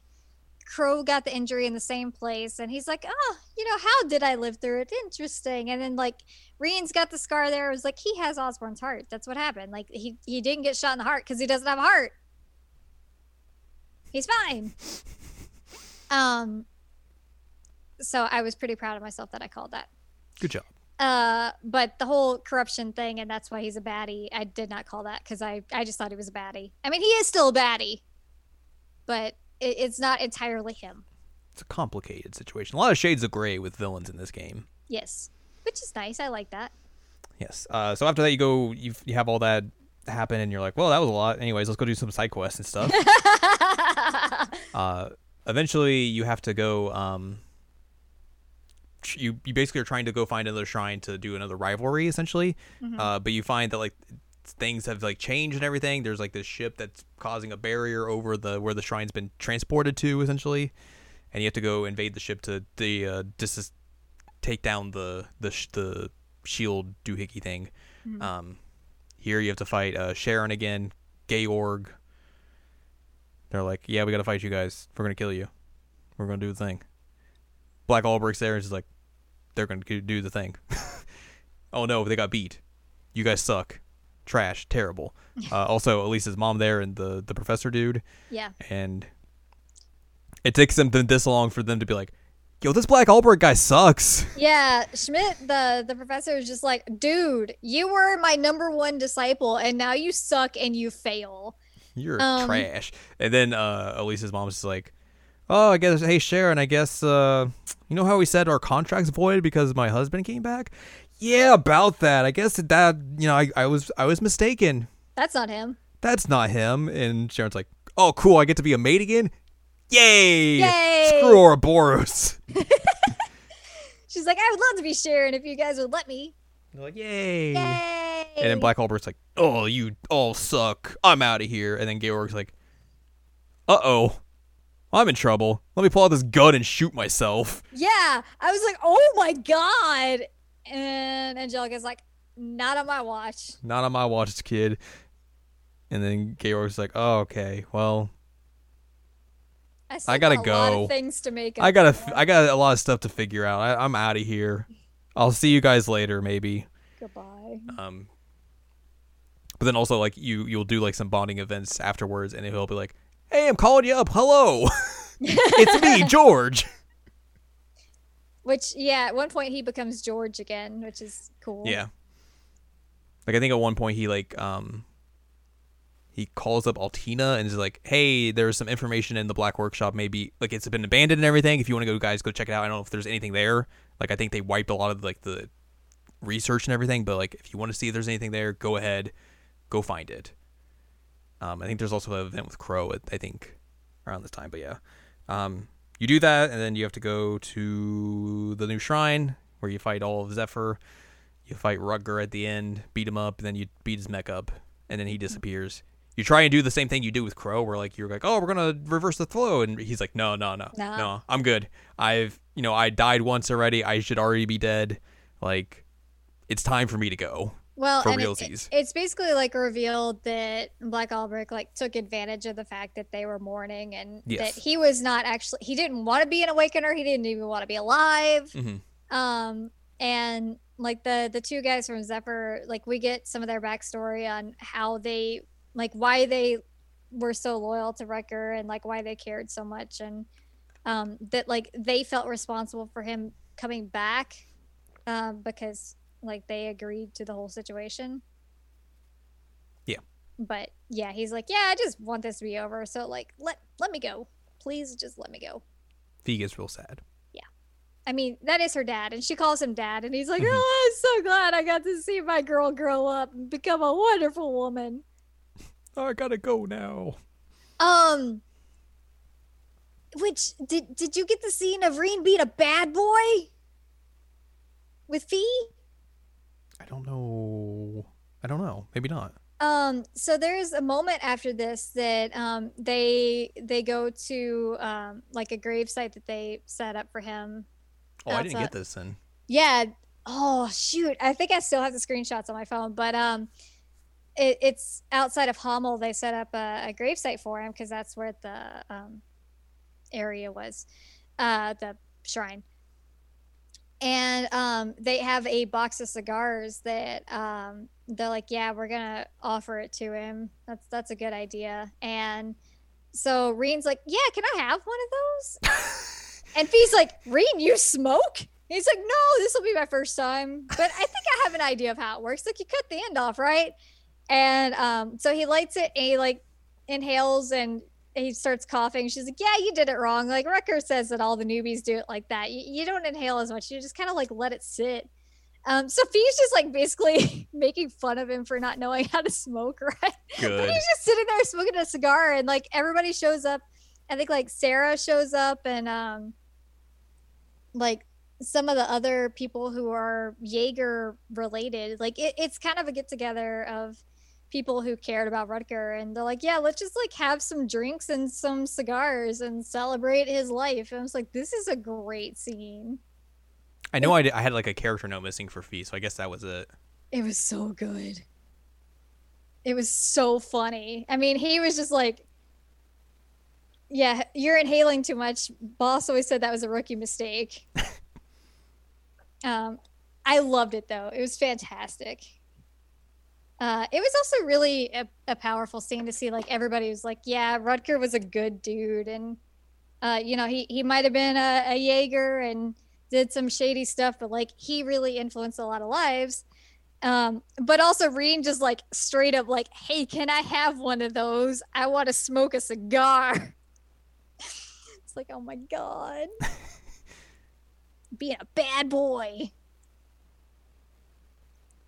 S1: Crow got the injury in the same place, and he's like, "Oh, you know, how did I live through it? Interesting." And then like Rean's got the scar there. It was like he has Osborne's heart. That's what happened. Like he he didn't get shot in the heart because he doesn't have a heart. He's fine. Um. So I was pretty proud of myself that I called that.
S2: Good job.
S1: Uh, but the whole corruption thing, and that's why he's a baddie. I did not call that because I I just thought he was a baddie. I mean, he is still a baddie, but it, it's not entirely him.
S2: It's a complicated situation. A lot of shades of gray with villains in this game.
S1: Yes, which is nice. I like that.
S2: Yes. Uh, so after that, you go, you you have all that happen, and you're like, well, that was a lot. Anyways, let's go do some side quests and stuff. uh, eventually, you have to go. Um, you you basically are trying to go find another shrine to do another rivalry, essentially. Uh, but you find that like things have like changed and everything. There's like this ship that's causing a barrier over the where the shrine's been transported to, essentially, and you have to go invade the ship to the uh, dis- take down the the sh- the shield doohickey thing. Um, here you have to fight uh, Sharon again, Georg. They're like, yeah, we gotta fight you guys. We're gonna kill you. We're gonna do the thing. Black Albrecht's there and is like, they're gonna do the thing. oh no, they got beat. You guys suck. Trash. Terrible. Uh, also, Alisa's mom there and the the professor dude,
S1: yeah.
S2: and it takes them this long for them to be like, yo, this Black Albrecht guy sucks.
S1: Yeah, Schmidt, the the professor is just like, dude, you were my number one disciple, and now you suck and you fail.
S2: You're
S1: Um,
S2: trash. And then uh, Alisa's mom's just like, oh, I guess, hey, Sharon, I guess, uh, you know how we said our contract's void because my husband came back? Yeah, about that. I guess that, you know, I, I was I was mistaken.
S1: That's not him.
S2: That's not him. And Sharon's like, oh, cool, I get to be a maid again? Yay!
S1: Yay!
S2: Screw Ouroboros.
S1: She's like, I would love to be Sharon if you guys would let me.
S2: They're like, "Yay!"
S1: Yay!
S2: And then Black Albert's like, "Oh, you all suck. I'm out of here." And then Georg's like, "Uh oh, I'm in trouble. Let me pull out this gun and shoot myself."
S1: Yeah, I was like, oh my god. And Angelica's like, not on my watch.
S2: Not on my watch, kid. And then Georg's like, "Oh, okay. Well,
S1: I, still
S2: gotta
S1: got a lot
S2: go.
S1: of things to make.
S2: I gotta. I got a lot of stuff to figure out. I, I'm out of here. I'll see you guys later, maybe."
S1: Goodbye.
S2: Um, but then also like you, you'll do like some bonding events afterwards, and he'll be like, "Hey, I'm calling you up. Hello, it's me, George."
S1: Which, yeah, at one point he becomes George again, which is cool.
S2: Yeah. Like I think at one point he like um he calls up Altina and is like, "Hey, there's some information in the Black Workshop. Maybe like it's been abandoned and everything. If you want to go, guys, go check it out. I don't know if there's anything there. Like I think they wiped a lot of like the research and everything, but like if you want to see if there's anything there, go ahead, go find it. Um, I think there's also an event with Crow. At, I think around this time, but yeah, um, you do that, and then you have to go to the new shrine where you fight all of Zephyr. You fight Rutger at the end, beat him up, and then you beat his mech up, and then he disappears. You try and do the same thing you do with Crow, where like you're like, oh, we're gonna reverse the flow, and he's like, no, no, no,
S1: Nah.
S2: no, I'm good. I've, you know, I died once already. I should already be dead. Like, it's time for me to go.
S1: Well,
S2: For realsies.
S1: it- it's basically like revealed that Black Albrecht like took advantage of the fact that they were mourning and
S2: Yes.
S1: that he was not actually he didn't want to be an awakener. He didn't even want to be alive.
S2: hmm
S1: Um, and like the the two guys from Zephyr, like we get some of their backstory on how they like why they were so loyal to Wrecker and like why they cared so much and um that like they felt responsible for him coming back um because like they agreed to the whole situation.
S2: Yeah.
S1: But yeah, he's like, Yeah, I just want this to be over. So like let let me go. Please just let me go.
S2: Fie gets real sad.
S1: Yeah, I mean, that is her dad, and she calls him dad, and he's like,
S2: Mhm.
S1: "Oh, I'm so glad I got to see my girl grow up and become a wonderful woman."
S2: Oh, I gotta go now.
S1: Um, which did did you get the scene of Rean being a bad boy with Fie?
S2: I don't know. I don't know. Maybe not.
S1: Um, so there's a moment after this that um they they go to um like a grave site that they set up for him
S2: Oh, I didn't get this then.
S1: Yeah. Oh shoot. I think I still have the screenshots on my phone, but um, it, it's outside of Hamel. They set up a, a gravesite for him because that's where the um area was, uh, the shrine. And um, they have a box of cigars that um, they're like, yeah, we're gonna offer it to him. That's that's a good idea. And so Rean's like, yeah, can I have one of those? And Fie's like, Rean, you smoke? He's like, no, this will be my first time. But I think I have an idea of how it works. Like, you cut the end off, right? And um, so he lights it and he like inhales and he starts coughing. She's like, yeah, you did it wrong. Like, Rutger says that all the newbies do it like that. You, you don't inhale as much, you just kind of like let it sit. Um, so Fie's just like basically making fun of him for not knowing how to smoke, right? But he's just sitting there smoking a cigar and like everybody shows up i think like Sara shows up and um like some of the other people who are jaeger related like it, it's kind of a get together of people who cared about rutger and they're like yeah let's just like have some drinks and some cigars and celebrate his life. And i was like this is a great scene.
S2: I know I, did, I had like a character note missing for Fie, so I guess that was it.
S1: it was so good. It was so funny. I mean he was just like yeah you're inhaling too much. Boss always said that was a rookie mistake. Um i loved it though. It was fantastic uh, it was also really a, a powerful scene to see like everybody was like yeah rutger was a good dude and uh, you know he, he might have been a, a jaeger and did some shady stuff but like he really influenced a lot of lives um, but also Rean just like straight up like, hey, can I have one of those? I want to smoke a cigar. it's like, oh my god. Being a bad boy.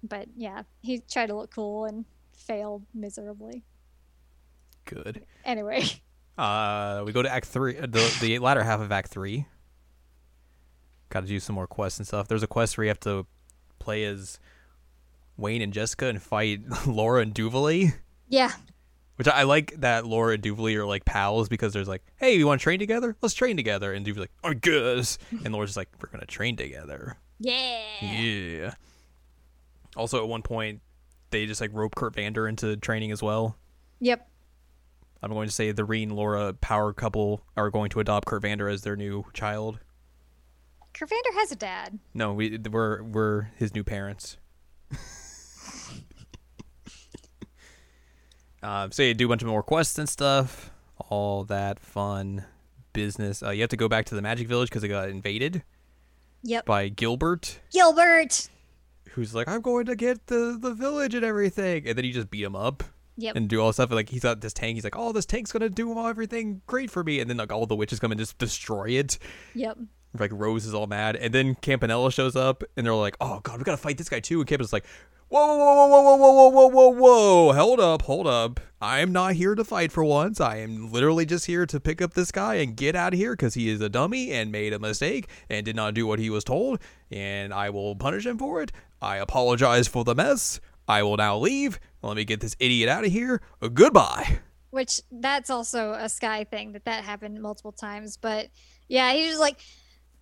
S1: But yeah, he tried to look cool and failed miserably.
S2: Good.
S1: Anyway,
S2: Uh, we go to Act Three, uh, the the latter half of Act Three. Got to do some more quests and stuff. There's a quest where you have to play as Wayne and Jessica and fight Laura and Duvalie.
S1: Yeah.
S2: Which I like that Laura and Duvalie are like pals because there's like, hey, you want to train together? Let's train together. And Duvalie's like, I guess. And Laura's just like, we're gonna train together.
S1: Yeah.
S2: Yeah. Also, at one point, they just like rope Kurt Vander into training as well.
S1: Yep.
S2: I'm going to say the Rean Laura power couple are going to adopt Kurt Vander as their new child.
S1: Kurt Vander has a dad.
S2: No, we we're we're his new parents. um, so you do a bunch of more quests and stuff, all that fun business. Uh, you have to go back to the Magic Village because it got invaded
S1: Yep.
S2: by Gilbert,
S1: Gilbert.
S2: Who's like, "I'm going to get the the village and everything," and then you just beat him up
S1: Yep.
S2: and do all stuff. Like he's got this tank. He's like, "Oh, this tank's gonna do everything great for me," and then like all the witches come and just destroy it.
S1: Yep.
S2: like Rose is all mad, and then Campanella shows up, and they're like, "Oh God, we gotta fight this guy too." And Campanella's like, "Whoa, whoa, whoa, whoa, whoa, whoa, whoa, whoa, whoa! Hold up, hold up! I am not here to fight for once. I am literally just here to pick up this guy and get out of here because he is a dummy and made a mistake and did not do what he was told, and I will punish him for it. I apologize for the mess. I will now leave. Let me get this idiot out of here. Goodbye."
S1: Which that's also a Sky thing that that happened multiple times. But yeah, he's just like,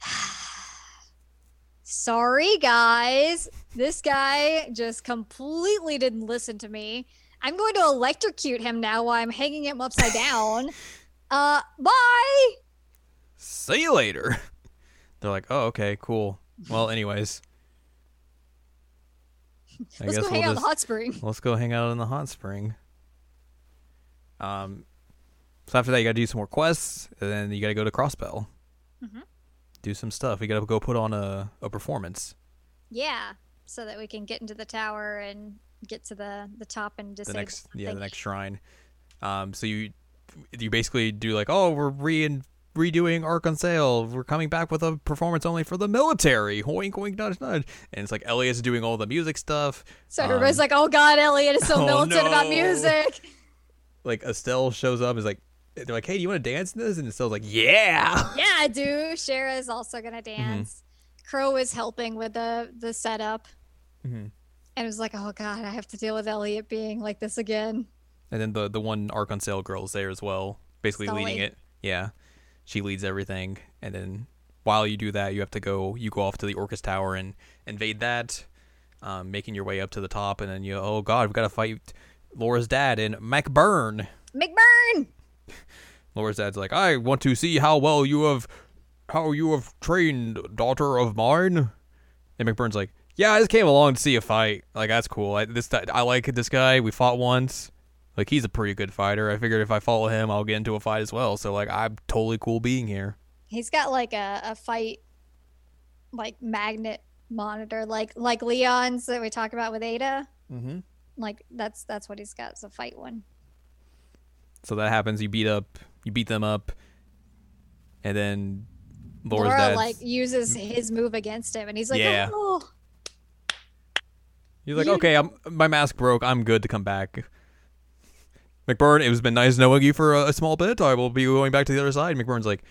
S1: sorry guys, this guy just completely didn't listen to me. I'm going to electrocute him now while I'm hanging him upside down. Uh, bye.
S2: See you later. They're like, oh, okay, cool. Well, anyways. I
S1: Let's go hang out in the hot spring.
S2: let's go hang out in the hot spring. Um, so after that, you gotta do some more quests, and then you gotta go to Crossbell.
S1: Mm-hmm.
S2: Do some stuff. You gotta go put on a, a performance.
S1: Yeah, so that we can get into the tower and get to the the top and
S2: The next, yeah, the next shrine. Um, so you you basically do like, oh, we're re redoing Arc en Ciel. We're coming back with a performance only for the military. Hoink, hoink, nudge, nudge. And it's like Elliot's doing all the music stuff.
S1: So everybody's
S2: Um,
S1: like, "Oh God, Elliot is so
S2: oh,
S1: militant about music."
S2: like Estelle shows up and is like they're like, Hey, do you want to dance in this? And Estelle's like, Yeah.
S1: Yeah, I do. Shara is also gonna
S2: Mm-hmm.
S1: dance. Crow is helping with the the setup,
S2: Mhm.
S1: and it was like, "Oh God, I have to deal with Elliot being like this again."
S2: And then the the one Arc en Ciel girl is there as well, basically leading it. Yeah. She leads everything. And then while you do that, you have to go you go off to the Orchis Tower and invade that, um, making your way up to the top and then you oh god, we've gotta fight Laura's dad and McBurn.
S1: McBurn.
S2: Laura's dad's like, I want to see how well you have how you have trained, daughter of mine. And McBurn's like, Yeah, I just came along to see a fight. Like that's cool. I, this I like this guy. We fought once. Like he's a pretty good fighter. I figured if I follow him, I'll get into a fight as well. So like I'm totally cool being here.
S1: He's got like a, a fight, like magnet monitor, like like Leon's that we talk about with Ada.
S2: Mm-hmm.
S1: Like that's that's what he's got. It's a fight one.
S2: So that happens. You beat up, you beat them up, and then Laura's
S1: Laura
S2: dad.
S1: like uses his move against him, and he's like,
S2: Yeah.
S1: "Oh,
S2: He's like,
S1: You-
S2: okay, I'm, my mask broke. I'm good to come back. McBurn, it has been nice knowing you for a, a small bit. I will be going back to the other side. McBurn's like,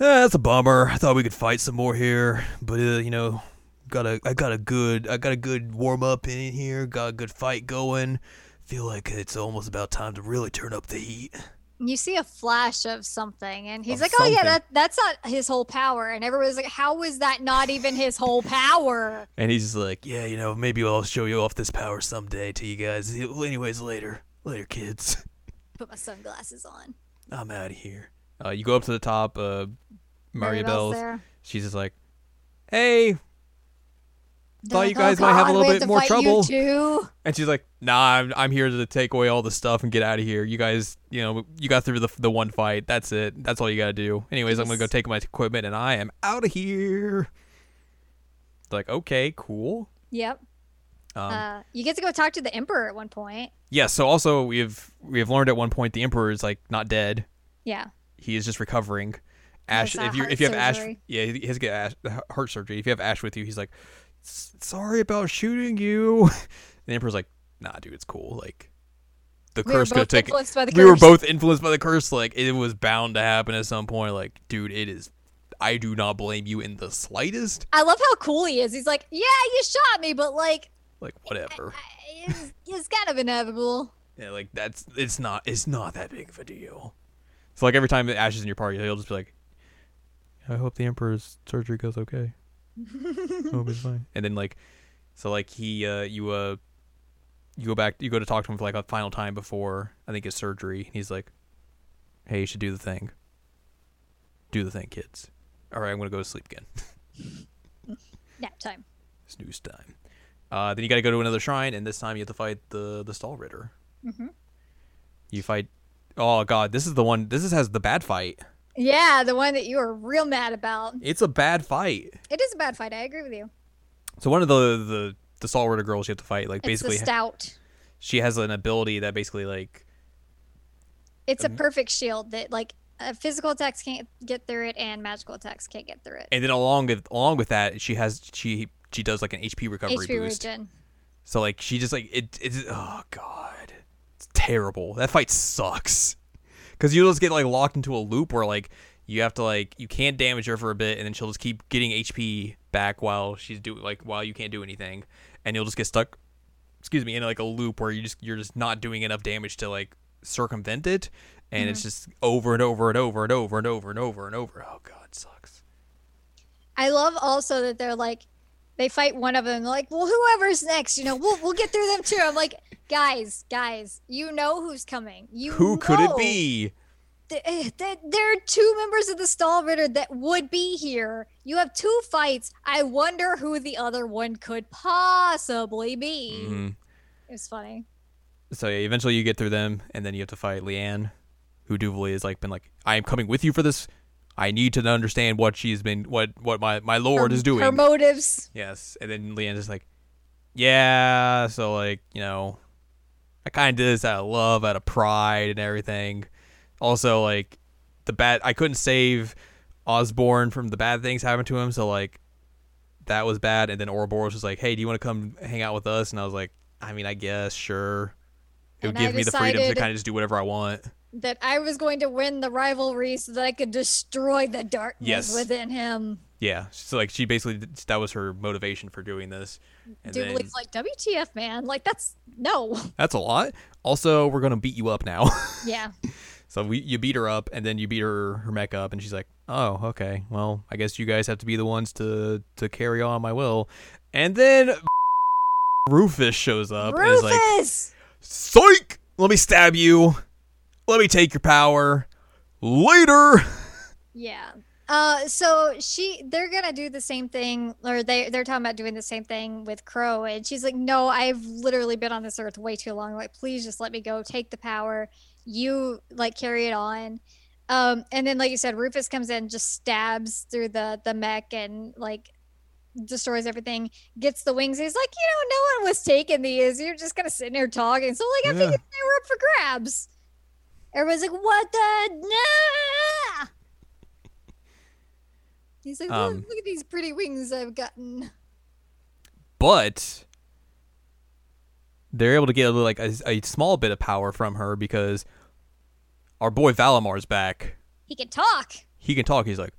S2: eh, that's a bummer. I thought we could fight some more here, but uh, you know, got a, I got a good, I got a good warm up in here. Got a good fight going. Feel like it's almost about time to really turn up the heat.
S1: you see a flash of something and he's
S2: Of
S1: like oh yeah that that's not his whole power and everybody's like how is that not even his whole power
S2: And he's just like, yeah, you know, maybe I'll show you off this power someday to you guys. Anyways, later, later, kids.
S1: put my sunglasses on
S2: I'm out of here. Uh, you go up to the top. Uh, Maria
S1: Maribel's
S2: Bell's.
S1: there.
S2: She's just like, hey.
S1: They're
S2: Thought you guys
S1: "Oh
S2: might have a little
S1: we
S2: bit
S1: to
S2: more
S1: fight you
S2: trouble."
S1: too.
S2: And she's like, nah, I'm, I'm here to take away all the stuff and get out of here. You guys, you know, you got through the, the one fight. That's it. That's all you got to do. Anyways, I'm going to go take my equipment and I am out of here. Like, okay, cool.
S1: Yep.
S2: Um,
S1: uh, you get to go talk to the emperor at one point.
S2: yeah, so also we've we've learned at one point the emperor is like not dead.
S1: Yeah.
S2: He is just recovering. Ash, if you if you have Ash, yeah, he has to get Ash, heart surgery. If you have Ash with you, he's like, sorry about shooting you. the emperor's like, nah, dude, it's cool. Like, the
S1: We
S2: curse
S1: both
S2: take. we were both influenced by the curse. Like, it was bound to happen at some point. Like, dude, it is. I do not blame you in the slightest.
S1: I love how cool he is. He's like, yeah, you shot me, but like,
S2: Like whatever.
S1: I- It's, it's kind of inevitable.
S2: Yeah, like that's it's not it's not that big of a deal. So like every time Ash is in your party, he'll just be like, "I hope the Emperor's surgery goes okay. I hope it's fine." And then like, so like he uh you uh you go back you go to talk to him for like a final time before I think his surgery. He's like, "Hey, you should do the thing. Do the thing, kids. All right, I'm gonna go to sleep again.
S1: Nap time.
S2: Snooze time." Uh, then you got to go to another shrine, and this time you have to fight the the Stahlritter.
S1: Mhm.
S2: You fight. Oh god, this is the one. This is, has the bad fight.
S1: Yeah, the one that you were real mad about.
S2: It's a bad fight.
S1: It is a bad fight. I agree with you.
S2: So one of the the the Stahlritter girls you have to fight, like
S1: It's
S2: basically,
S1: stout.
S2: she has an ability that basically like
S1: It's a
S2: Um,
S1: perfect shield that like uh, physical attacks can't get through it and magical attacks can't get through it.
S2: and then along with along with that she has she she does like an HP recovery
S1: HP
S2: boost.
S1: regen.
S2: So like she just like it it's oh god. It's terrible. That fight sucks. Cuz you'll just get like locked into a loop where like you have to like you can't damage her for a bit and then she'll just keep getting HP back while she's doing like while you can't do anything and you'll just get stuck excuse me in like a loop where you just you're just not doing enough damage to like circumvent it and it's mm-hmm. just over and over and over and over and over and over and over. Oh god, it sucks.
S1: I love also that they're like they fight one of them like, well, whoever's next, you know, we'll we'll get through them too. I'm like, guys, guys, you know who's coming. You
S2: Who could it be?
S1: th- eh, th- there are two members of the Stahlritter that would be here. You have two fights. I wonder who the other one could possibly be.
S2: Mhm.
S1: It was funny.
S2: So yeah, eventually you get through them, and then you have to fight Lianne, who Duvalie has like been like, I am coming with you for this. I need to understand what she's been, what what my my lord
S1: Her-
S2: is doing.
S1: Her motives.
S2: yes, and then Lianne's just like, yeah. So like you know, I kind of did this out of love, out of pride, and everything. Also like the bad, I couldn't save Osborne from the bad things happening to him, so like that was bad. And then Ouroboros was like, hey, do you want to come hang out with us? And I was like, I mean, I guess sure. It would
S1: And I
S2: give me the freedom to kind of just do whatever I want.
S1: That I was going to win the rivalry so that I could destroy the darkness
S2: Yes.
S1: within him.
S2: Yeah, so like she basically that was her motivation for doing this. And
S1: Dude,
S2: then,
S1: like, WTF, man? Like that's no.
S2: that's a lot. Also, we're gonna beat you up now.
S1: Yeah.
S2: so we you beat her up, and then you beat her her mech up, and she's like, "Oh, okay. Well, I guess you guys have to be the ones to to carry on my will." And then Rufus shows up and is like,
S1: Rufus.
S2: "Psych! Let me stab you. Let me take your power. Later."
S1: Yeah. Uh, so she, they're gonna do the same thing, or they they're talking about doing the same thing with Crow, and she's like, "No, I've literally been on this earth way too long. Like, please just let me go. Take the power. You like carry it on." Um, and then, like you said, Rufus comes in, just stabs through the the mech, and like destroys everything. Gets the wings. He's like, you know, no one was taking these. You're just kind of sitting here talking. So like, I
S2: Yeah.
S1: figured they were up for grabs. Everybody's like, "What the nah?" He's like, look,
S2: Um,
S1: look at these pretty wings I've gotten.
S2: but they're able to get a little, like a, a small bit of power from her because our boy Valimar's back.
S1: He can talk.
S2: He can talk. He's like,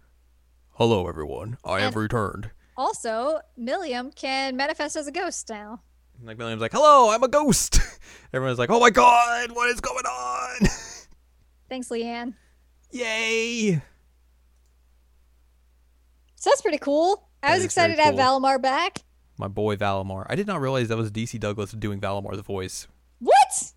S2: "Hello, everyone. I have returned."
S1: Also, Millium can manifest as a ghost now.
S2: Like Millium's like, "Hello, I'm a ghost." Everyone's like, "Oh my god, what is going on?"
S1: Thanks, Lianne.
S2: Yay!
S1: So that's pretty cool. I
S2: That
S1: was excited to have
S2: cool.
S1: Valimar back.
S2: My boy Valimar. I did not realize that was DC Douglas doing Valimar's voice.
S1: What?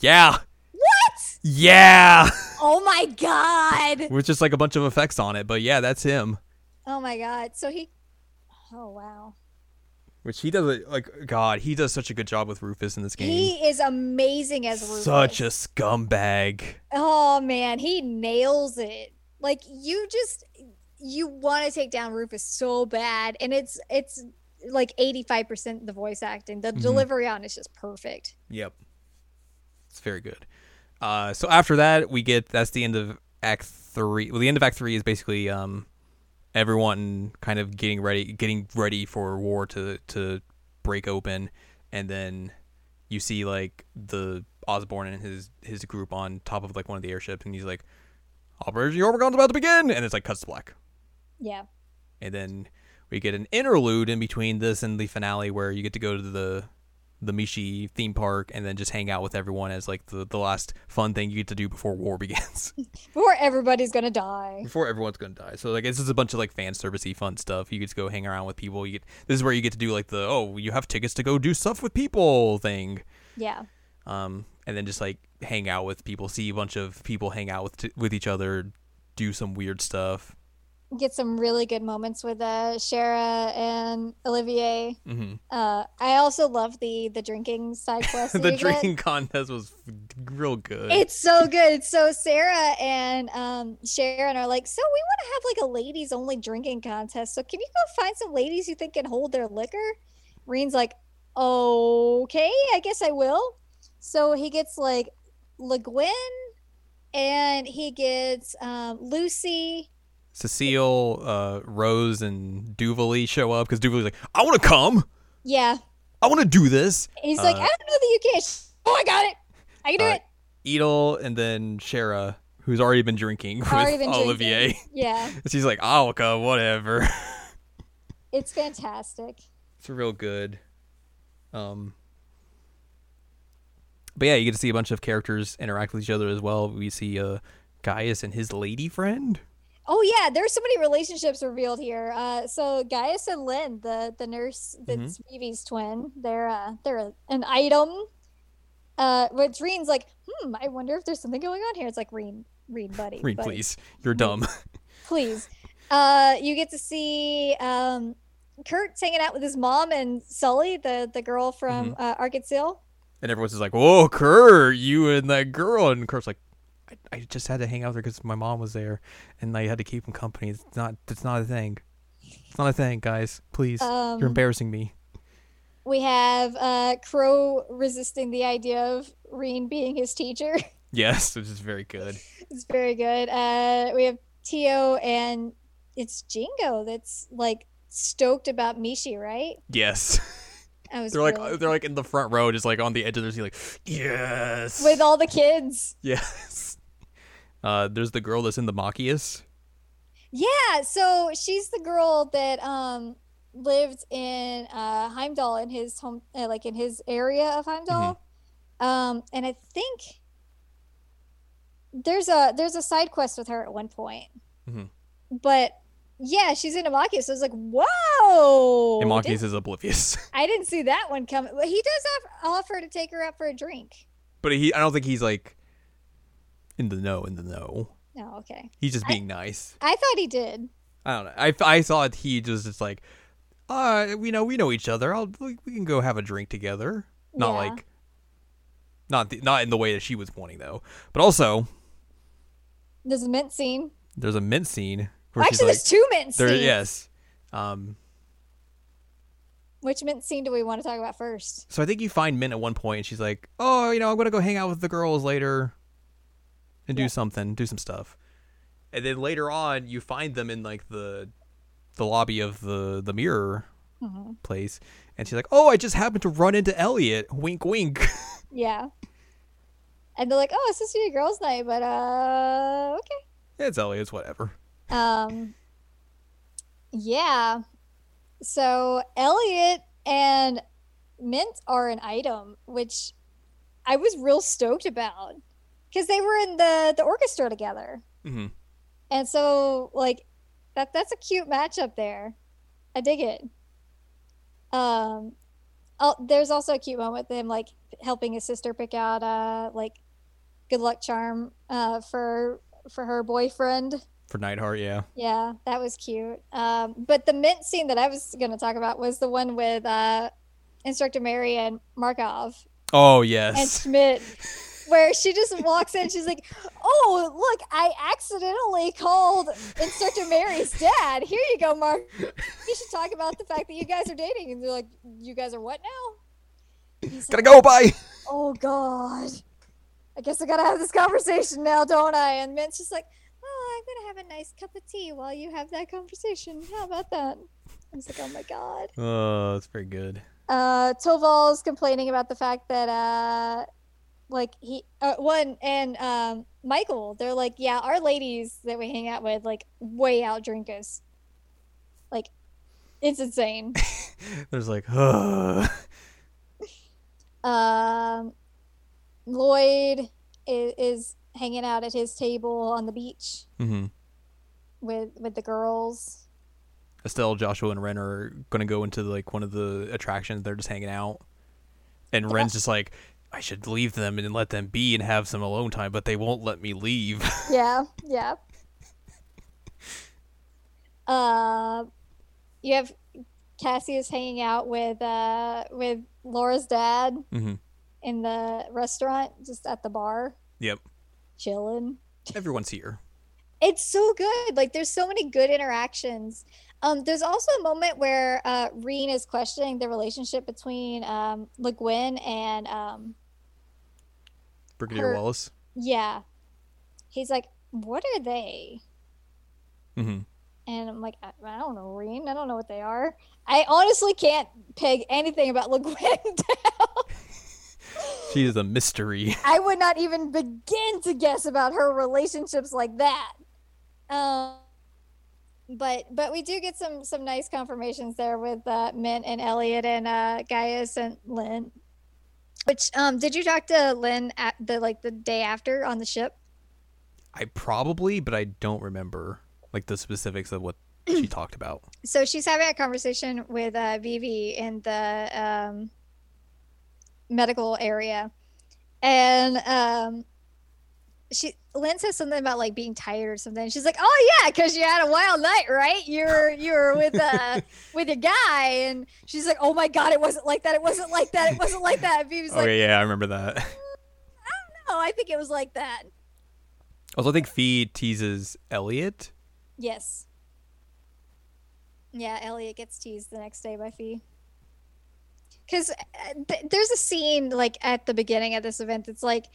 S2: Yeah,
S1: What?
S2: yeah.
S1: Oh my god.
S2: With just like a bunch of effects on it, but yeah, that's him.
S1: Oh my god. So he. Oh wow.
S2: Which he does it like God. He does such a good job with Rufus in this game.
S1: He is amazing as Rufus.
S2: Such a scumbag.
S1: Oh man, he nails it. Like you just you want to take down Rufus so bad, and it's it's like eighty five percent the voice acting. The delivery on it's just perfect.
S2: Yep. It's very good. Uh, so after that, we get that's the end of Act Three. Well, the end of Act Three is basically um, everyone kind of getting ready, getting ready for war to to break open, and then you see like the Osborne and his his group on top of like one of the airships, and he's like, "Operation Orbigon's about to begin," and it's like cuts to black,
S1: Yeah.
S2: and then we get an interlude in between this and the finale where you get to go to the the Mishi theme park and then just hang out with everyone as like the, the last fun thing you get to do before war begins.
S1: Before everybody's gonna die.
S2: before everyone's gonna die. So like this is a bunch of like fan servicey fun stuff. You get to go hang around with people. You get this is where you get to do like the oh you have tickets to go do stuff with people thing.
S1: Yeah.
S2: Um, and then just like hang out with people, see a bunch of people hang out with t- with each other, do some weird stuff.
S1: Get some really good moments with uh Schera and Olivier.
S2: hmm
S1: Uh I also love the the drinking side quest.
S2: the
S1: you get.
S2: drinking contest was real good.
S1: It's so good. So Sara and um, Sharon are like, so we want to have like a ladies only drinking contest. So can you go find some ladies you think can hold their liquor? Rean's like, okay, I guess I will. So he gets like Le Guin and he gets um, Lucy.
S2: Cecile, uh, Rose, and Duvalie show up because Duvalie's like, I want to come.
S1: Yeah,
S2: I want to do this.
S1: he's like,
S2: Uh,
S1: I don't know that you can. Oh, I got it. I can do
S2: Uh,
S1: it.
S2: Edel and then Schera, who's already been drinking with
S1: been
S2: Olivier.
S1: drinking. Yeah,
S2: She's like, I'll come, whatever.
S1: it's fantastic.
S2: It's real good. Um, but yeah, you get to see a bunch of characters interact with each other as well. We see uh, Gaius and his lady friend.
S1: Oh yeah, there's so many relationships revealed here. Uh, so Gaius and Lynn, the the nurse that's Vivi's twin, they're uh, they're an item. Uh, which Rean's like, hmm, I wonder if there's something going on here. It's like Rean, Rean, buddy,
S2: Read,
S1: buddy,
S2: please. You're dumb.
S1: please. Uh, you get to see um, Kurt's hanging out with his mom and Sully, the the girl from uh, Arkansas.
S2: and everyone's just like, "Whoa, Kurt, you and that girl." And Kurt's like, "I, I just had to hang out there because my mom was there, and I had to keep him company. It's not. It's not a thing. It's not a thing, guys. Please,
S1: Um,
S2: you're embarrassing me."
S1: We have uh, Crow resisting the idea of Rean being his teacher.
S2: Yes, which is very good.
S1: It's very good. Uh, we have Tio and it's Jingo that's like stoked about Mishi, right?
S2: Yes,
S1: I was
S2: they're like they're like in the front row, just like on the edge of their seat, like, "Yes."
S1: with all the kids.
S2: Yes. Uh, there's the girl that's in the Machias.
S1: Yeah, so she's the girl that um lived in uh Heimdall in his home uh, like in his area of Heimdall. Um and I think there's a there's a side quest with her at one point.
S2: Mhm.
S1: But yeah, she's in Amakius. So I was like, whoa.
S2: and
S1: did-
S2: is oblivious.
S1: I didn't see that one coming. He does have, offer to take her out for a drink.
S2: but he, I don't think he's like in the know. In the know,
S1: Oh, okay.
S2: he's just
S1: I-
S2: being nice.
S1: I thought he did.
S2: I don't know. I, I thought he just just like, uh, we know we know each other. I'll we, we can go have a drink together. Not
S1: Yeah.
S2: like, not the, not in the way that she was wanting though. But also,
S1: There's a mint scene.
S2: there's a mint scene where
S1: Actually,
S2: like,
S1: there's two mint
S2: there,
S1: scenes.
S2: yes. Um,
S1: Which mint scene do we want to talk about first?
S2: so I think you find Mint at one point, and she's like, "Oh, you know, I'm gonna go hang out with the girls later, and do
S1: Yeah.
S2: something, do some stuff." And then later on, you find them in like the the lobby of the the mirror
S1: Mhm.
S2: place, and she's like, "Oh, I just happened to run into Elliot. Wink, wink."
S1: Yeah. And they're like, "Oh, it's supposed to be a girls' night, but uh, okay."
S2: it's Elliot. It's whatever.
S1: Um, yeah. So Elliot and Mint are an item, which I was real stoked about because they were in the the orchestra together,
S2: hmm
S1: and so like that that's a cute matchup there. I dig it. Um, oh, there's also a cute moment with him like helping his sister pick out uh like good luck charm uh for for her boyfriend.
S2: For Nighthardt, yeah.
S1: Yeah, that was cute. Um, but the mint scene that I was going to talk about was the one with uh, Instructor Mary and Makarov
S2: Oh yes, and.
S1: Schmidt, where she just walks in. She's like, "Oh, look, I accidentally called Instructor Mary's dad. Here you go, Mark. You should talk about the fact that you guys are dating." And they're like, "You guys are what now?" He's
S2: Gotta
S1: like,
S2: go. Bye.
S1: oh god i guess i gotta have this conversation now don't i and mint's just like oh i'm gonna have a nice cup of tea while you have that conversation how about that i was like oh my god
S2: Oh, that's very good.
S1: uh toval's complaining about the fact that uh like he uh, one and um michael they're like yeah our ladies that we hang out with like way out drink us like it's insane
S2: There's like, uh,
S1: Um, Lloyd is, is hanging out at his table on the beach
S2: Mm-hmm.
S1: with with the girls.
S2: Estelle, Joshua, and Renne are gonna go into like one of the attractions. They're just hanging out, and Renne's just like, I should leave them and let them be and have some alone time, but they won't let me leave.
S1: Yeah, yeah. Uh, you have Cassius hanging out with uh with Laura's dad
S2: mm-hmm.
S1: in the restaurant, just at the bar,
S2: Yep,
S1: chilling.
S2: everyone's here.
S1: It's so good. Like there's so many good interactions. Um, there's also a moment where uh, Rean is questioning the relationship between um, Le Guin and um,
S2: Brigadier
S1: Her-
S2: Wallace.
S1: yeah. He's like, "What are they?"
S2: Mm-hmm.
S1: And I'm like, I, I don't know, Rean. I don't know what they are. I honestly can't peg anything about Le Guin down.
S2: She is a mystery.
S1: I would not even begin to guess about her relationships like that. Um, but but we do get some some nice confirmations there with uh, Mint and Elliot and uh, Gaius and Lynn. Which um, did you talk to Lynn at the like the day after on the ship?
S2: I probably, but I don't remember like the specifics of what she talked about.
S1: So she's having a conversation with uh, Vivi in the um, medical area, and um, she Lynn says something about like being tired or something. She's like, "Oh yeah, because you had a wild night, right? You were you were with uh with your guy." And she's like, "Oh my god, it wasn't like that. It wasn't like that. It wasn't like that." And Vivi's like,
S2: okay, yeah, I remember that.
S1: "No, I think it was like that."
S2: Also, I think Fie teases Elliot.
S1: Yes. Yeah, Elliot gets teased the next day by Fie. Because th- there's a scene like at the beginning of this event that's like,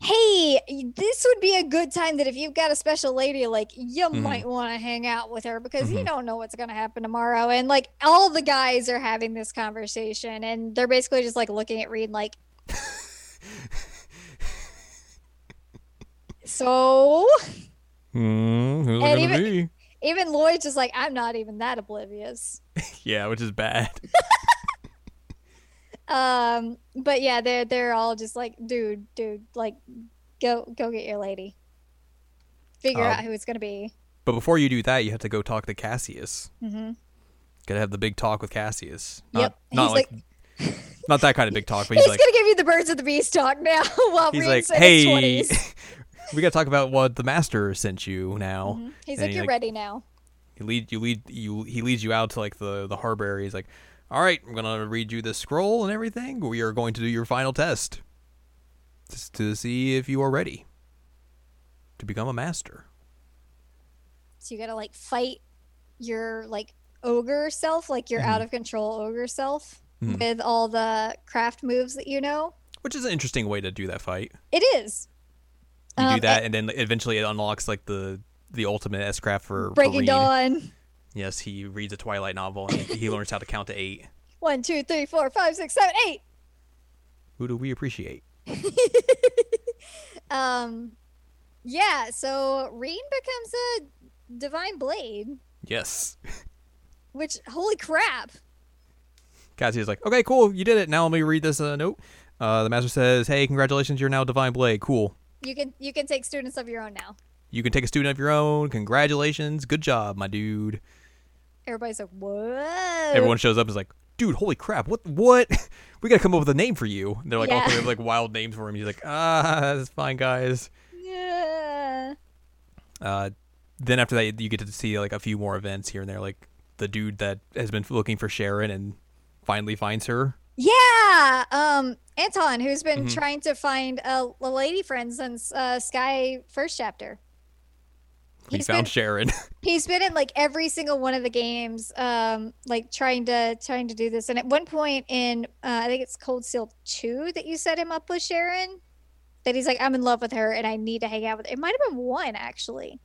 S1: hey, this would be a good time that if you've got a special lady, like you
S2: Mhm.
S1: might want to hang out with her because you
S2: Mhm.
S1: don't know what's going to happen tomorrow. And like all the guys are having this conversation and they're basically just like looking at Rean like, so
S2: Hmm, who's
S1: And even-
S2: be?
S1: even Lloyd's just like, I'm not even that oblivious.
S2: Yeah, which is bad.
S1: Um, but yeah, they're they're all just like, dude, dude, like, go go get your lady. Figure
S2: Um,
S1: out who it's gonna be.
S2: But before you do that, you have to go talk to Cassius.
S1: Mm-hmm.
S2: Gotta have the big talk with Cassius.
S1: Yep.
S2: Not, not
S1: He's
S2: like,
S1: like-
S2: not that kind of big talk, but
S1: He's,
S2: he's like,
S1: gonna give you the birds of the beast talk now while
S2: he's
S1: Rean's
S2: like, hey, we gotta talk about what the master sent you now.
S1: Mhm. He's
S2: And
S1: like, you're
S2: like-
S1: ready now.
S2: He lead you lead you he leads you out to like the the harbor. He's like, all right, I'm gonna read you the scroll and everything. We are going to do your final test, just to see if you are ready to become a master.
S1: So you gotta like fight your like ogre self, like your
S2: Mhm.
S1: out of control ogre self,
S2: Mhm.
S1: with all the craft moves that you know.
S2: Which is an interesting way to do that fight.
S1: It is.
S2: You
S1: Um,
S2: do that, and then eventually it unlocks like the the ultimate S craft for
S1: Breaking
S2: Reed.
S1: Dawn.
S2: Yes, he reads a Twilight novel and he, learns how to count to eight.
S1: One, two, three, four, five, six, seven, eight.
S2: Who do we appreciate?
S1: um, yeah. So Rean becomes a divine blade,
S2: Yes.
S1: which holy crap!
S2: Cassie's like, okay, cool, you did it. Now let me read this uh, note. Uh, the master says, hey, congratulations, you're now Divine Blade. Cool.
S1: You can you can take students of your own now.
S2: You can take a student of your own. Congratulations. Good job, my dude.
S1: Everybody's like, "Whoa!"
S2: Everyone shows up and is like, dude, holy crap. What? What? we got to come up with a name for you. And they're like, all
S1: Yeah.
S2: coming up with like wild names for him. He's like, ah, that's fine, guys.
S1: Yeah.
S2: Uh, then after that, you get to see like a few more events here and there. Like the dude that has been looking for Sharon and finally finds her.
S1: Yeah. Um, Anton, who's been
S2: Mhm.
S1: trying to find a, a lady friend since uh, Sky first chapter.
S2: He found
S1: been-
S2: Sharon.
S1: He's been in like every single one of the games, um, like trying to trying to do this. And at one point in, uh, I think it's Cold Steel two, that you set him up with Sharon. That he's like, I'm in love with her, and I need to hang out with. Her. It might have been one actually.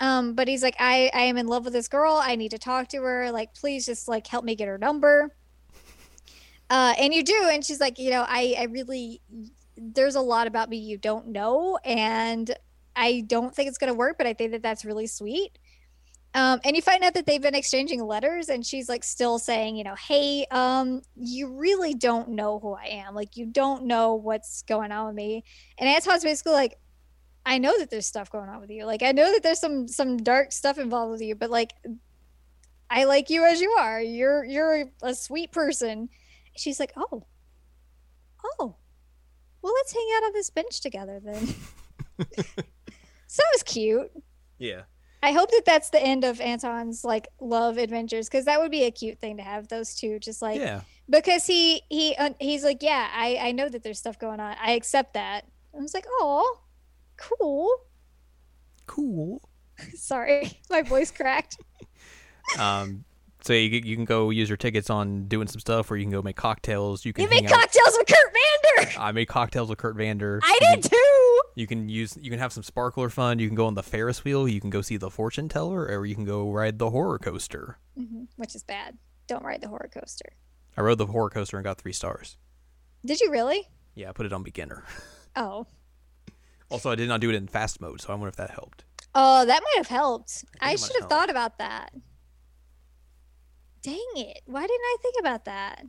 S1: Um, but he's like, I I am in love with this girl. I need to talk to her. Like, please just like help me get her number. Uh, and you do, and she's like, you know, I I really there's a lot about me you don't know, and I don't think it's gonna work, but I think that that's really sweet. Um, and you find out that they've been exchanging letters, and she's like still saying, you know, hey, um, you really don't know who I am. Like, you don't know what's going on with me. And Anton's basically like, I know that there's stuff going on with you. Like, I know that there's some some dark stuff involved with you, but like, I like you as you are. You're you're a sweet person. She's like, oh, oh, well, let's hang out on this bench together then. so it was cute.
S2: Yeah.
S1: I hope that that's the end of Anton's like love adventures because that would be a cute thing to have those two just like
S2: yeah.
S1: because he he uh, he's like yeah I I know that there's stuff going on I accept that I was like oh cool
S2: Cool.
S1: sorry my voice cracked
S2: Um. So you, you can go use your tickets on doing some stuff, or you can go make cocktails. You can
S1: you make
S2: out.
S1: cocktails with Kurt Vander
S2: I made cocktails with Kurt Vander.
S1: I
S2: You
S1: did
S2: can-
S1: too
S2: You can use you can have some sparkler fun. You can go on the Ferris wheel. You can go see the fortune teller, or you can go ride the horror coaster.
S1: hmm which is bad don't ride the horror coaster
S2: I rode the horror coaster and got three stars.
S1: did you really
S2: Yeah, I put it on beginner.
S1: oh
S2: Also, I did not do it in fast mode, so I wonder if that helped.
S1: oh that might have helped
S2: I
S1: I,
S2: think it might
S1: should have thought about that dang it why didn't I think about that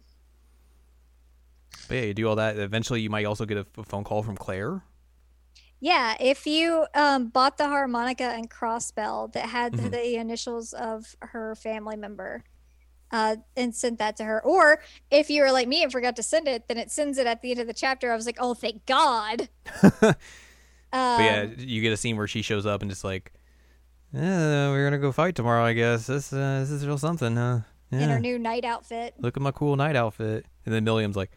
S2: But yeah, you do all that. Eventually, you might also get a phone call from Claire.
S1: Yeah, if you um, bought the harmonica and crossbell that had
S2: Mhm.
S1: the initials of her family member uh, and sent that to her, or if you were like me and forgot to send it, then it sends it at the end of the chapter. I was like, oh, thank God.
S2: But yeah,
S1: Um,
S2: you get a scene where she shows up and just like, yeah, we're gonna go fight tomorrow. I guess this uh, this is real something, huh? Yeah.
S1: in her new night outfit.
S2: Look at my cool night outfit. And then Millium's like,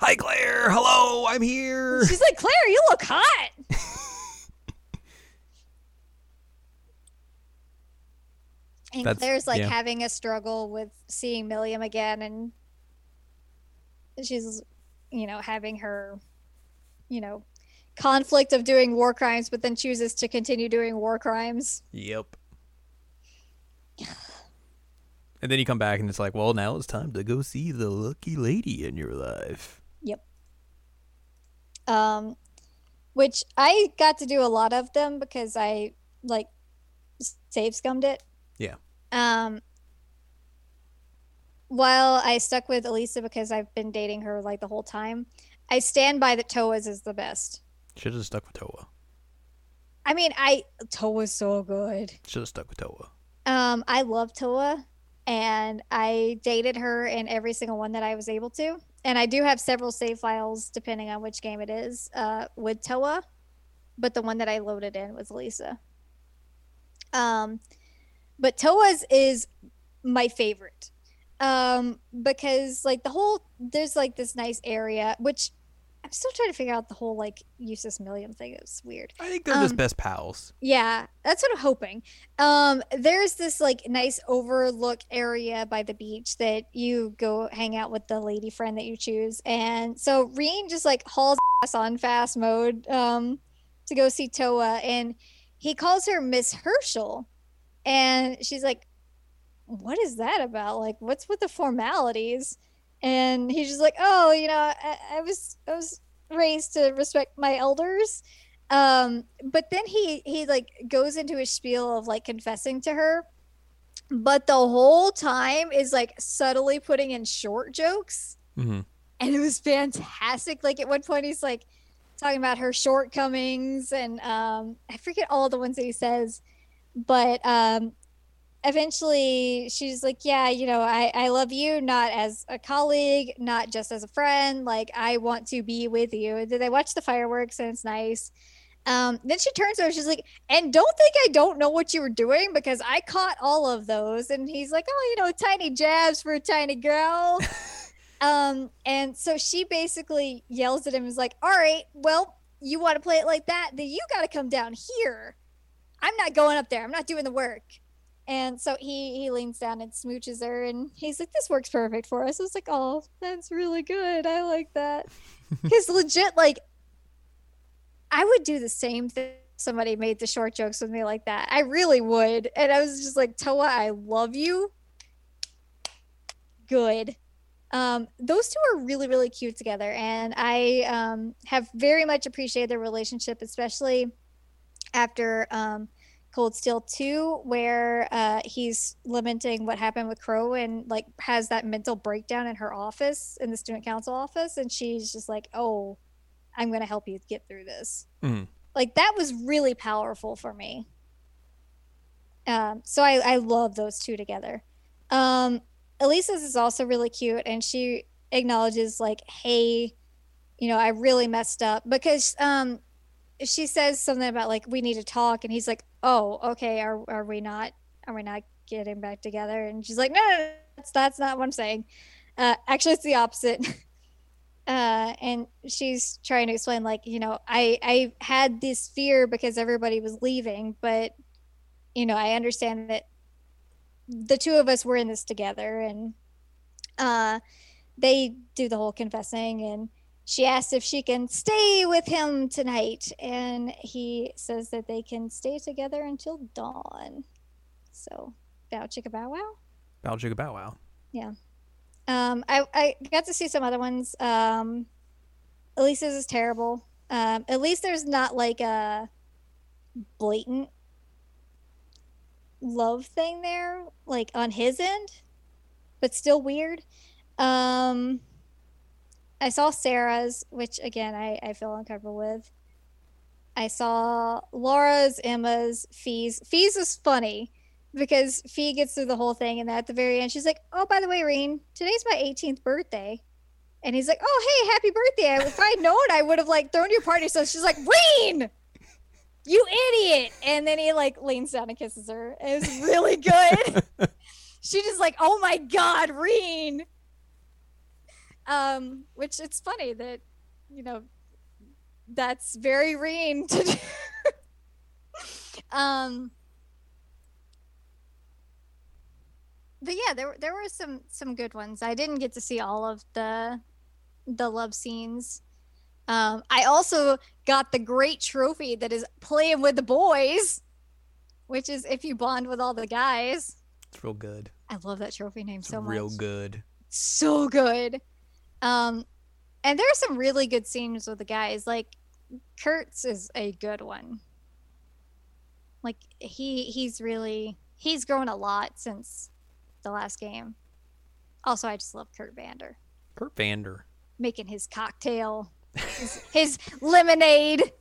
S2: "Hi, Claire. Hello, I'm here."
S1: She's like, Claire, you look hot. and
S2: That's-
S1: Claire's like
S2: yeah.
S1: having a struggle with seeing Millium again, and she's, you know, having her, you know, conflict of doing war crimes, but then chooses to continue doing war crimes.
S2: Yep. And then you come back and it's like, well, now it's time to go see the lucky lady in your life.
S1: Um, which I got to do a lot of them because I like save scummed it.
S2: Yeah.
S1: Um, while I stuck with Alisa because I've been dating her like the whole time, I stand by that Towa's is the best.
S2: Should have stuck with Towa.
S1: I mean, I Towa's so good.
S2: Should have stuck with Towa.
S1: Um, I love Towa, and I dated her in every single one that I was able to. And I do have several save files, depending on which game it is, uh, with Towa. But the one that I loaded in was Lisa. Um, but Towa's is my favorite, um, because like the whole there's like this nice area, which I'm still trying to figure out the whole like Jusis Millium thing. It's weird.
S2: I think they're just
S1: Um,
S2: best pals.
S1: Yeah, that's what I'm hoping. Um, there's this like nice overlook area by the beach that you go hang out with the lady friend that you choose. And so Rean just like hauls ass on fast mode um to go see Towa and he calls her Miss Herschel. And she's like, What is that about? Like, what's with the formalities? And he's just like, Oh, you know, I, I was I was raised to respect my elders. Um but then he he like goes into his spiel of like confessing to her. But the whole time is like subtly putting in short jokes.
S2: Hmm
S1: and it was fantastic. Like at one point he's like talking about her shortcomings and um i forget all the ones that he says. But um eventually she's like yeah you know i i love you not as a colleague not just as a friend like i want to be with you. Did they watch the fireworks and it's nice. Um then she turns over she's like and don't think i don't know what you were doing because i caught all of those. And he's like oh you know tiny jabs for a tiny girl. Um and so she basically yells at him and is like all right well you want to play it like that then you got to come down here. I'm not going up there. I'm not doing the work and so he he leans down and smooches her and he's like this works perfect for us. I was like oh that's really good. I like that. Because legit like i would do the same thing if somebody made the short jokes with me like that. I really would. And i was just like Towa i love you. Good. Um, those two are really really cute together and i um, have very much appreciated their relationship especially after um, Cold Steel 2, where uh, he's lamenting what happened with Crow and like has that mental breakdown in her office, in the student council office. And she's just like, oh, I'm going to help you get through this.
S2: Mhm.
S1: Like that was really powerful for me. Um, so I, I love those two together. Um, Alisa's is also really cute, and she acknowledges like, "Hey, you know, I really messed up," because um, she says something about like we need to talk, and he's like, "Oh, okay. Are are we not? Are we not getting back together?" And she's like, "No, no, no that's that's not what I'm saying. Uh, actually, it's the opposite." uh, and she's trying to explain like, you know, I I had this fear because everybody was leaving, but you know, I understand that the two of us were in this together and uh they do the whole confessing and she asks if she can stay with him tonight and he says that they can stay together until dawn. So bow chicka bow wow.
S2: Bow chicka bow wow.
S1: um i i got to see some other ones. Um elisa's is terrible. Um at least there's not like a blatant love thing there like on his end but still weird. Um i saw sara's which again i i feel uncomfortable with. I saw laura's emma's fie's. Fie's is funny because fie gets through the whole thing and at the very end she's like oh by the way Rean today's my 18th birthday. And he's like oh hey happy birthday. If i'd known i would have like thrown you a party. So she's like Rean you idiot. And then he like leans down and kisses her. It was really good. She just like oh my god Rean um which it's funny that you know that's very Rean to do um but yeah there, there were some some good ones i didn't get to see all of the the love scenes um, I also got the great trophy that is playing with the boys, which is if you bond with all the guys.
S2: It's real good.
S1: I love that trophy name
S2: It's
S1: so much.
S2: real good.
S1: So good. Um, and there are some really good scenes with the guys. Like Kurt's is a good one. Like he he's really he's grown a lot since the last game. Also, I just love Kurt Vander
S2: Kurt Vander.
S1: making his cocktail, his, his lemonade.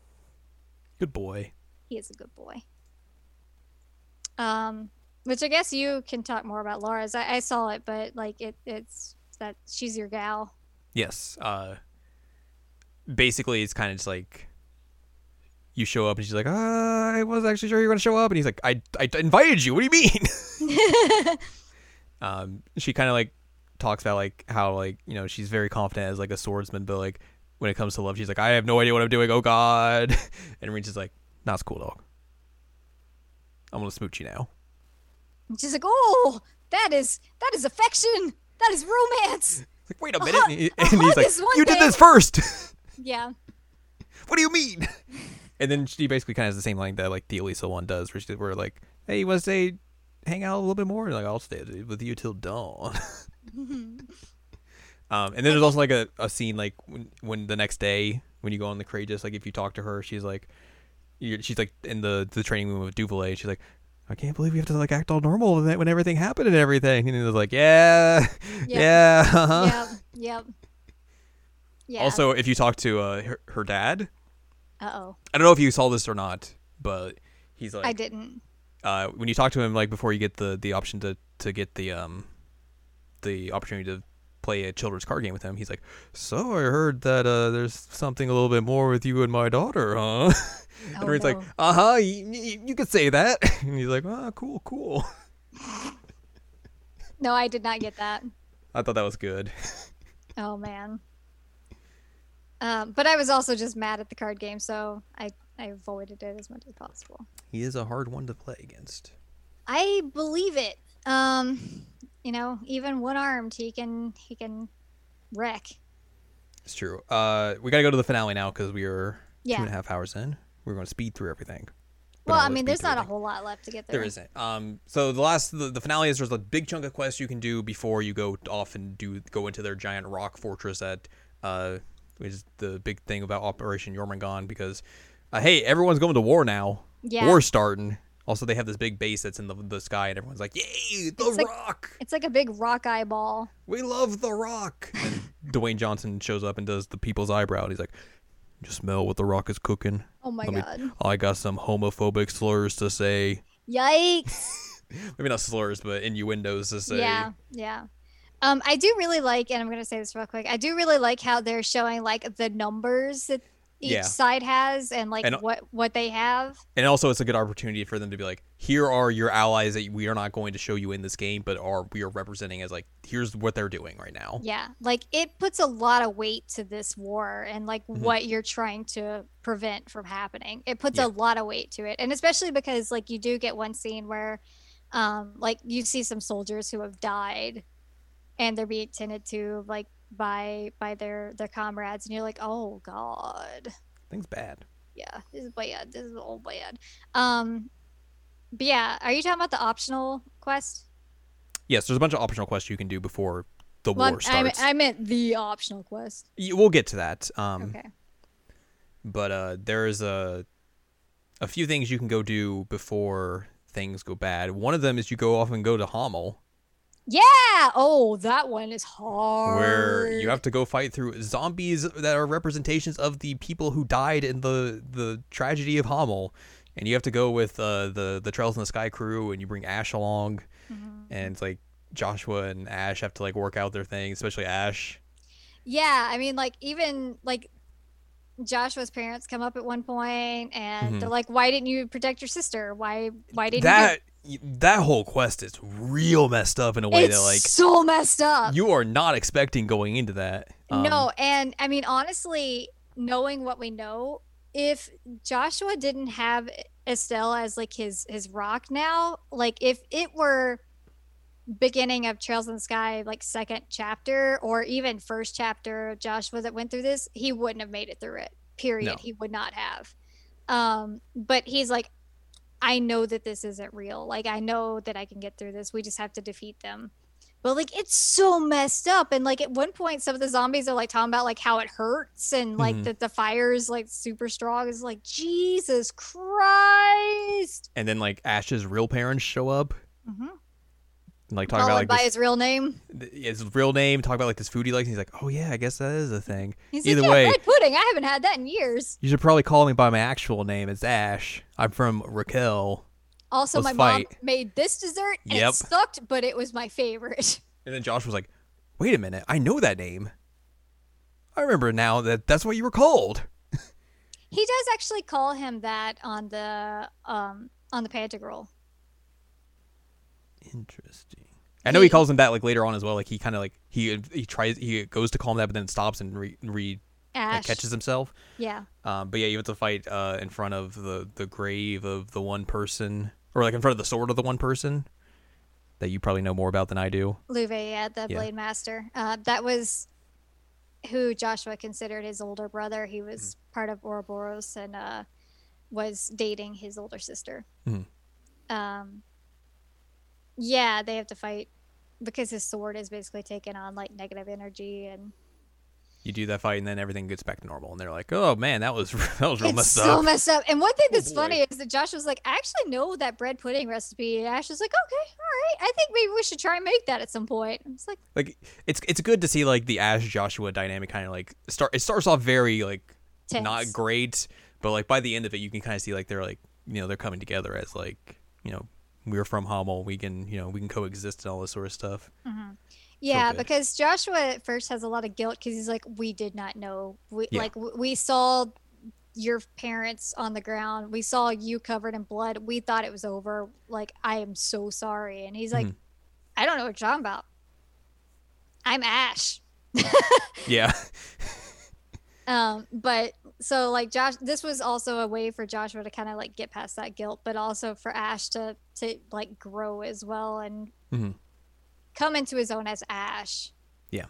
S2: Good boy.
S1: He is a good boy. Um, which I guess you can talk more about Laura's. I, I saw it, but like it, it's that she's your gal.
S2: Yes. Uh basically it's kind of just like you show up and she's like, uh, I wasn't actually sure you were gonna show up and he's like, I I invited you, what do you mean? um she kinda like talks about like how like, you know, she's very confident as like a swordsman, but like when it comes to love, she's like, I have no idea what I'm doing, oh god and Rean's just like, nah, it's cool dog. I'm gonna smooch you now.
S1: She's like, "Oh, that is that is affection. That is romance."
S2: Like, wait a
S1: A
S2: minute
S1: hug-
S2: and, he- and he's
S1: hug
S2: like, You did this first
S1: Yeah,
S2: what do you mean? And then she basically kind of has the same line that like the Alisa one does, where, she, where like, hey, you want to stay, hang out a little bit more? And like, I'll stay with you till dawn. um, and then there's also like a, a scene like when, when the next day when you go on the Courageous, like if you talk to her, she's like, you're, she's like in the the training room with Duvalie. She's like. I can't believe we have to like act all normal when, when everything happened and everything. And it was like, yeah, yeah. uh-huh.
S1: yep, yep. Yeah.
S2: Also, if you talk to uh, her, her dad,
S1: uh oh,
S2: I don't know if you saw this or not, but he's like,
S1: I didn't.
S2: uh, when you talk to him, like before you get the the option to to get the um the opportunity to play a children's card game with him, he's like, "So I heard that uh, there's something a little bit more with you and my daughter, huh?" and
S1: Oh,
S2: Rean's like,
S1: no.
S2: "Uh huh, you, you, you could say that," and he's like, "Ah, cool, cool."
S1: No, I did not get that.
S2: I thought that was good.
S1: Oh man. Um, but I was also just mad at the card game, so I I avoided it as much as possible.
S2: He is a hard one to play against.
S1: I believe it. Um, you know, even one armed, he can he can wreck.
S2: It's true. Uh, we gotta go to the finale now because we are two
S1: Yeah.
S2: and a half hours in. We're going to speed through everything.
S1: Well, I mean, there's not a whole lot left to get through.
S2: There isn't. Um, so the last, the, the finale is there's a big chunk of quests you can do before you go off and do go into their giant rock fortress at, uh, is the big thing about Operation Jormungand because, uh, hey, everyone's going to war now.
S1: Yeah.
S2: War's starting. Also, they have this big base that's in the, the sky, and everyone's like, "Yay, the
S1: It's like-
S2: Rock!
S1: It's like a big rock eyeball.
S2: We love the Rock!" And Dwayne Johnson shows up and does the people's eyebrow. And he's like, "You smell what the Rock is cooking?
S1: Oh my
S2: Let me-
S1: god.
S2: I got some homophobic slurs to say.
S1: Yikes.
S2: Maybe not slurs, but innuendos to say.
S1: Yeah, yeah. Um, I do really like, and I'm gonna say this real quick. I do really like how they're showing like the numbers that each
S2: Yeah.
S1: side has and like
S2: And-
S1: what what they have.
S2: And also, it's a good opportunity for them to be like, here are your allies that we are not going to show you in this game, but are we are representing as like, here's what they're doing right now.
S1: Yeah, like it puts a lot of weight to this war and like
S2: Mhm.
S1: what you're trying to prevent from happening. It puts
S2: Yeah.
S1: a lot of weight to it, and especially because like you do get one scene where, um, like you see some soldiers who have died, and they're being tended to like by by their their comrades, and you're like, oh god.
S2: Things bad.
S1: yeah, this is bad. This is all bad. Um, but yeah, are you talking about the optional quest?
S2: Yes, there's a bunch of optional quests you can do before the
S1: Well,
S2: war starts.
S1: I meant the optional quest.
S2: We'll get to that. Um,
S1: Okay.
S2: but uh, there is a a few things you can go do before things go bad. One of them is you go off and go to Hamel,
S1: Yeah. Oh, that one is hard.
S2: where you have to go fight through zombies that are representations of the people who died in the the tragedy of Hamel, and you have to go with uh, the the Trails in the Sky crew, and you bring Ash along,
S1: Mhm.
S2: and it's like Joshua and Ash have to like work out their thing, especially Ash.
S1: Yeah, I mean, like even like Joshua's parents come up at one point, and
S2: Mhm.
S1: they're like, "Why didn't you protect your sister? Why? Why didn't you?
S2: That that whole quest is real messed up in a way
S1: It's
S2: that like
S1: so messed up.
S2: you are not expecting going into that. Um,
S1: no, and I mean, honestly, knowing what we know, if Joshua didn't have Estelle as like his his rock now, like if it were beginning of Trails in the Sky, like second chapter or even first chapter, of Joshua that went through this, he wouldn't have made it through it. Period.
S2: No.
S1: He would not have. Um, but he's like, I know that this isn't real. Like I know that I can get through this. We just have to defeat them. But like it's so messed up. And like at one point some of the zombies are like talking about like how it hurts and like
S2: Mhm.
S1: that the fire is like super strong. It's like Jesus Christ.
S2: and then like Ash's real parents show up,
S1: Mm-hmm.
S2: And, like talking
S1: Calling
S2: about like
S1: by
S2: this,
S1: his real name.
S2: th- his real name, talk about like this food he likes. And he's like, oh yeah, I guess that is a thing.
S1: He's
S2: Either
S1: like, yeah,
S2: way-
S1: bread pudding. I haven't had that in years.
S2: You should probably call me by my actual name. It's Ash. I'm from Raquel.
S1: Also,
S2: Let's
S1: my
S2: fight.
S1: mom made this dessert and
S2: Yep.
S1: it sucked, but it was my favorite.
S2: And then Josh was like, wait a minute, I know that name. I remember now that that's what you were called.
S1: he does actually call him that on the um on the Pantagruel.
S2: Interesting. I know he
S1: He-
S2: calls him that like later on as well. Like he kind of like he he tries he goes to call him that, but then stops and re, re like, catches himself.
S1: Yeah.
S2: Um, but yeah, you have to fight uh, in front of the the grave of the one person, or like in front of the sword of the one person that you probably know more about than I do.
S1: Loewe, yeah, the
S2: Yeah.
S1: Blade Master. Uh, that was who Joshua considered his older brother. He was
S2: Mm-hmm.
S1: part of Ouroboros and uh, was dating his older sister.
S2: Mhm.
S1: Um, yeah, they have to fight because his sword is basically taking on like negative energy and
S2: You do that fight, and then everything gets back to normal, and they're like, "Oh man, that was that was real
S1: it's
S2: messed
S1: so
S2: up."
S1: messed up. And one thing
S2: Oh,
S1: that's
S2: boy.
S1: funny is that Josh was like, I actually know that bread pudding recipe. And Ash was like, okay, all right. I think maybe we should try and make that at some point. It's like,
S2: like it's it's good to see like the Ash Joshua dynamic kind of like start. It starts off very like
S1: tense.
S2: not great, but like by the end of it, you can kind of see like they're like you know they're coming together as like you know we're from Hamel, we can you know we can coexist and all this sort of stuff.
S1: Yeah,
S2: good.
S1: because Joshua at first has a lot of guilt because he's like, we did not know. We
S2: Yeah.
S1: like we saw your parents on the ground. We saw you covered in blood. We thought it was over. Like, I am so sorry. And he's like,
S2: Mhm.
S1: I don't know what you're talking about. I'm Ash.
S2: Yeah,
S1: Um, but so like Josh, this was also a way for Joshua to kind of like get past that guilt, but also for Ash to to like grow as well and
S2: Mhm.
S1: come into his own as Ash.
S2: Yeah.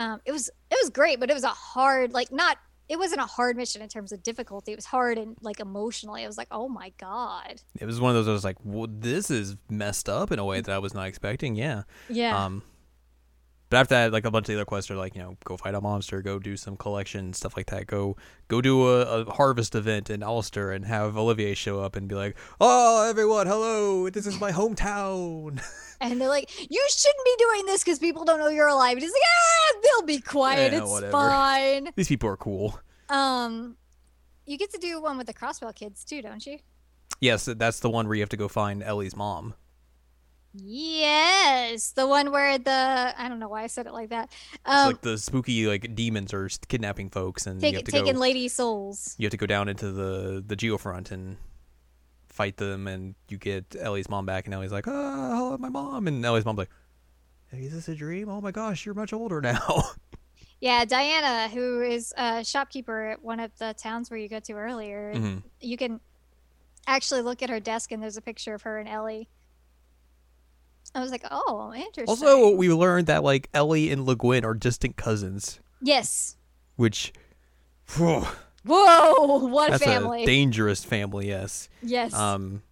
S1: Um, it was it was great, but it was a hard like not it wasn't a hard mission in terms of difficulty. It was hard and like emotionally. I was like, oh my god.
S2: it was one of those. I was like, well, this is messed up in a way that I was not expecting. Yeah.
S1: Yeah.
S2: Um, But after that, like a bunch of the other quests are like, you know, go fight a monster, go do some collection stuff like that. Go go do a, a harvest event in Ulster and have Olivier show up and be like, "Oh, everyone, hello! This is my hometown."
S1: And they're like, "You shouldn't be doing this because people don't know you're alive." And he's like, "Ah, they'll be quiet.
S2: Yeah,
S1: it's
S2: whatever."
S1: fine."
S2: These people are cool.
S1: Um, you get to do one with the Crossbell kids too, don't you?
S2: Yes, that's the one where you have to go find Ellie's mom.
S1: Yes, the one where the I don't know why I said it like that.
S2: It's
S1: Um,
S2: like the spooky like demons are kidnapping folks, and you
S1: take,
S2: have to
S1: taking
S2: go.
S1: lady souls.
S2: You have to go down into the the geofront and fight them, and you get Ellie's mom back, and Ellie's like, "Ah, hello, my mom," and Ellie's mom's like, "Is this a dream? Oh my gosh, you're much older now."
S1: Yeah, Diana, who is a shopkeeper at one of the towns where you go to earlier,
S2: Mhm.
S1: you can actually look at her desk and there's a picture of her and Ellie. I was like, oh, interesting.
S2: Also, we learned that like Ellie and Le Guin are distant cousins,
S1: yes.
S2: which. Whew,
S1: Whoa, what a
S2: that's
S1: family.
S2: a dangerous family. Yes.
S1: yes.
S2: Um,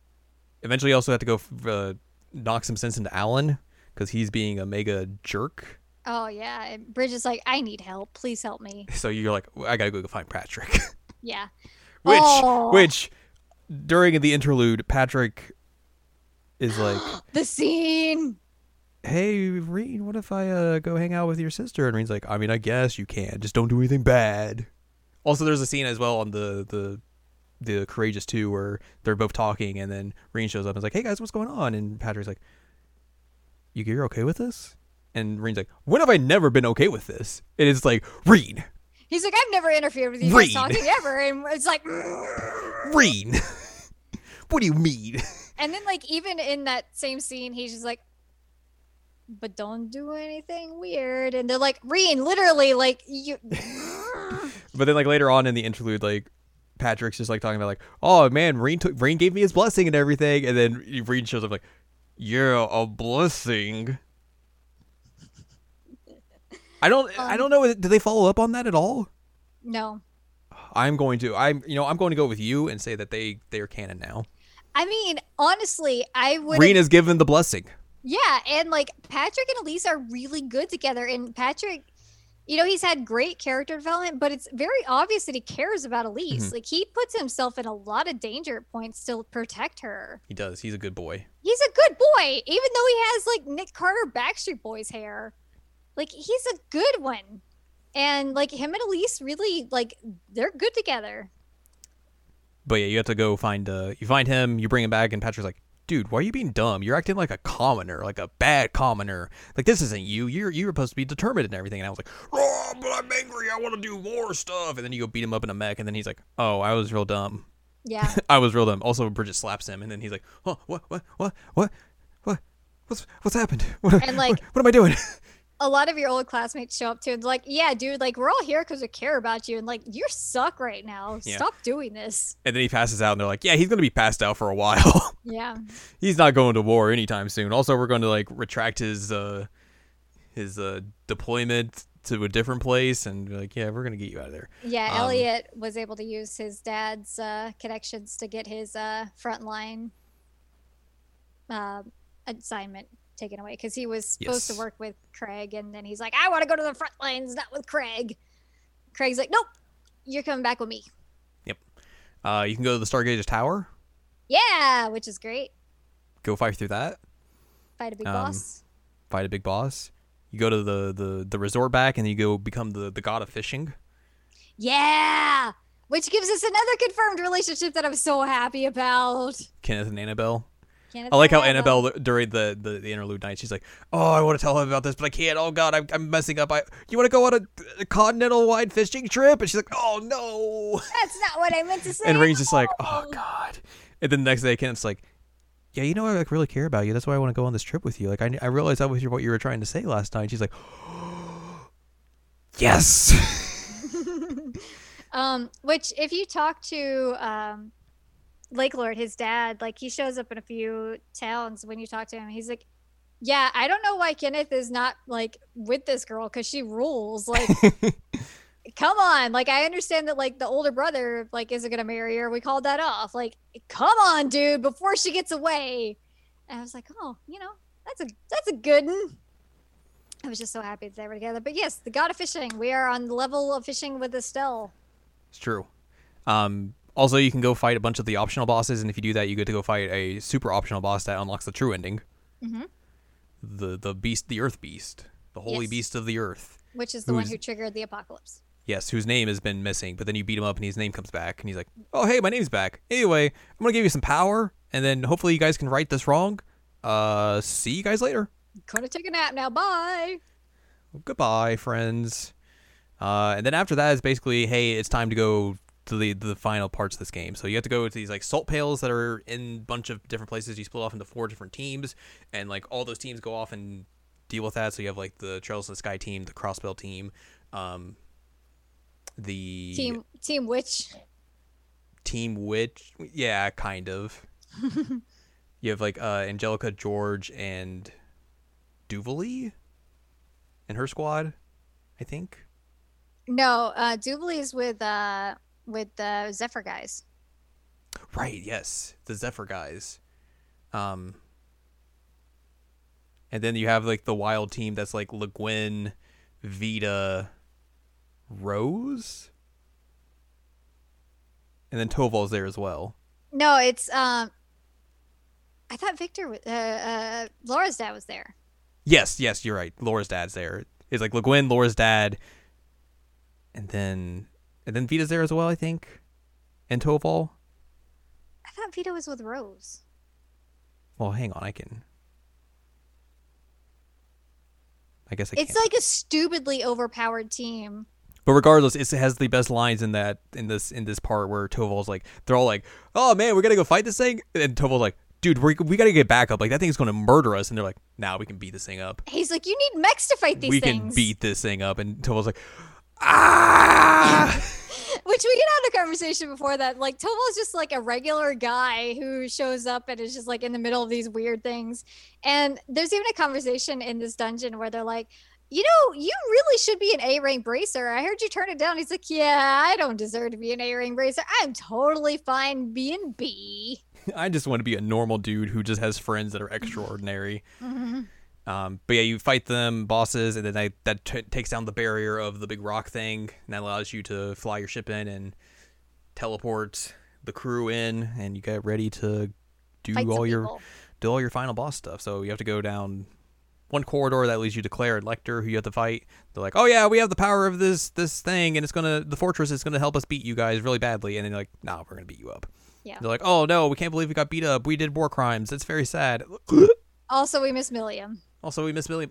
S2: eventually, also have to go uh, knock some sense into Alan because he's being a mega jerk.
S1: oh, yeah. And Bridget's like, I need help. Please help me.
S2: So you're like, I gotta go find Patrick.
S1: Yeah.
S2: which,
S1: Oh.
S2: which, during the interlude, Patrick is like,
S1: The scene.
S2: "Hey, Rean, what if I uh, go hang out with your sister?" And Rean's like, "I mean, I guess you can. Just don't do anything bad." Also, there's a scene as well on the the the Courageous Two where they're both talking, and then Rean shows up and is like, "Hey guys, what's going on?" And Patrick's like, "You you're okay with this?" And Rean's like, "When have I never been okay with this?" And it's like, "Rean,
S1: He's like, I've never interfered with you guys talking ever. And it's like,
S2: Rean, what do you mean?"
S1: and then, like, even in that same scene, he's just like, but don't do anything weird. And they're like, Rean, literally, like, you.
S2: But then like later on in the interlude, like Patrick's just like talking about like, oh man, Rean took Rean gave me his blessing and everything, and then Rean shows up like, you're a blessing. I don't I
S1: Um,
S2: don't know. Do they follow up on that at all?
S1: no.
S2: I'm going to I'm you know I'm going to go with you and say that they they're canon now.
S1: I mean, honestly, I would.
S2: Rean is given the blessing.
S1: Yeah, and like Patrick and Elise are really good together. And Patrick, you know, he's had great character development, but it's very obvious that he cares about Elise.
S2: Mhm.
S1: Like he puts himself in a lot of danger at points to protect her.
S2: He does. He's a good boy.
S1: He's a good boy, even though he has like Nick Carter Backstreet Boys hair. Like he's a good one. And like him and Elise really like they're good together.
S2: But yeah, you have to go find uh you find him, you bring him back, and Patrick's like, dude, why are you being dumb? You're acting like a commoner, like a bad commoner. Like this isn't you. You're you're supposed to be determined and everything. And I was like, oh, but I'm angry. I want to do more stuff. And then you go beat him up in a mech, and then he's like, oh, I was real dumb.
S1: Yeah.
S2: I was real dumb. Also, Bridget slaps him, and then he's like, oh, what, what, what, what, what, what's what's happened? What,
S1: And, like-
S2: what, what am I doing?
S1: a lot of your old classmates show up too and they're like, yeah, dude, like we're all here because we care about you, and like you suck right now.
S2: Yeah.
S1: Stop doing this.
S2: And then he passes out, and they're like, yeah, he's gonna be passed out for a while.
S1: Yeah,
S2: he's not going to war anytime soon. Also, we're going to like retract his uh his uh deployment to a different place, and be like, yeah, we're gonna get you out of there.
S1: yeah.
S2: Um,
S1: Elliot was able to use his dad's uh, connections to get his uh, frontline uh, assignment taken away because he was supposed
S2: Yes.
S1: to work with Craig, and then he's like, I want to go to the front lines, not with Craig. Craig's like, nope, you're coming back with me. Yep.
S2: Uh, you can go to the Stargazer Tower,
S1: Yeah, which is great.
S2: go fight through that,
S1: Fight a big
S2: Um,
S1: boss.
S2: fight a big boss. You go to the the the resort back, and then you go become the the god of fishing.
S1: Yeah, which gives us another confirmed relationship that I'm so happy about.
S2: Kenneth and Annabelle.
S1: Kenneth
S2: I like how Annabelle during the, the, the interlude night, she's like, "Oh, I want to tell him about this, but I can't. Oh God, I'm, I'm messing up. I you want to go on a, a continental wide fishing trip?" And she's like, "Oh no."
S1: That's not what I meant to say.
S2: And Rain's just like, "Oh God." And then the next day, Kenneth's like, "Yeah, you know, I like really care about you. That's why I want to go on this trip with you. Like, I I realized that was what you were trying to say last night." She's like, "Yes."
S1: Um, which if you talk to um, Lake Lord, his dad, like he shows up in a few towns. When you talk to him, he's like, "Yeah, I don't know why Kenneth is not like with this girl because she rules. Like, come on. Like, I understand that like the older brother like isn't gonna marry her. We called that off. Like, come on, dude, before she gets away." And I was like, "Oh, you know, that's a that's a good one." I was just so happy that they were together. But yes, the god of fishing. We are on the level of fishing with Estelle.
S2: It's true. Um, also, you can go fight a bunch of the optional bosses, and if you do that, you get to go fight a super optional boss that unlocks the true ending.
S1: Mhm.
S2: The the beast, the Earth Beast, the holy
S1: Yes.
S2: beast of the Earth.
S1: Which is the one who triggered the apocalypse.
S2: Yes, whose name has been missing, but then you beat him up and his name comes back, and he's like, "Oh, hey, my name's back. Anyway, I'm gonna give you some power, and then hopefully you guys can right this wrong. Uh, see you guys later.
S1: Gonna take a nap now. Bye.
S2: Goodbye, friends." Uh, and then after that is basically, hey, it's time to go to the the final parts of this game. So you have to go to these like salt pails that are in a bunch of different places. You split off into four different teams, and like all those teams go off and deal with that. So you have like the Trails of the Sky team, the Crossbell team, um, the
S1: Team Team Witch.
S2: Team Witch. Yeah, kind of. you have like uh, Angelica, George, and Duvalie and her squad, I think.
S1: No, uh Jubilee's with uh with the Zephyr guys.
S2: Right. Yes, the Zephyr guys. Um, and then you have like the wild team that's like Le Guin, Vita, Rose, and then Toval's there as well.
S1: No, it's um I thought Victor uh, uh Laura's dad was there.
S2: Yes, yes, you're right. Laura's dad's there. It's like Le Guin, Laura's dad, and then and then Vita's there as well, I think, and Toval.
S1: I thought Vita was with Rose.
S2: Well, hang on, I can. I guess I
S1: It's
S2: can't.
S1: like a stupidly overpowered team.
S2: but regardless, it has the best lines in that in this in this part where Toval's like, they're all like, "Oh man, we gotta go fight this thing," and Toval's like, "Dude, we we gotta get back up. Like that thing's gonna murder us." And they're like, "Now we can beat this thing up.
S1: He's like, you need mechs to fight these
S2: we
S1: things.
S2: can beat this thing up." And Toval's like, "Ah!"
S1: Which we can have a conversation before that. Like Toval's just like a regular guy who shows up and is just like in the middle of these weird things. And there's even a conversation in this dungeon where they're like, you know, you really should be an A rank bracer. I heard you turn it down. He's like, Yeah, I don't deserve to be an A rank bracer. I'm totally fine being B.
S2: I just want to be a normal dude who just has friends that are extraordinary. Um, but yeah, you fight them bosses, and then they, that t- takes down the barrier of the big rock thing, and that allows you to fly your ship in and teleport the crew in, and you get ready to do
S1: Fight
S2: all your
S1: people.
S2: do all your final boss stuff. So you have to go down one corridor that leads you to Claire and Lechter, who you have to fight. They're like, "Oh yeah, we have the power of this this thing, and it's gonna the fortress is gonna help us beat you guys really badly." And then they're like, "Nah, we're gonna beat you up."
S1: Yeah.
S2: They're like, "Oh no, we can't believe we got beat up. We did war crimes. It's very sad."
S1: Also, we miss Millium.
S2: Also, we miss William.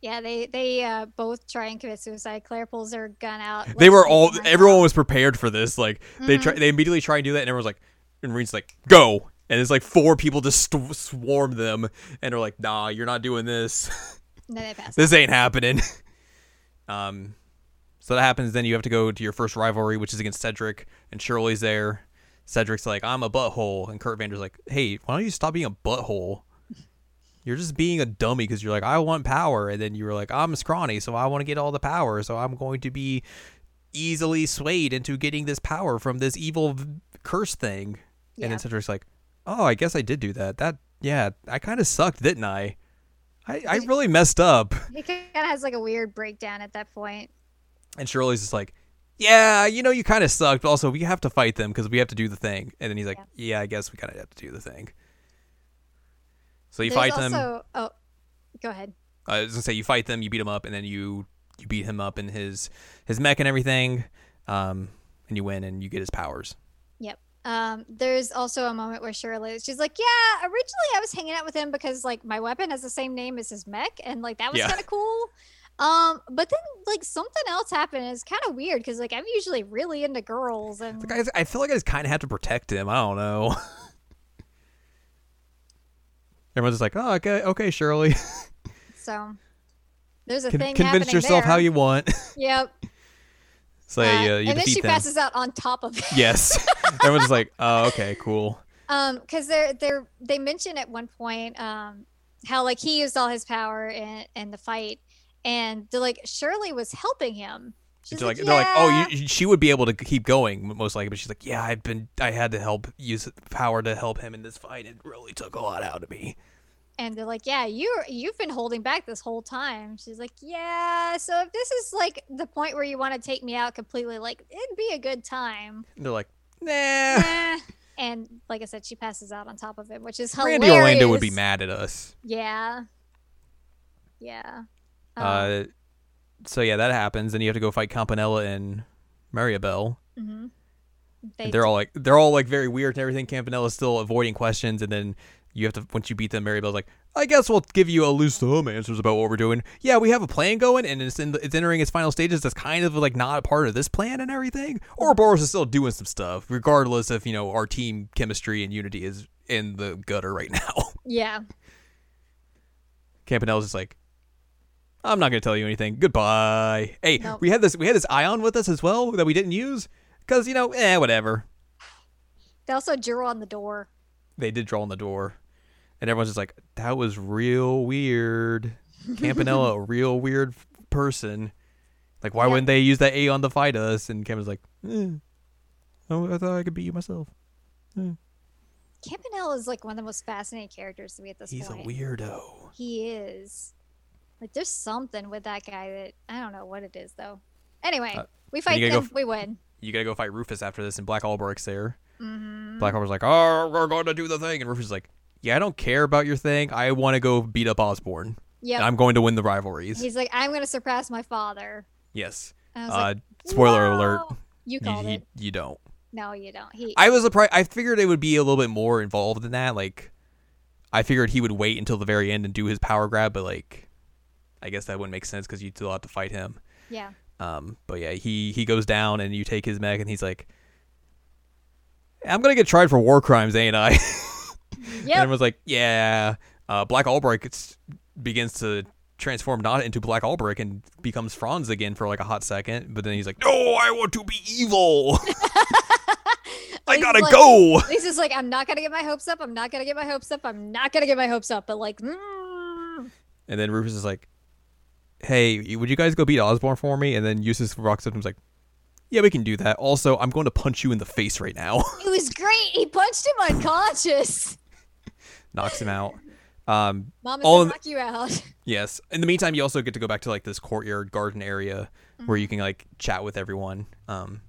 S1: Yeah, they they uh, both try and commit suicide. Claire pulls her gun out.
S2: they were all everyone
S1: out.
S2: was prepared for this like they
S1: Mm-hmm.
S2: try they immediately try and do that and everyone's like and Reed's like go and it's like four people just st- swarm them and they're like nah you're not doing this
S1: And then they pass.
S2: this ain't happening um so that happens then you have to go to your first rivalry which is against Cedric and Shirley's there Cedric's like I'm a butthole and Kurt Vander's like hey why don't you stop being a butthole you're just being a dummy because you're like I want power and then you were like I'm scrawny so I want to get all the power so I'm going to be easily swayed into getting this power from this evil v- curse thing. And
S1: Yeah.
S2: then Cedric's like, "Oh, I guess I did do that. That yeah, I kind of sucked, didn't I? I I really messed up."
S1: He kind of has like a weird breakdown at that point.
S2: And Shirley's just like, "Yeah, you know, you kind of sucked. But also, we have to fight them because we have to do the thing." And then he's like, "Yeah, I guess we kind of have to do the thing." So you
S1: There's
S2: fight them.
S1: also, Oh, go ahead.
S2: I was gonna say you fight them, you beat him up, and then you you beat him up in his his mech and everything, um, and you win and you get his powers.
S1: Yep. Um, there's also a moment where Shirley, she's like, "Yeah, originally I was hanging out with him because like my weapon has the same name as his mech, and like that was
S2: Yeah.
S1: kind of cool." Um, but then like something else happened. It's kind of weird because like I'm usually really into girls, and
S2: Like, I, I feel like I just kind of have to protect him. I don't know. Everyone's just like, oh, okay, okay, Shirley.
S1: so there's a
S2: Con-
S1: thing.
S2: convince yourself how you want.
S1: Yep.
S2: so
S1: Uh,
S2: you
S1: and then she
S2: them.
S1: passes out on top of it.
S2: Yes. Everyone's just like, oh, okay, cool.
S1: Um, because they're they're they mention at one point um how like he used all his power in in the fight, and they're like Shirley was helping him. She's
S2: they're like,
S1: like,
S2: they're like, oh, you, she would be able to keep going most likely, but she's like, yeah, I've been, I had to help use power to help him in this fight. It really took a lot out of me.
S1: And they're like, "Yeah, you you've been holding back this whole time." She's like, "Yeah, so if this is like the point where you want to take me out completely, like it'd be a good time."
S2: And they're like, nah.
S1: Eh. and like I said, she passes out on top of him, which is hilarious.
S2: Randy Orlando would be mad at us.
S1: Yeah. Yeah. Um,
S2: Uh, so yeah, that happens. Then you have to go fight Campanella and Mariabell.
S1: Mm-hmm. They
S2: And they're all like, they're all like very weird and everything. Campanella's still avoiding questions, and then you have to once you beat them, Mariabell's like, I guess we'll give you at least some answers about what we're doing. Yeah, we have a plan going, and it's in the, it's entering its final stages. That's kind of like not a part of this plan and everything. Ouroboros is still doing some stuff, regardless if you know our team chemistry and unity is in the gutter right now.
S1: yeah.
S2: Campanella's just like, I'm not gonna tell you anything. Goodbye. Hey,
S1: Nope.
S2: we had this we had this Aeon with us as well that we didn't use because you know, eh, whatever.
S1: They also drew on the door.
S2: They did draw on the door, and everyone's just like, that was real weird. Campanella, a real weird person. Like, why
S1: Yeah.
S2: wouldn't they use that Aeon to fight us? And Campana's like, eh, I thought I could beat you myself.
S1: Campanella is like one of the most fascinating characters to me at this point.
S2: He's a weirdo.
S1: He is. Like, there's something with that guy that I don't know what it is though. Anyway,
S2: Uh,
S1: we fight him,
S2: f-
S1: we win.
S2: You gotta go fight Rufus after this, and Black Albrecht's there.
S1: hmm
S2: Black Harper's like, oh, we're going to do the thing. And Rufus is like, yeah, I don't care about your thing. I want to go beat up Osborne. Yeah, I'm going to win the rivalries.
S1: He's like, I'm gonna surpass my father.
S2: yes.
S1: And I was
S2: Uh,
S1: like,
S2: spoiler alert.
S1: "Whoa." You
S2: You,
S1: called
S2: you,
S1: it.
S2: you don't.
S1: No, you don't. He.
S2: I was surprised. I figured it would be a little bit more involved than that. Like, I figured he would wait until the very end and do his power grab, but like, I guess that wouldn't make sense because you'd still have to fight him.
S1: yeah.
S2: Um, but yeah, he he goes down and you take his mech and he's like, "I'm gonna get tried for war crimes, ain't I?" yeah.
S1: And
S2: everyone's like, yeah. Uh, Black Albrecht begins to transform not into Black Albrecht and becomes Franz again for like a hot second. But then he's like, no, I want to be evil. I gotta
S1: like-
S2: go.
S1: He's just like, I'm not gonna get my hopes up. I'm not gonna get my hopes up. I'm not gonna get my hopes up. But like, mm.
S2: And then Rufus is like, hey, would you guys go beat Osborne for me? And then up and is like, yeah, we can do that. Also, I'm going to punch you in the face right now.
S1: it was great. He punched him unconscious.
S2: Knocks him out. Um,
S1: Mama's
S2: All
S1: knock you out.
S2: Yes. In the meantime, you also get to go back to like this courtyard garden area where
S1: Mm-hmm.
S2: you can like chat with everyone. Um,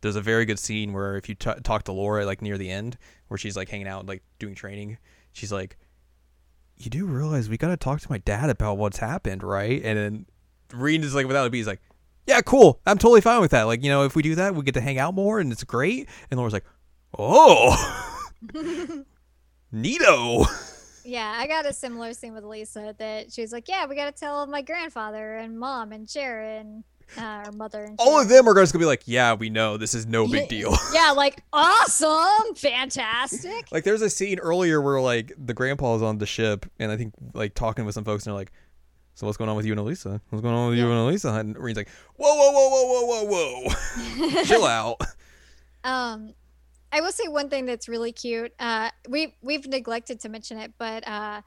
S2: there's a very good scene where if you t- talk to Laura like near the end, where she's like hanging out like doing training, she's like, "You do realize we got to talk to my dad about what's happened, right?" And then Reed is like without a beat, he's like, "Yeah, cool. I'm totally fine with that. Like, you know, if we do that, we get to hang out more, and it's great." And Laura's like, "Oh." Neato.
S1: Yeah, I got a similar scene with Lisa that she was like, "Yeah, we got to tell my grandfather and mom and Sharon, uh, or mother and
S2: All of them are just gonna be like, "Yeah, we know this is no big deal."
S1: yeah, like awesome, fantastic.
S2: Like there's a scene earlier where like the grandpa is on the ship and I think like talking with some folks and they're like, So what's going on with you and Alisa? What's going on with you and Alisa? And Rean's like, Whoa, whoa, whoa, whoa, whoa, whoa, whoa. Chill out.
S1: Um, I will say one thing that's really cute. Uh, we we've neglected to mention it, but uh,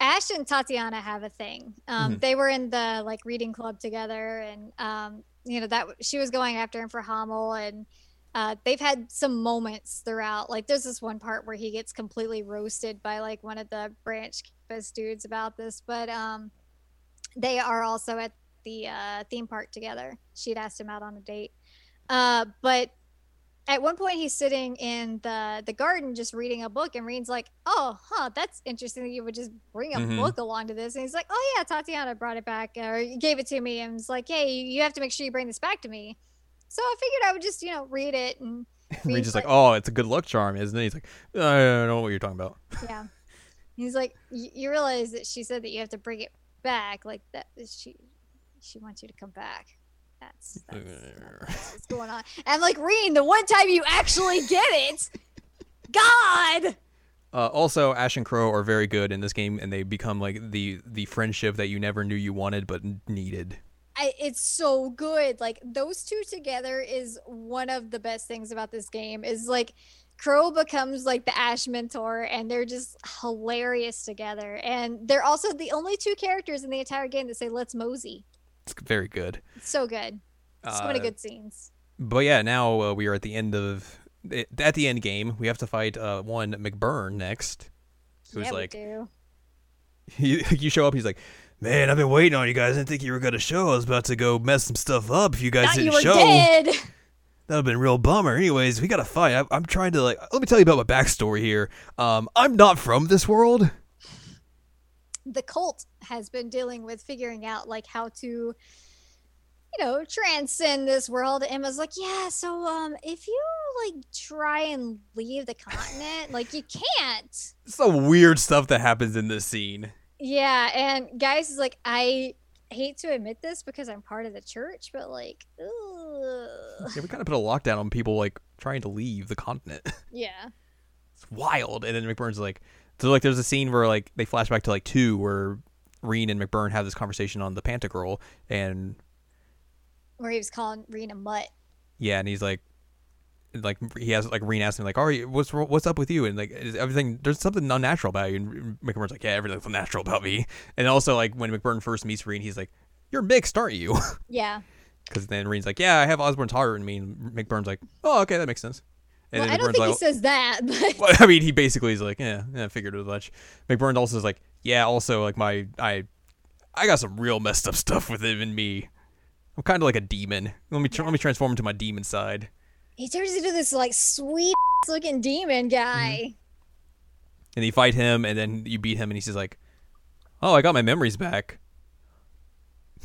S1: Ash and Tatiana have a thing. Um,
S2: Mhm.
S1: They were in the like reading club together, and um, you know that she was going after him for Hamel, and uh, they've had some moments throughout. Like there's this one part where he gets completely roasted by like one of the branch campus dudes about this, but um, they are also at the uh, theme park together. She'd asked him out on a date, uh, but at one point he's sitting in the the garden just reading a book and Rean's like, "Oh, huh, that's interesting that you would just bring a
S2: Mhm.
S1: book along to this." And he's like, "Oh yeah, Tatiana brought it back or gave it to me and was like, "Hey, you have to make sure you bring this back to me." So I figured I would just, you know, read it and
S2: Rean's just like,
S1: like-
S2: Oh, it's a good luck charm, isn't it? He's like, I don't know what you're talking about.
S1: yeah. He's like, "You realize that she said that you have to bring it back like that she she wants you to come back." That's, that's, that's what's going on. And I'm like, Rean, the one time you actually get it, God.
S2: Uh, also, Ash and Crow are very good in this game, and they become like the the friendship that you never knew you wanted but needed.
S1: I, it's so good. Like those two together is one of the best things about this game. Is like Crow becomes like the Ash mentor, and they're just hilarious together. And they're also the only two characters in the entire game that say "Let's mosey."
S2: It's very good.
S1: It's so good. So many
S2: Uh,
S1: good scenes.
S2: But yeah, now uh, we are at the end of at the end game. We have to fight uh, one McBurn next, who's
S1: yeah,
S2: like
S1: do.
S2: you, you show up. He's like, "Man, I've been waiting on you guys. I didn't think you were gonna show. I was about to go mess some stuff up if you guys
S1: Thought
S2: didn't
S1: you
S2: show.
S1: dead.
S2: That'd have been a real bummer. Anyways, we gotta fight. I, I'm trying to like. Let me tell you about my backstory here. Um, I'm not from this world.
S1: The cult has been dealing with figuring out like how to you know transcend this world and was like yeah so um if you like try and leave the continent like you can't
S2: Some weird stuff that happens in this scene.
S1: yeah and guys is like i hate to admit this because i'm part of the church but like ugh.
S2: Yeah, we kind of put a lockdown on people like trying to leave the continent.
S1: yeah
S2: it's wild. And then McBurn's like, so like, there's a scene where like they flash back to like two where Rean and McBurn have this conversation on the Pantagruel, and
S1: where he was calling Rean a mutt
S2: yeah, and he's like, like he has like Rean asks him like, "Are you what's what's up with you?" And like, is everything there's something unnatural about you. And McBurn's like, "Yeah, everything's unnatural about me." And also like when McBurn first meets Rean, he's like, "You're mixed, aren't you?"
S1: yeah
S2: Because then Rean's like, "Yeah, I have Osborne's heart," and me and McBurn's like, "Oh, okay, that makes sense." And
S1: well, i don't think
S2: like,
S1: he says that but
S2: well, I mean, he basically is like, yeah, yeah, I figured as much. McBurn also is like, yeah, also like my I, I got some real messed up stuff with it in me. I'm kind of like a demon. Let me tr- let me transform into my demon side.
S1: he turns into this like sweet looking demon guy
S2: And you fight him, and then you beat him, and he says like, oh, I got my memories back.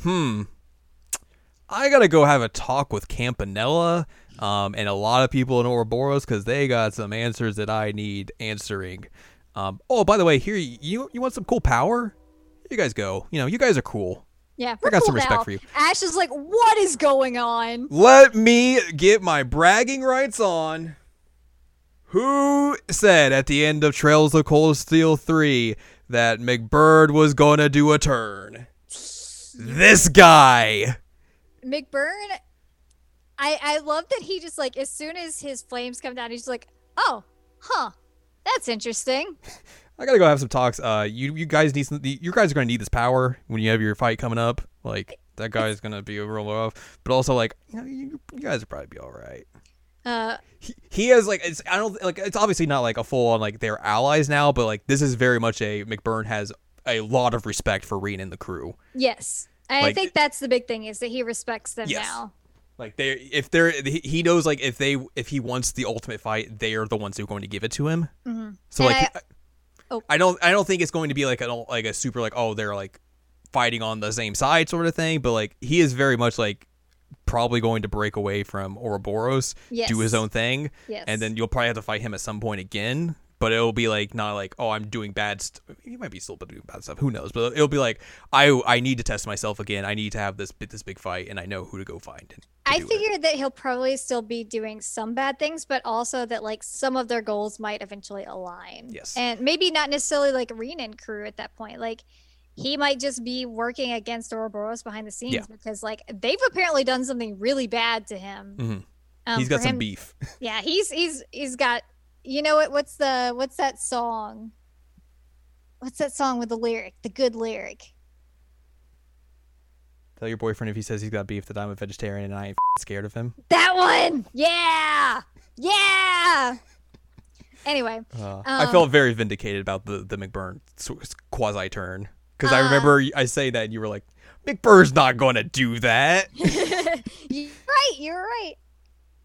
S2: Hmm. I gotta go have a talk with Campanella, um, and a lot of people in Ouroboros because they got some answers that I need answering. Um, oh, by the way, here you you want some cool power? You guys go. You know, you guys are cool.
S1: Yeah,
S2: I got
S1: cool
S2: some respect
S1: now.
S2: for you.
S1: Ash is like, what is going on?
S2: Let me get my bragging rights on. Who said at the end of Trails of Cold Steel 3 that McBurn was gonna do a turn? This guy.
S1: McBurn, I I love that he just like as soon as his flames come down, he's like, oh, huh, that's interesting.
S2: I gotta go have some talks. Uh, you you guys need some. You guys are gonna need this power when you have your fight coming up. Like that guy is gonna be a real rough. But also like you know you, you guys will probably be all right.
S1: Uh,
S2: he, he has like it's I don't like it's obviously not like a full on like they're allies now, but like this is very much a McBurn has a lot of respect for Rean and the crew.
S1: yes,
S2: Like-
S1: I think that's the big thing is that he respects them
S2: Yes.
S1: now.
S2: Like they if they're he knows like if they if he wants the ultimate fight, they are the ones who are going to give it to him.
S1: Mhm.
S2: So
S1: And
S2: like
S1: I- Oh.
S2: I don't I don't think it's going to be like a like a super like oh they're like fighting on the same side sort of thing, but like he is very much like probably going to break away from Ouroboros,
S1: Yes.
S2: do his own thing,
S1: Yes.
S2: and then you'll probably have to fight him at some point again. But it'll be like not like oh I'm doing bad. St-. He might be still doing bad stuff. Who knows? But it'll be like I I need to test myself again. I need to have this this big fight, and I know who to go find. And
S1: I
S2: do it.
S1: figured that he'll probably still be doing some bad things, but also that like some of their goals might eventually align.
S2: Yes.
S1: And maybe not necessarily like Renan crew at that point. Like he might just be working against Ouroboros behind the scenes
S2: Yeah.
S1: because like they've apparently done something really bad to him.
S2: Mhm.
S1: Um,
S2: He's got some
S1: him-
S2: beef.
S1: Yeah, he's he's he's got you know what what's the what's that song? What's that song with the lyric? The good lyric.
S2: Tell your boyfriend if he says he's got beef that I'm a vegetarian and I ain't scared of him.
S1: That one. Yeah. Yeah. Anyway,
S2: Uh, I
S1: Um,
S2: felt very vindicated about the the McBurn quasi turn because I
S1: Uh,
S2: remember I say that and you were like, McBurn's not going to do that.
S1: you're right. You're right.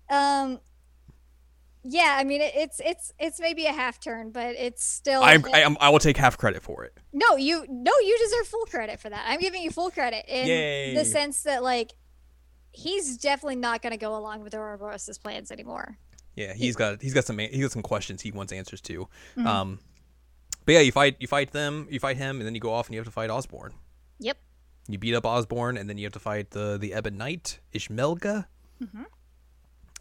S1: Um, yeah. I mean, it, it's it's it's maybe a half turn, but it's still.
S2: I'm, I, am, I will take half credit for it.
S1: no, you no, you deserve full credit for that. I'm giving you full credit in
S2: Yay.
S1: the sense that like he's definitely not going to go along with Ouroboros' plans anymore.
S2: Yeah, he's got he's got some he's got some questions he wants answers to.
S1: Mhm.
S2: Um, but yeah, you fight you fight them, you fight him, and then you go off and you have to fight Osborne.
S1: Yep.
S2: You beat up Osborne, and then you have to fight the the Ebon Knight Ishmelga.
S1: Mhm.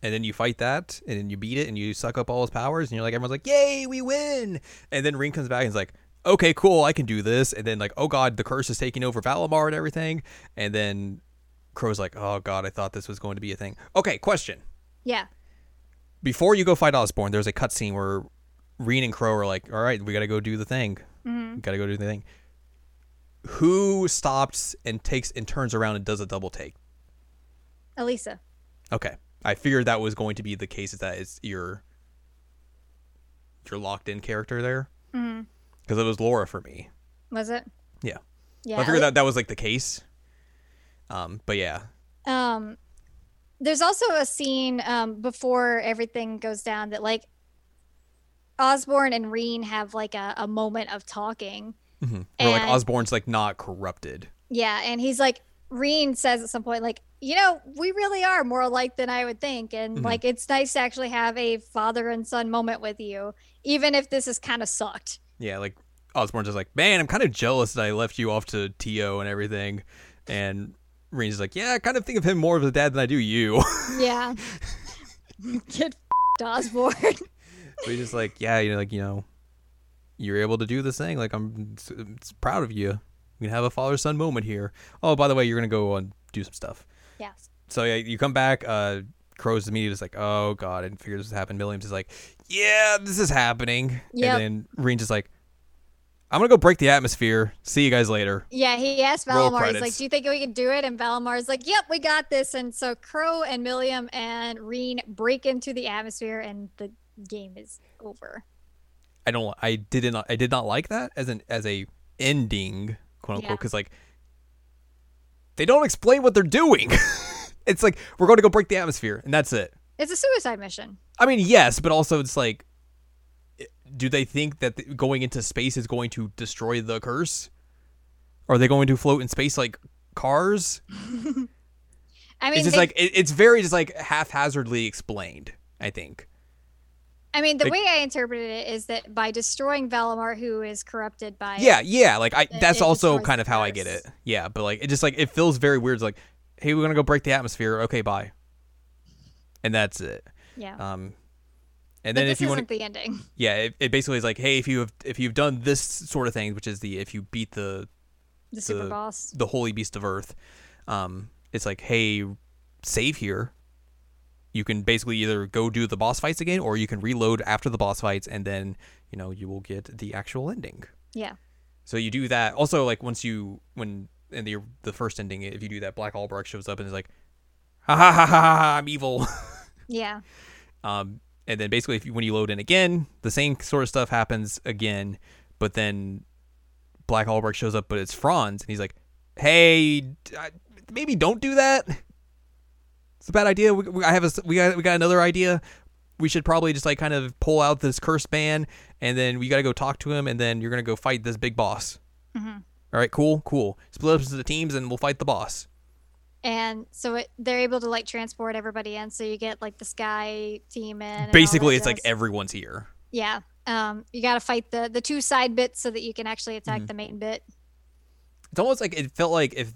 S2: And then you fight that, and then you beat it, and you suck up all his powers, and you're like, everyone's like, "Yay, we win!" And then Ring comes back and is like, "Okay, cool, I can do this." And then like, "Oh God, the curse is taking over Valimar and everything." And then Crow's like, "Oh God, I thought this was going to be a thing." Okay, question:
S1: Yeah.
S2: Before you go fight Osborne, there's a cutscene where Rean and Crow are like, "All right, we got to go do the thing.
S1: hmm
S2: got to go do the thing." Who stops and takes and turns around and does a double take?
S1: Alisa.
S2: Okay, I figured that was going to be the case. Is that it's your your locked in character there? Because it was Laura for me.
S1: Was it?
S2: Yeah.
S1: Yeah.
S2: I figured that that was like the case. Um, but yeah,
S1: Um, there's also a scene um before everything goes down that like Osborne and Rean have like a, a moment of talking.
S2: hmm where like Osborne's like not corrupted.
S1: Yeah, and he's like Rean says at some point like, you know, we really are more alike than I would think and
S2: Mhm.
S1: like it's nice to actually have a father and son moment with you even if this is kind of sucked.
S2: Yeah, like Osborne's just like, man, I'm kind of jealous that I left you off to To and everything, and Rean's like, yeah, I kind of think of him more of a dad than I do you.
S1: Yeah. Get f***ed, Osborne.
S2: So he's just like, yeah, you know, like you know, you're able to do this thing. Like I'm s- s- proud of you. We can have a father son moment here. Oh, by the way, you're gonna go and do some stuff.
S1: Yeah.
S2: So yeah, you come back. Uh, Crow's immediately just like, oh god, I didn't figure this would happen. Williams is like, yeah, this is happening.
S1: Yep.
S2: And then Rean's just like, I'm gonna go break the atmosphere. See you guys later.
S1: Yeah, he asked Valimar, he's like. Do you think we can do it? And Valimar's like, Yep, we got this. And so Crow and Millium and Rean break into the atmosphere and the game is over.
S2: I don't. I did not. I did not like that as an as a ending, quote unquote,
S1: Yeah.
S2: because like they don't explain what they're doing. it's like we're going to go break the atmosphere, and that's it.
S1: It's a suicide mission.
S2: I mean, yes, but also it's like, do they think that th- going into space is going to destroy the curse? Are they going to float in space like cars?
S1: I mean,
S2: it's just
S1: they-
S2: like it, it's very just like haphazardly explained. I think.
S1: I mean, the
S2: like-
S1: way I interpreted it is that by destroying Valimar, who is corrupted by
S2: Yeah, yeah. Like I,
S1: It-
S2: that's
S1: it
S2: also kind of how I get it. Yeah, but like it just like it feels very weird. It's like, hey, we're gonna go break the atmosphere. Okay, bye. And that's it.
S1: yeah.
S2: Um, and then
S1: this
S2: if you
S1: isn't
S2: want,
S1: the ending.
S2: yeah, it, it basically is like, hey, if you have if you've done this sort of thing, which is the if you beat the
S1: The super boss.
S2: the holy beast of earth, um, it's like, hey, save here. You can basically either go do the boss fights again, or you can reload after the boss fights, and then you know you will get the actual ending.
S1: Yeah.
S2: So you do that. Also, like once you when in the the first ending, if you do that, Black Albrecht shows up and is like, ha ha ha ha, ha I'm evil.
S1: Yeah.
S2: um, and then basically, if you, when you load in again, the same sort of stuff happens again, but then Black Albrecht shows up, but it's Franz, and he's like, hey, I- maybe don't do that. It's a bad idea. We, we, I have a we got we got another idea. We should probably just like kind of pull out this cursed man, and then we got to go talk to him, and then you're gonna go fight this big boss.
S1: Mhm.
S2: All right, cool, cool. Split up into the teams, and we'll fight the boss.
S1: And so it, they're able to like transport everybody in. So you get like the sky team in.
S2: Basically, it's like everyone's here.
S1: yeah. Um, you got to fight the the two side bits so that you can actually attack
S2: Mhm.
S1: the main bit.
S2: It's almost like it felt like if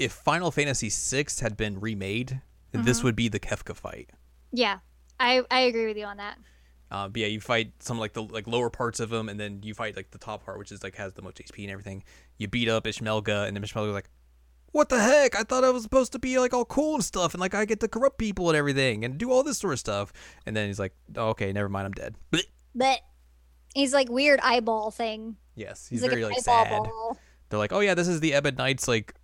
S2: if Final Fantasy VI had been remade, this
S1: Mhm.
S2: would be the Kefka fight.
S1: Yeah, I I agree with you on that.
S2: Uh, but yeah, you fight some like the like lower parts of him, and then you fight like the top part, which is like has the most HP and everything. You beat up Ishmelga, and then Ishmelga's like, "What the heck? I thought I was supposed to be like all cool and stuff, and like I get to corrupt people and everything, and do all this sort of stuff." And then he's like, oh, "Okay, never mind, I'm dead."
S1: But he's like weird eyeball thing.
S2: Yes, he's,
S1: like
S2: very
S1: an
S2: like sad.
S1: ball.
S2: They're like, "Oh yeah, this is the Ebed Knights like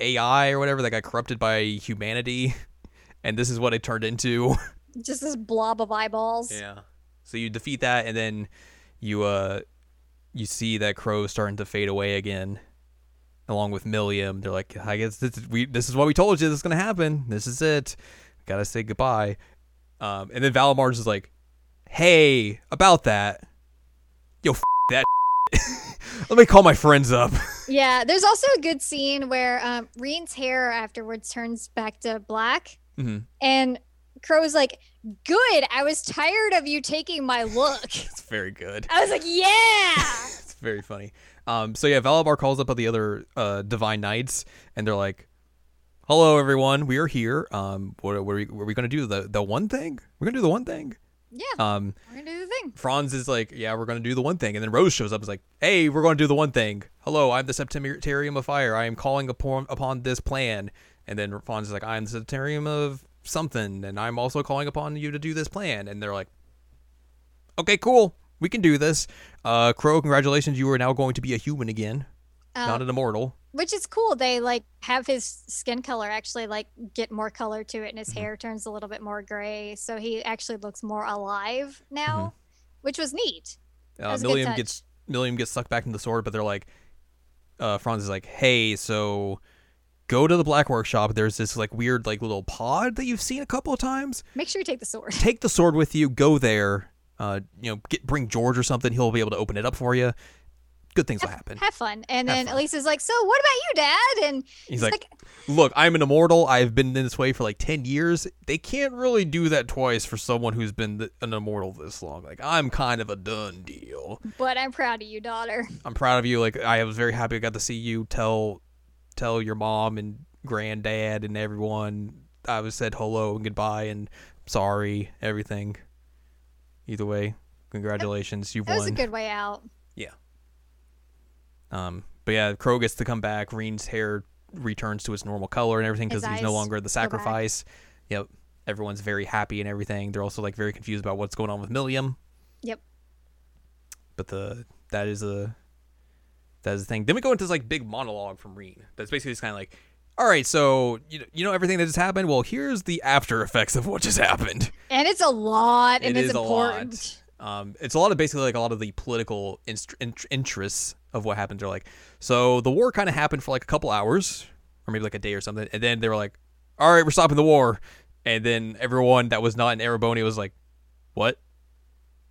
S2: AI or whatever that got corrupted by humanity, and this is what it turned into."
S1: Just this blob of eyeballs.
S2: Yeah. So you defeat that, and then you uh you see that crow starting to fade away again, along with Millium. They're like, I guess this is, we this is what we told you. This is gonna happen. This is it. Gotta say goodbye. Um, and then Valimar's is like, Hey, about that. Yo, f- that. Let me call my friends up.
S1: Yeah, there's also a good scene where um, Rean's hair afterwards turns back to black,
S2: hmm
S1: and Crow's like, "Good, I was tired of you taking my look."
S2: It's very good.
S1: I was like, "Yeah."
S2: it's very funny. Um, so yeah, Valimar calls up the other uh, divine knights, and they're like, "Hello, everyone. We are here. Um, what, what are we, we gonna do? The the one thing? We're gonna do the one thing."
S1: Yeah,
S2: Um,
S1: we're gonna do the thing.
S2: Franz is like, "Yeah, we're gonna do the one thing," and then Rose shows up. and is like, "Hey, we're gonna do the one thing. Hello, I'm the Sept-Terrion of Fire. I am calling upon upon this plan." And then Franz is like, "I'm the Sept-Terrion of something, and I'm also calling upon you to do this plan." And they're like, "Okay, cool." We can do this. Uh, Crow, congratulations. You are now going to be a human again,
S1: Um,
S2: not an immortal.
S1: Which is cool. They like have his skin color actually like get more color to it, and his
S2: Mhm.
S1: hair turns a little bit more gray, so he actually looks more alive now,
S2: Mm-hmm.
S1: which was neat.
S2: Uh,
S1: was Millium
S2: gets Millium gets sucked back into the sword, but they're like, uh, Franz is like, hey, so go to the Black Workshop. There's this like weird like little pod that you've seen a couple of times.
S1: Make sure you take the sword.
S2: Take the sword with you. Go there. Uh, you know, get bring George or something. He'll be able to open it up for you. Good things will happen.
S1: Have fun. And
S2: Have
S1: then
S2: fun.
S1: Alisa's like, so what about you, Dad? And
S2: He's like, look, I'm an immortal. I've been in this way for like 10 years. They can't really do that twice for someone who's been th- an immortal this long. Like, I'm kind of a done deal.
S1: but I'm proud of you, daughter.
S2: I'm proud of you. Like, I was very happy I got to see you tell tell your mom and granddad and everyone I was said hello and goodbye and sorry, everything. Either way, congratulations. You've
S1: That was
S2: won.
S1: a good way out.
S2: Um, but yeah, Crow gets to come back. Rean's hair returns to its normal color and everything because he's no longer the sacrifice. Yep. Everyone's very happy and everything. They're also like very confused about what's going on with Millium.
S1: Yep.
S2: But the that is a that is the thing. Then we go into this like big monologue from Rean. That's basically just kind of like, all right, so you know, you know everything that just happened. Well, here's the after effects of what just happened.
S1: And it's a lot and
S2: It
S1: it's
S2: is a lot.
S1: important.
S2: Um, it's a lot of basically like a lot of the political inst- int- interests of what happened. They're like, so the war kind of happened for like a couple hours, or maybe like a day or something, and then they were like, all right, we're stopping the war, and then everyone that was not in Ereboni was like, what?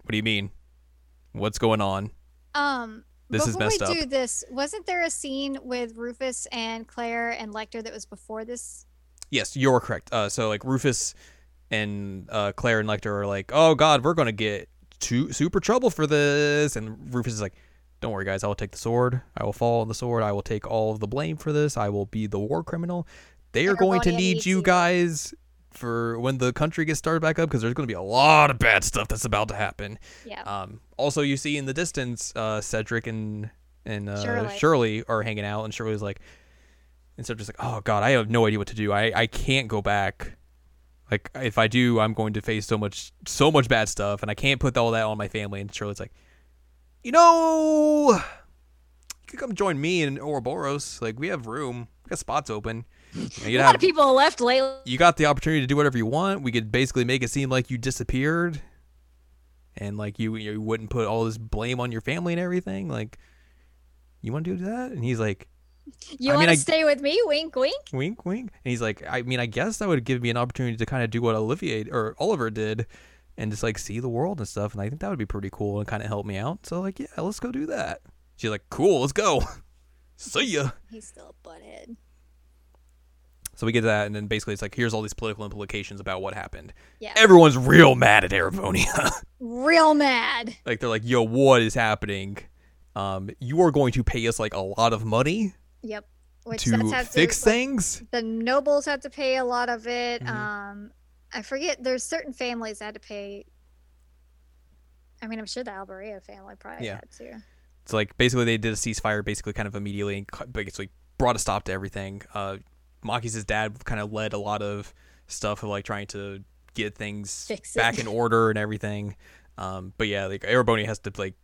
S2: What do you mean? What's going on?
S1: Um
S2: This is
S1: before
S2: messed
S1: we
S2: up.
S1: do this, wasn't there a scene with Rufus and Claire and Lechter that was before this?
S2: Yes, you're correct. Uh, so like Rufus and uh, Claire and Lechter are like, oh god, we're gonna get too super trouble for this, and Rufus is like, don't worry guys, I will take the sword. I will fall on the sword. I will take all of the blame for this. I will be the war criminal. They are going to need you
S1: you.
S2: guys for when the country gets started back up because there's going to be a lot of bad stuff that's about to happen.
S1: Yeah.
S2: Um, also, you see in the distance, uh, Cedric and and uh,
S1: Shirley.
S2: Shirley are hanging out, and Shirley's like, and Cedric's like, "Oh God, I have no idea what to do. I I can't go back. Like if I do, I'm going to face so much so much bad stuff, and I can't put all that on my family." And Shirley's like, "You know, you could come join me in Ouroboros. Like we have room, we got spots open. You know,
S1: a lot
S2: have
S1: of people left lately.
S2: you got the opportunity to do whatever you want. We could basically make it seem like you disappeared, and like you you wouldn't put all this blame on your family and everything. Like, you want to do that? And he's like,
S1: You
S2: I mean,
S1: want to
S2: I-
S1: stay with me? Wink, wink.
S2: wink, wink. And he's like, I mean, I guess that would give me an opportunity to kind of do what Olivier or Oliver did, and just like see the world and stuff. And I think that would be pretty cool and kind of help me out. So like, yeah, let's go do that. She's like, cool, let's go. see ya.
S1: He's still a butthead.
S2: So we get that, and then basically it's like, here's all these political implications about what happened.
S1: Yeah.
S2: Everyone's real mad at Erebonia.
S1: Real mad.
S2: like they're like, "Yo, what is happening? Um, you are going to pay us like a lot of money
S1: Yep. Which
S2: to fix
S1: to, like,
S2: things."
S1: the nobles had to pay a lot of it.
S2: Mhm.
S1: Um, I forget. There's certain families that had to pay. I mean, I'm sure the Albarea family probably
S2: Yeah.
S1: had to.
S2: It's like basically they did a ceasefire, basically kind of immediately, and basically brought a stop to everything. Uh, Maki's dad kind of led a lot of stuff of like trying to get things back in order and everything. Um, but yeah, like Ereboni has to like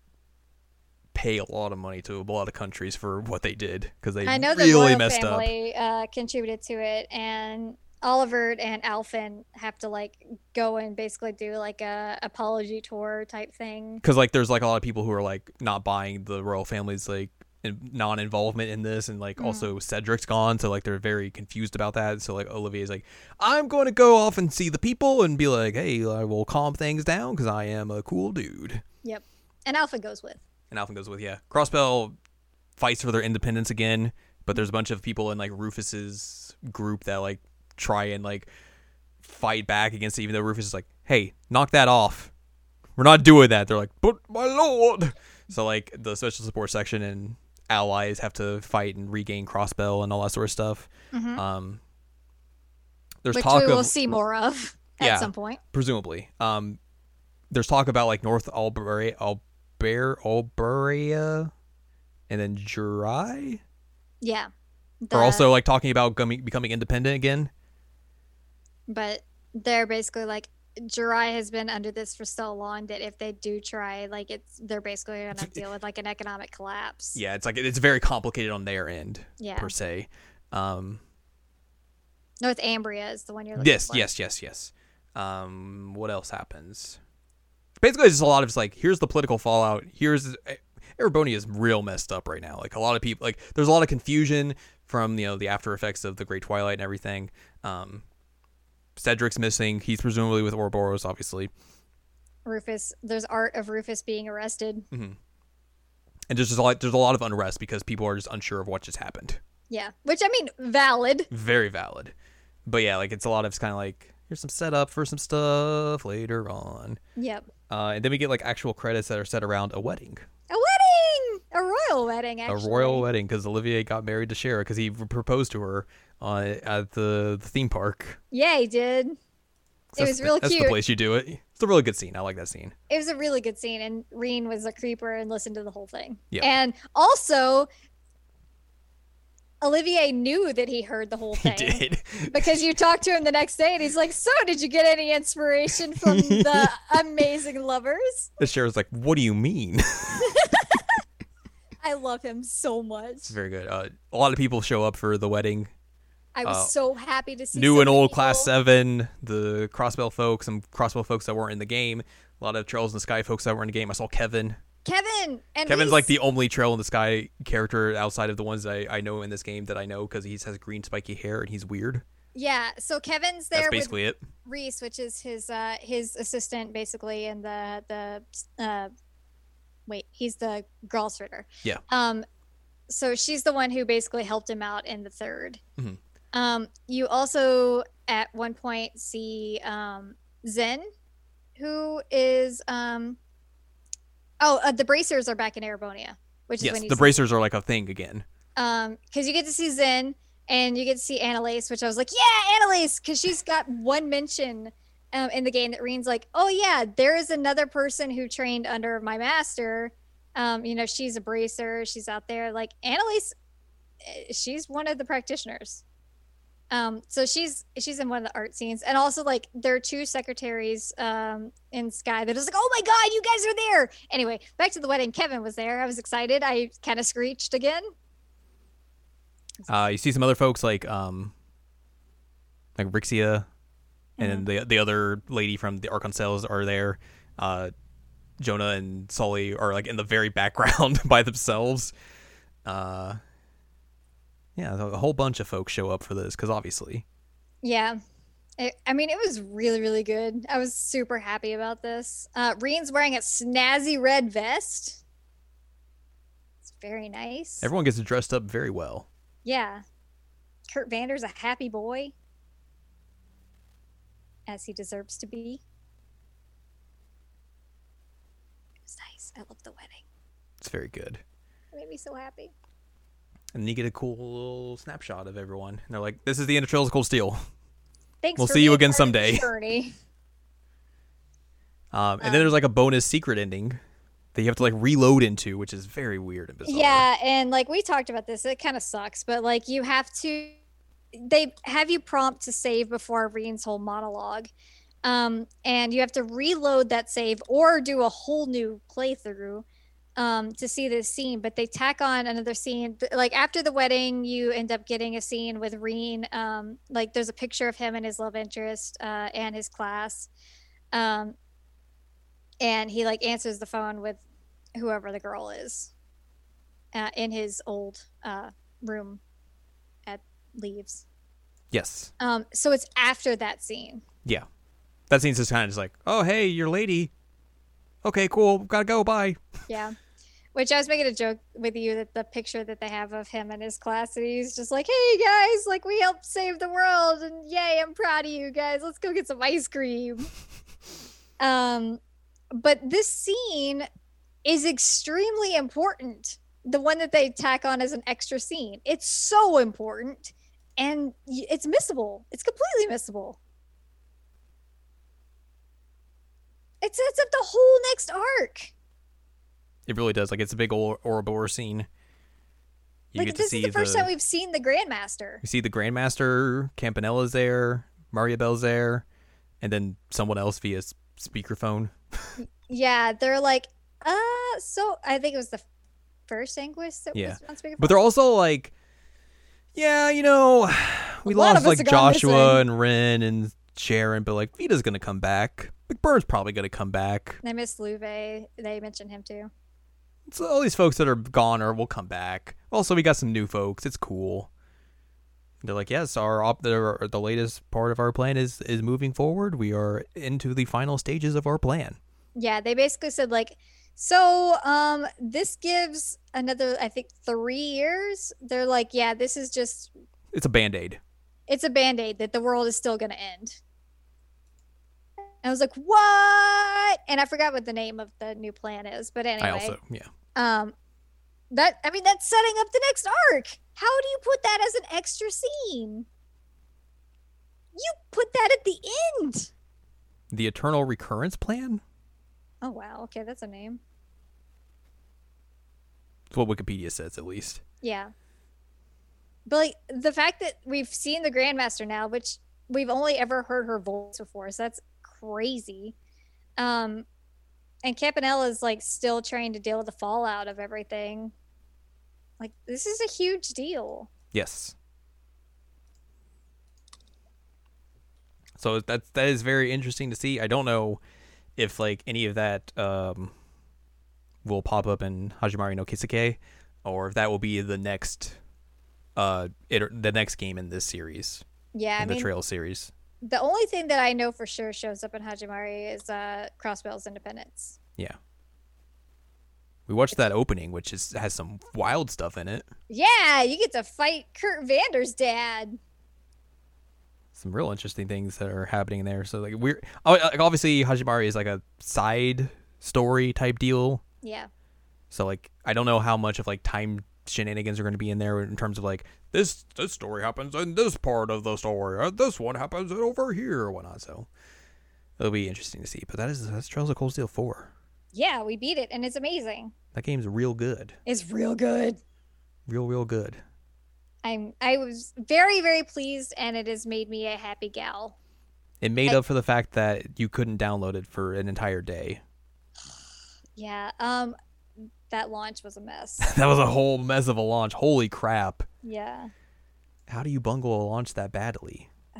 S2: pay a lot of money to a lot of countries for what they did because they
S1: I know the
S2: really
S1: royal
S2: messed up.
S1: uh, contributed to it, and Oliver and Alfin have to like go and basically do like a apology tour type thing.
S2: because like there's like a lot of people who are like not buying the royal family's like non-involvement in this and like
S1: Mm.
S2: also cedric's gone so like they're very confused about that so like olivier's like i'm going to go off and see the people and be like hey i will calm things down because i am a cool dude
S1: Yep. And Alpha goes with.
S2: And alpha goes with yeah crossbell fights for their independence again but there's a bunch of people in like rufus's group that like try and like fight back against it even though rufus is like hey knock that off we're not doing that they're like but my lord so like the special support section and allies have to fight and regain crossbell and all that sort of stuff
S1: Mhm.
S2: um there's
S1: Which
S2: talk
S1: we will
S2: of
S1: see more of at
S2: Yeah.
S1: some point.
S2: presumably. Um, there's talk about like North Alberia, Alber, Alberia, and then Jurai
S1: Yeah.
S2: are also like talking about gummy, becoming independent again.
S1: but they're basically like Jirai has been under this for so long that if they do try, like it's they're basically gonna deal with like an economic collapse.
S2: Yeah, it's like it's very complicated on their end
S1: Yeah.
S2: per se. Um,
S1: North Ambria is the one you're looking
S2: yes,
S1: for.
S2: yes, yes, yes. Um, what else happens? Basically, it's just a lot of just like here's the political fallout. Here's Erebonia is real messed up right now. Like a lot of people, like there's a lot of confusion from you know the after effects of the Great Twilight and everything. Um, Cedric's missing. He's presumably with Ouroboros, obviously.
S1: Rufus, there's art of Rufus being arrested.
S2: and there's just a lot, there's a lot of unrest because people are just unsure of what just happened.
S1: Yeah, which I mean, valid.
S2: Very valid, but yeah, like it's a lot of kind of like here's some setup for some stuff later on,
S1: Yep.
S2: Uh, and then we get like actual credits that are set around a wedding,
S1: A wedding, a royal wedding, actually.
S2: a royal wedding, because Olivier got married to Schera because he proposed to her uh, at the, the theme park.
S1: Yeah, he did. It was
S2: the-
S1: real
S2: That's the place you do it. It's a really good scene. I like that scene.
S1: It was a really good scene, and Rean was a creeper and listened to the whole thing.
S2: Yeah.
S1: And also, Olivier knew that he heard the whole thing.
S2: He did.
S1: because you talked to him the next day and he's like, So, did you get any inspiration from the amazing lovers?
S2: The Schera's like, what do you mean?
S1: I love him so much.
S2: It's very good. Uh, a lot of people show up for the wedding.
S1: I was
S2: Uh,
S1: so happy to see
S2: New
S1: so
S2: and old class seven, the Crossbell folks, some Crossbell folks that weren't in the game. A lot of Trails in the Sky folks that were in the game. I saw Kevin.
S1: Kevin and
S2: Kevin's like the only Trail in the Sky character outside of the ones I, I know in this game that I know because he has green spiky hair and he's weird.
S1: yeah. So Kevin's there
S2: That's
S1: with
S2: basically it.
S1: Ries, which is his uh his assistant basically, and the the uh wait, he's the Gralsritter.
S2: Yeah.
S1: Um, so she's the one who basically helped him out in the 3rd
S2: Mhm.
S1: Um, you also at one point see um Zin, who is um oh uh, the bracers are back in Erebonia, which is
S2: Yes,
S1: when you
S2: the bracers are like a thing again.
S1: um because you get to see Zin and you get to see Anelace which i was like yeah Anelace! Because she's got one mention um, in the game that Rean's like oh yeah there is another person who trained under my master. Um you know she's a bracer. She's out there. Like Anelace eh, she's one of the practitioners um so she's she's in one of the art scenes. And also like there are two secretaries um in sky that is like oh my god you guys are there. Anyway back to the wedding. Kevin was there. I was excited. I kind of screeched again.
S2: Uh, you see some other folks like um, like Rixia, and then the the other lady from the Cells are there. Uh, Jonah and Sully are like in the very background by themselves. Uh, yeah, a whole bunch of folks show up for this because obviously,
S1: Yeah. It, I mean, it was really, really good. I was super happy about this. Uh, Rean's wearing a snazzy red vest. It's very nice.
S2: everyone gets dressed up very well.
S1: yeah. Kurt Vander's a happy boy, as he deserves to be. It was nice. I love the wedding.
S2: It's very good.
S1: It made me so happy.
S2: And then you get a cool little snapshot of everyone. And they're like, "This is the end of Trails of Cold Steel."
S1: Thanks.
S2: We'll
S1: for
S2: see you again
S1: part of the
S2: someday.
S1: Journey.
S2: Um, and then there's like a bonus secret ending that you have to like reload into, which is very weird and bizarre.
S1: Yeah, and like we talked about this, it kind of sucks, but like you have to they have you prompt to save before Rean's whole monologue. Um, and you have to reload that save or do a whole new playthrough um, to see this scene. But they tack on another scene. Like after the wedding, you end up getting a scene with Rean. Um, like there's a picture of him and his love interest uh, and his class. Um, and he like answers the phone with whoever the girl is uh, in his old uh, room at Leeves.
S2: Yes.
S1: Um, so it's after that scene.
S2: Yeah. That scene's just kind of just like, oh hey, your lady. Okay, cool. Gotta go. Bye.
S1: Yeah. Which I was making a joke with you that the picture that they have of him and his class, and he's just like, "Hey guys, like we helped save the world, and yay, I'm proud of you guys. Let's go get some ice cream." um, but this scene is extremely important. The one that they tack on as an extra scene, it's so important, and it's missable. It's completely missable. It sets up the whole next arc.
S2: It really does. Like it's a big old Ouroboros scene. You
S1: like
S2: get to
S1: this
S2: see
S1: is the first
S2: the
S1: time we've seen the Grandmaster.
S2: you see the Grandmaster, Campanella's there, Mariabell's there, and then someone else via speakerphone.
S1: Yeah, they're like, uh, so I think it was the first Anguist that
S2: Yeah.
S1: was on speakerphone.
S2: But they're also like, yeah, you know, we lost like Joshua and Renne and Sharon, but like Vita's gonna come back. McBurn's probably gonna come back.
S1: I miss Loewe. They mentioned him too.
S2: So all these folks that are gone or will come back. Also, we got some new folks. It's cool. They're like, yes, our op- the, the latest part of our plan is is moving forward. We are into the final stages of our plan.
S1: Yeah, they basically said like, so um, this gives another, I think, three years. They're like, yeah, this is just,
S2: It's a band aid.
S1: it's a band aid that the world is still gonna end. And I was like, what? And I forgot what the name of the new plan is, but anyway,
S2: I also, yeah.
S1: um, that I mean, that's setting up the next arc. How do you put that as an extra scene? You put that at the end.
S2: The Eternal Recurrence Plan?
S1: Oh wow, okay, that's a name.
S2: That's what Wikipedia says, at least.
S1: Yeah. But like the fact that we've seen the Grandmaster now, which we've only ever heard her voice before, so that's crazy. Um and Campanella is like still trying to deal with the fallout of everything. Like this is a huge deal.
S2: Yes. So that's that is very interesting to see. I don't know if like any of that um will pop up in Hajimari no Kiseki or if that will be the next uh iter- the next game in this series,
S1: Yeah, I
S2: in the
S1: mean
S2: Trail series.
S1: The only thing that I know for sure shows up in Hajimari is uh Crossbell's Independence.
S2: Yeah. We watched that opening which is has some wild stuff in it.
S1: Yeah, you get to fight Kurt Vander's dad.
S2: Some real interesting things that are happening there. So like we're oh, like obviously Hajimari is like a side story type deal.
S1: Yeah.
S2: So like I don't know how much of like time shenanigans are going to be in there in terms of like this this story happens in this part of the story, or this one happens over here or whatnot. So it'll be interesting to see. But that is that's Trails of Cold Steel four.
S1: Yeah, we beat it and it's amazing.
S2: That game's real good,
S1: It's real good.
S2: real real good.
S1: I'm I was very very pleased and it has made me a happy gal.
S2: It made
S1: I-
S2: up for the fact that you couldn't download it for an entire day.
S1: Yeah. Um that launch was a mess.
S2: that was a whole mess of a launch. Holy crap!
S1: yeah.
S2: How do you bungle a launch that badly?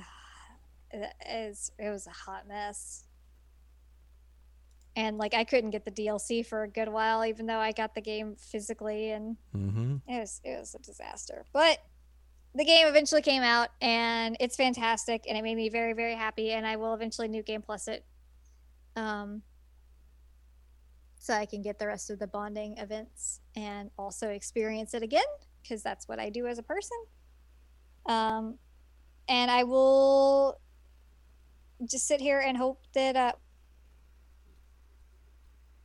S1: It, it's, it was a hot mess. And like I couldn't get the DLC for a good while even though I got the game physically and
S2: Mm-hmm.
S1: it was it was a disaster. But the game eventually came out and it's fantastic and it made me very very happy and I will eventually new game plus it. Um so I can get the rest of the bonding events and also experience it again because that's what I do as a person. Um and I will just sit here and hope that uh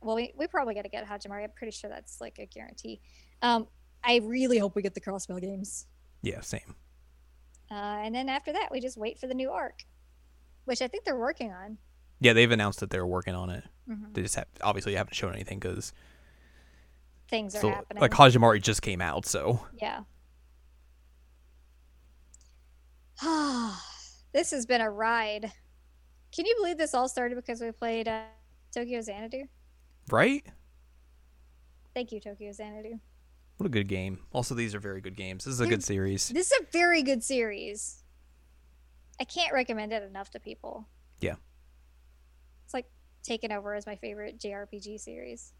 S1: well we, we probably got to get Hajimari. I'm pretty sure that's like a guarantee. Um I really hope we get the Crossbell games.
S2: Yeah, same.
S1: Uh, and then after that, we just wait for the new arc, which I think they're working on.
S2: Yeah, they've announced that they're working on it.
S1: Mhm.
S2: They just have obviously haven't shown anything because
S1: Things are
S2: so
S1: happening.
S2: like Hajimari just came out, so
S1: yeah. this has been a ride. Can you believe this all started because we played uh, Tokyo Xanadu?
S2: right?
S1: Thank you, Tokyo Xanadu.
S2: What a good game. Also, these are very good games. This is a good series.
S1: This is a very good series. I can't recommend it enough to people.
S2: Yeah.
S1: Taken over as my favorite JRPG series.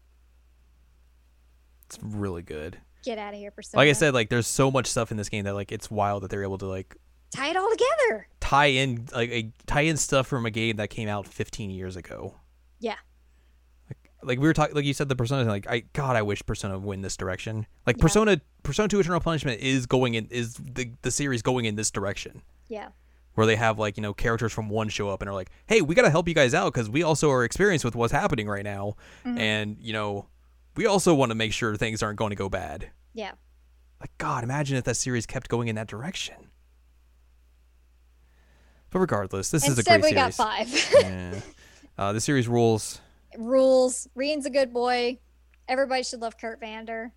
S2: It's really good.
S1: Get out of here, Persona.
S2: Like I said, like there's so much stuff in this game that like it's wild that they're able to like
S1: tie it all together.
S2: tie in like a, tie in stuff from a game that came out 15 years ago.
S1: Yeah.
S2: Like, like we were talking, like you said, the Persona. thing, Like I, God, I wish Persona would win this direction. Like
S1: Yeah.
S2: Persona, Persona Two: Eternal Punishment is going in is the the series going in this direction.
S1: Yeah.
S2: Where they have like you know characters from one show up and are like hey we got to help you guys out because we also are experienced with what's happening right now
S1: Mhm.
S2: and you know we also want to make sure things aren't going to go bad
S1: Yeah.
S2: like god imagine if that series kept going in that direction but regardless this is a
S1: Instead,
S2: great
S1: we got
S2: series
S1: five.
S2: yeah. uh, the series rules
S1: Rules. Rean's a good boy. Everybody should love Kurt Vander.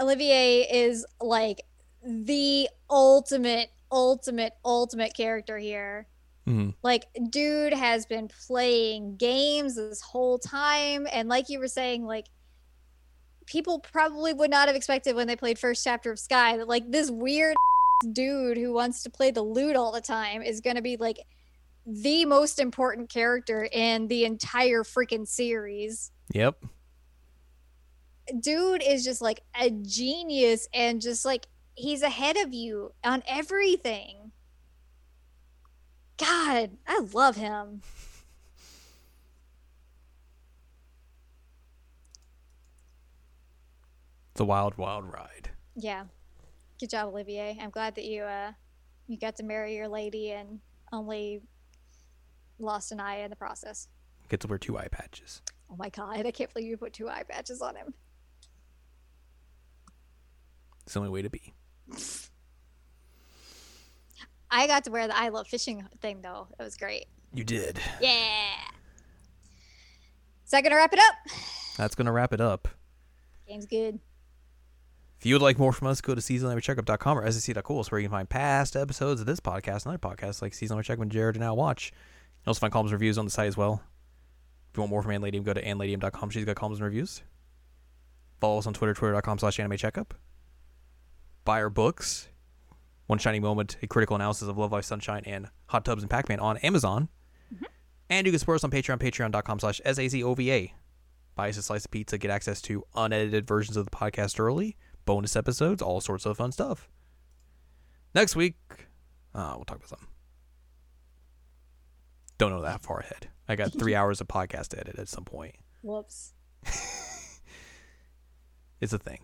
S1: Olivier is like the ultimate, ultimate, ultimate character here.
S2: Mhm.
S1: Like, dude has been playing games this whole time. And like you were saying, like, people probably would not have expected when they played first chapter of Sky that, like, this weird dude who wants to play the lute all the time is going to be, like, the most important character in the entire freaking series.
S2: Yep.
S1: Dude is just like a genius and just like he's ahead of you on everything. God, I love him.
S2: The wild, wild ride.
S1: Yeah. Good job, Olivier. I'm glad that you uh you got to marry your lady and only lost an eye in the process.
S2: Get to wear two eye patches.
S1: Oh my god, I can't believe you put two eye patches on him.
S2: It's the only way to be.
S1: I got to wear the I love fishing thing though. It was great.
S2: You did.
S1: Yeah. Is that gonna wrap it up?
S2: That's gonna wrap it up.
S1: Game's good.
S2: If you would like more from us, go to seasonalcheckup.com or sec.cool. It's where you can find past episodes of this podcast and other podcasts like Seasonal Checkup and Jared and Now Watch. You can also find columns and reviews on the site as well. If you want more from Ann Ladium, go to annladium.com. She's got columns and reviews. Follow us on Twitter, twitter.com slash anime checkup. Buy our books. One Shining Moment, a critical analysis of Love Live Sunshine and Hot Tubs and Pac-Man on Amazon. And you can support us on Patreon, patreon.com slash S-A-Z-O-V-A. Buy us a slice of pizza, get access to unedited versions of the podcast early, bonus episodes, all sorts of fun stuff. Next week, uh, we'll talk about something. Don't know that far ahead. I got three hours of podcast to edit at some point.
S1: Whoops.
S2: It's a thing.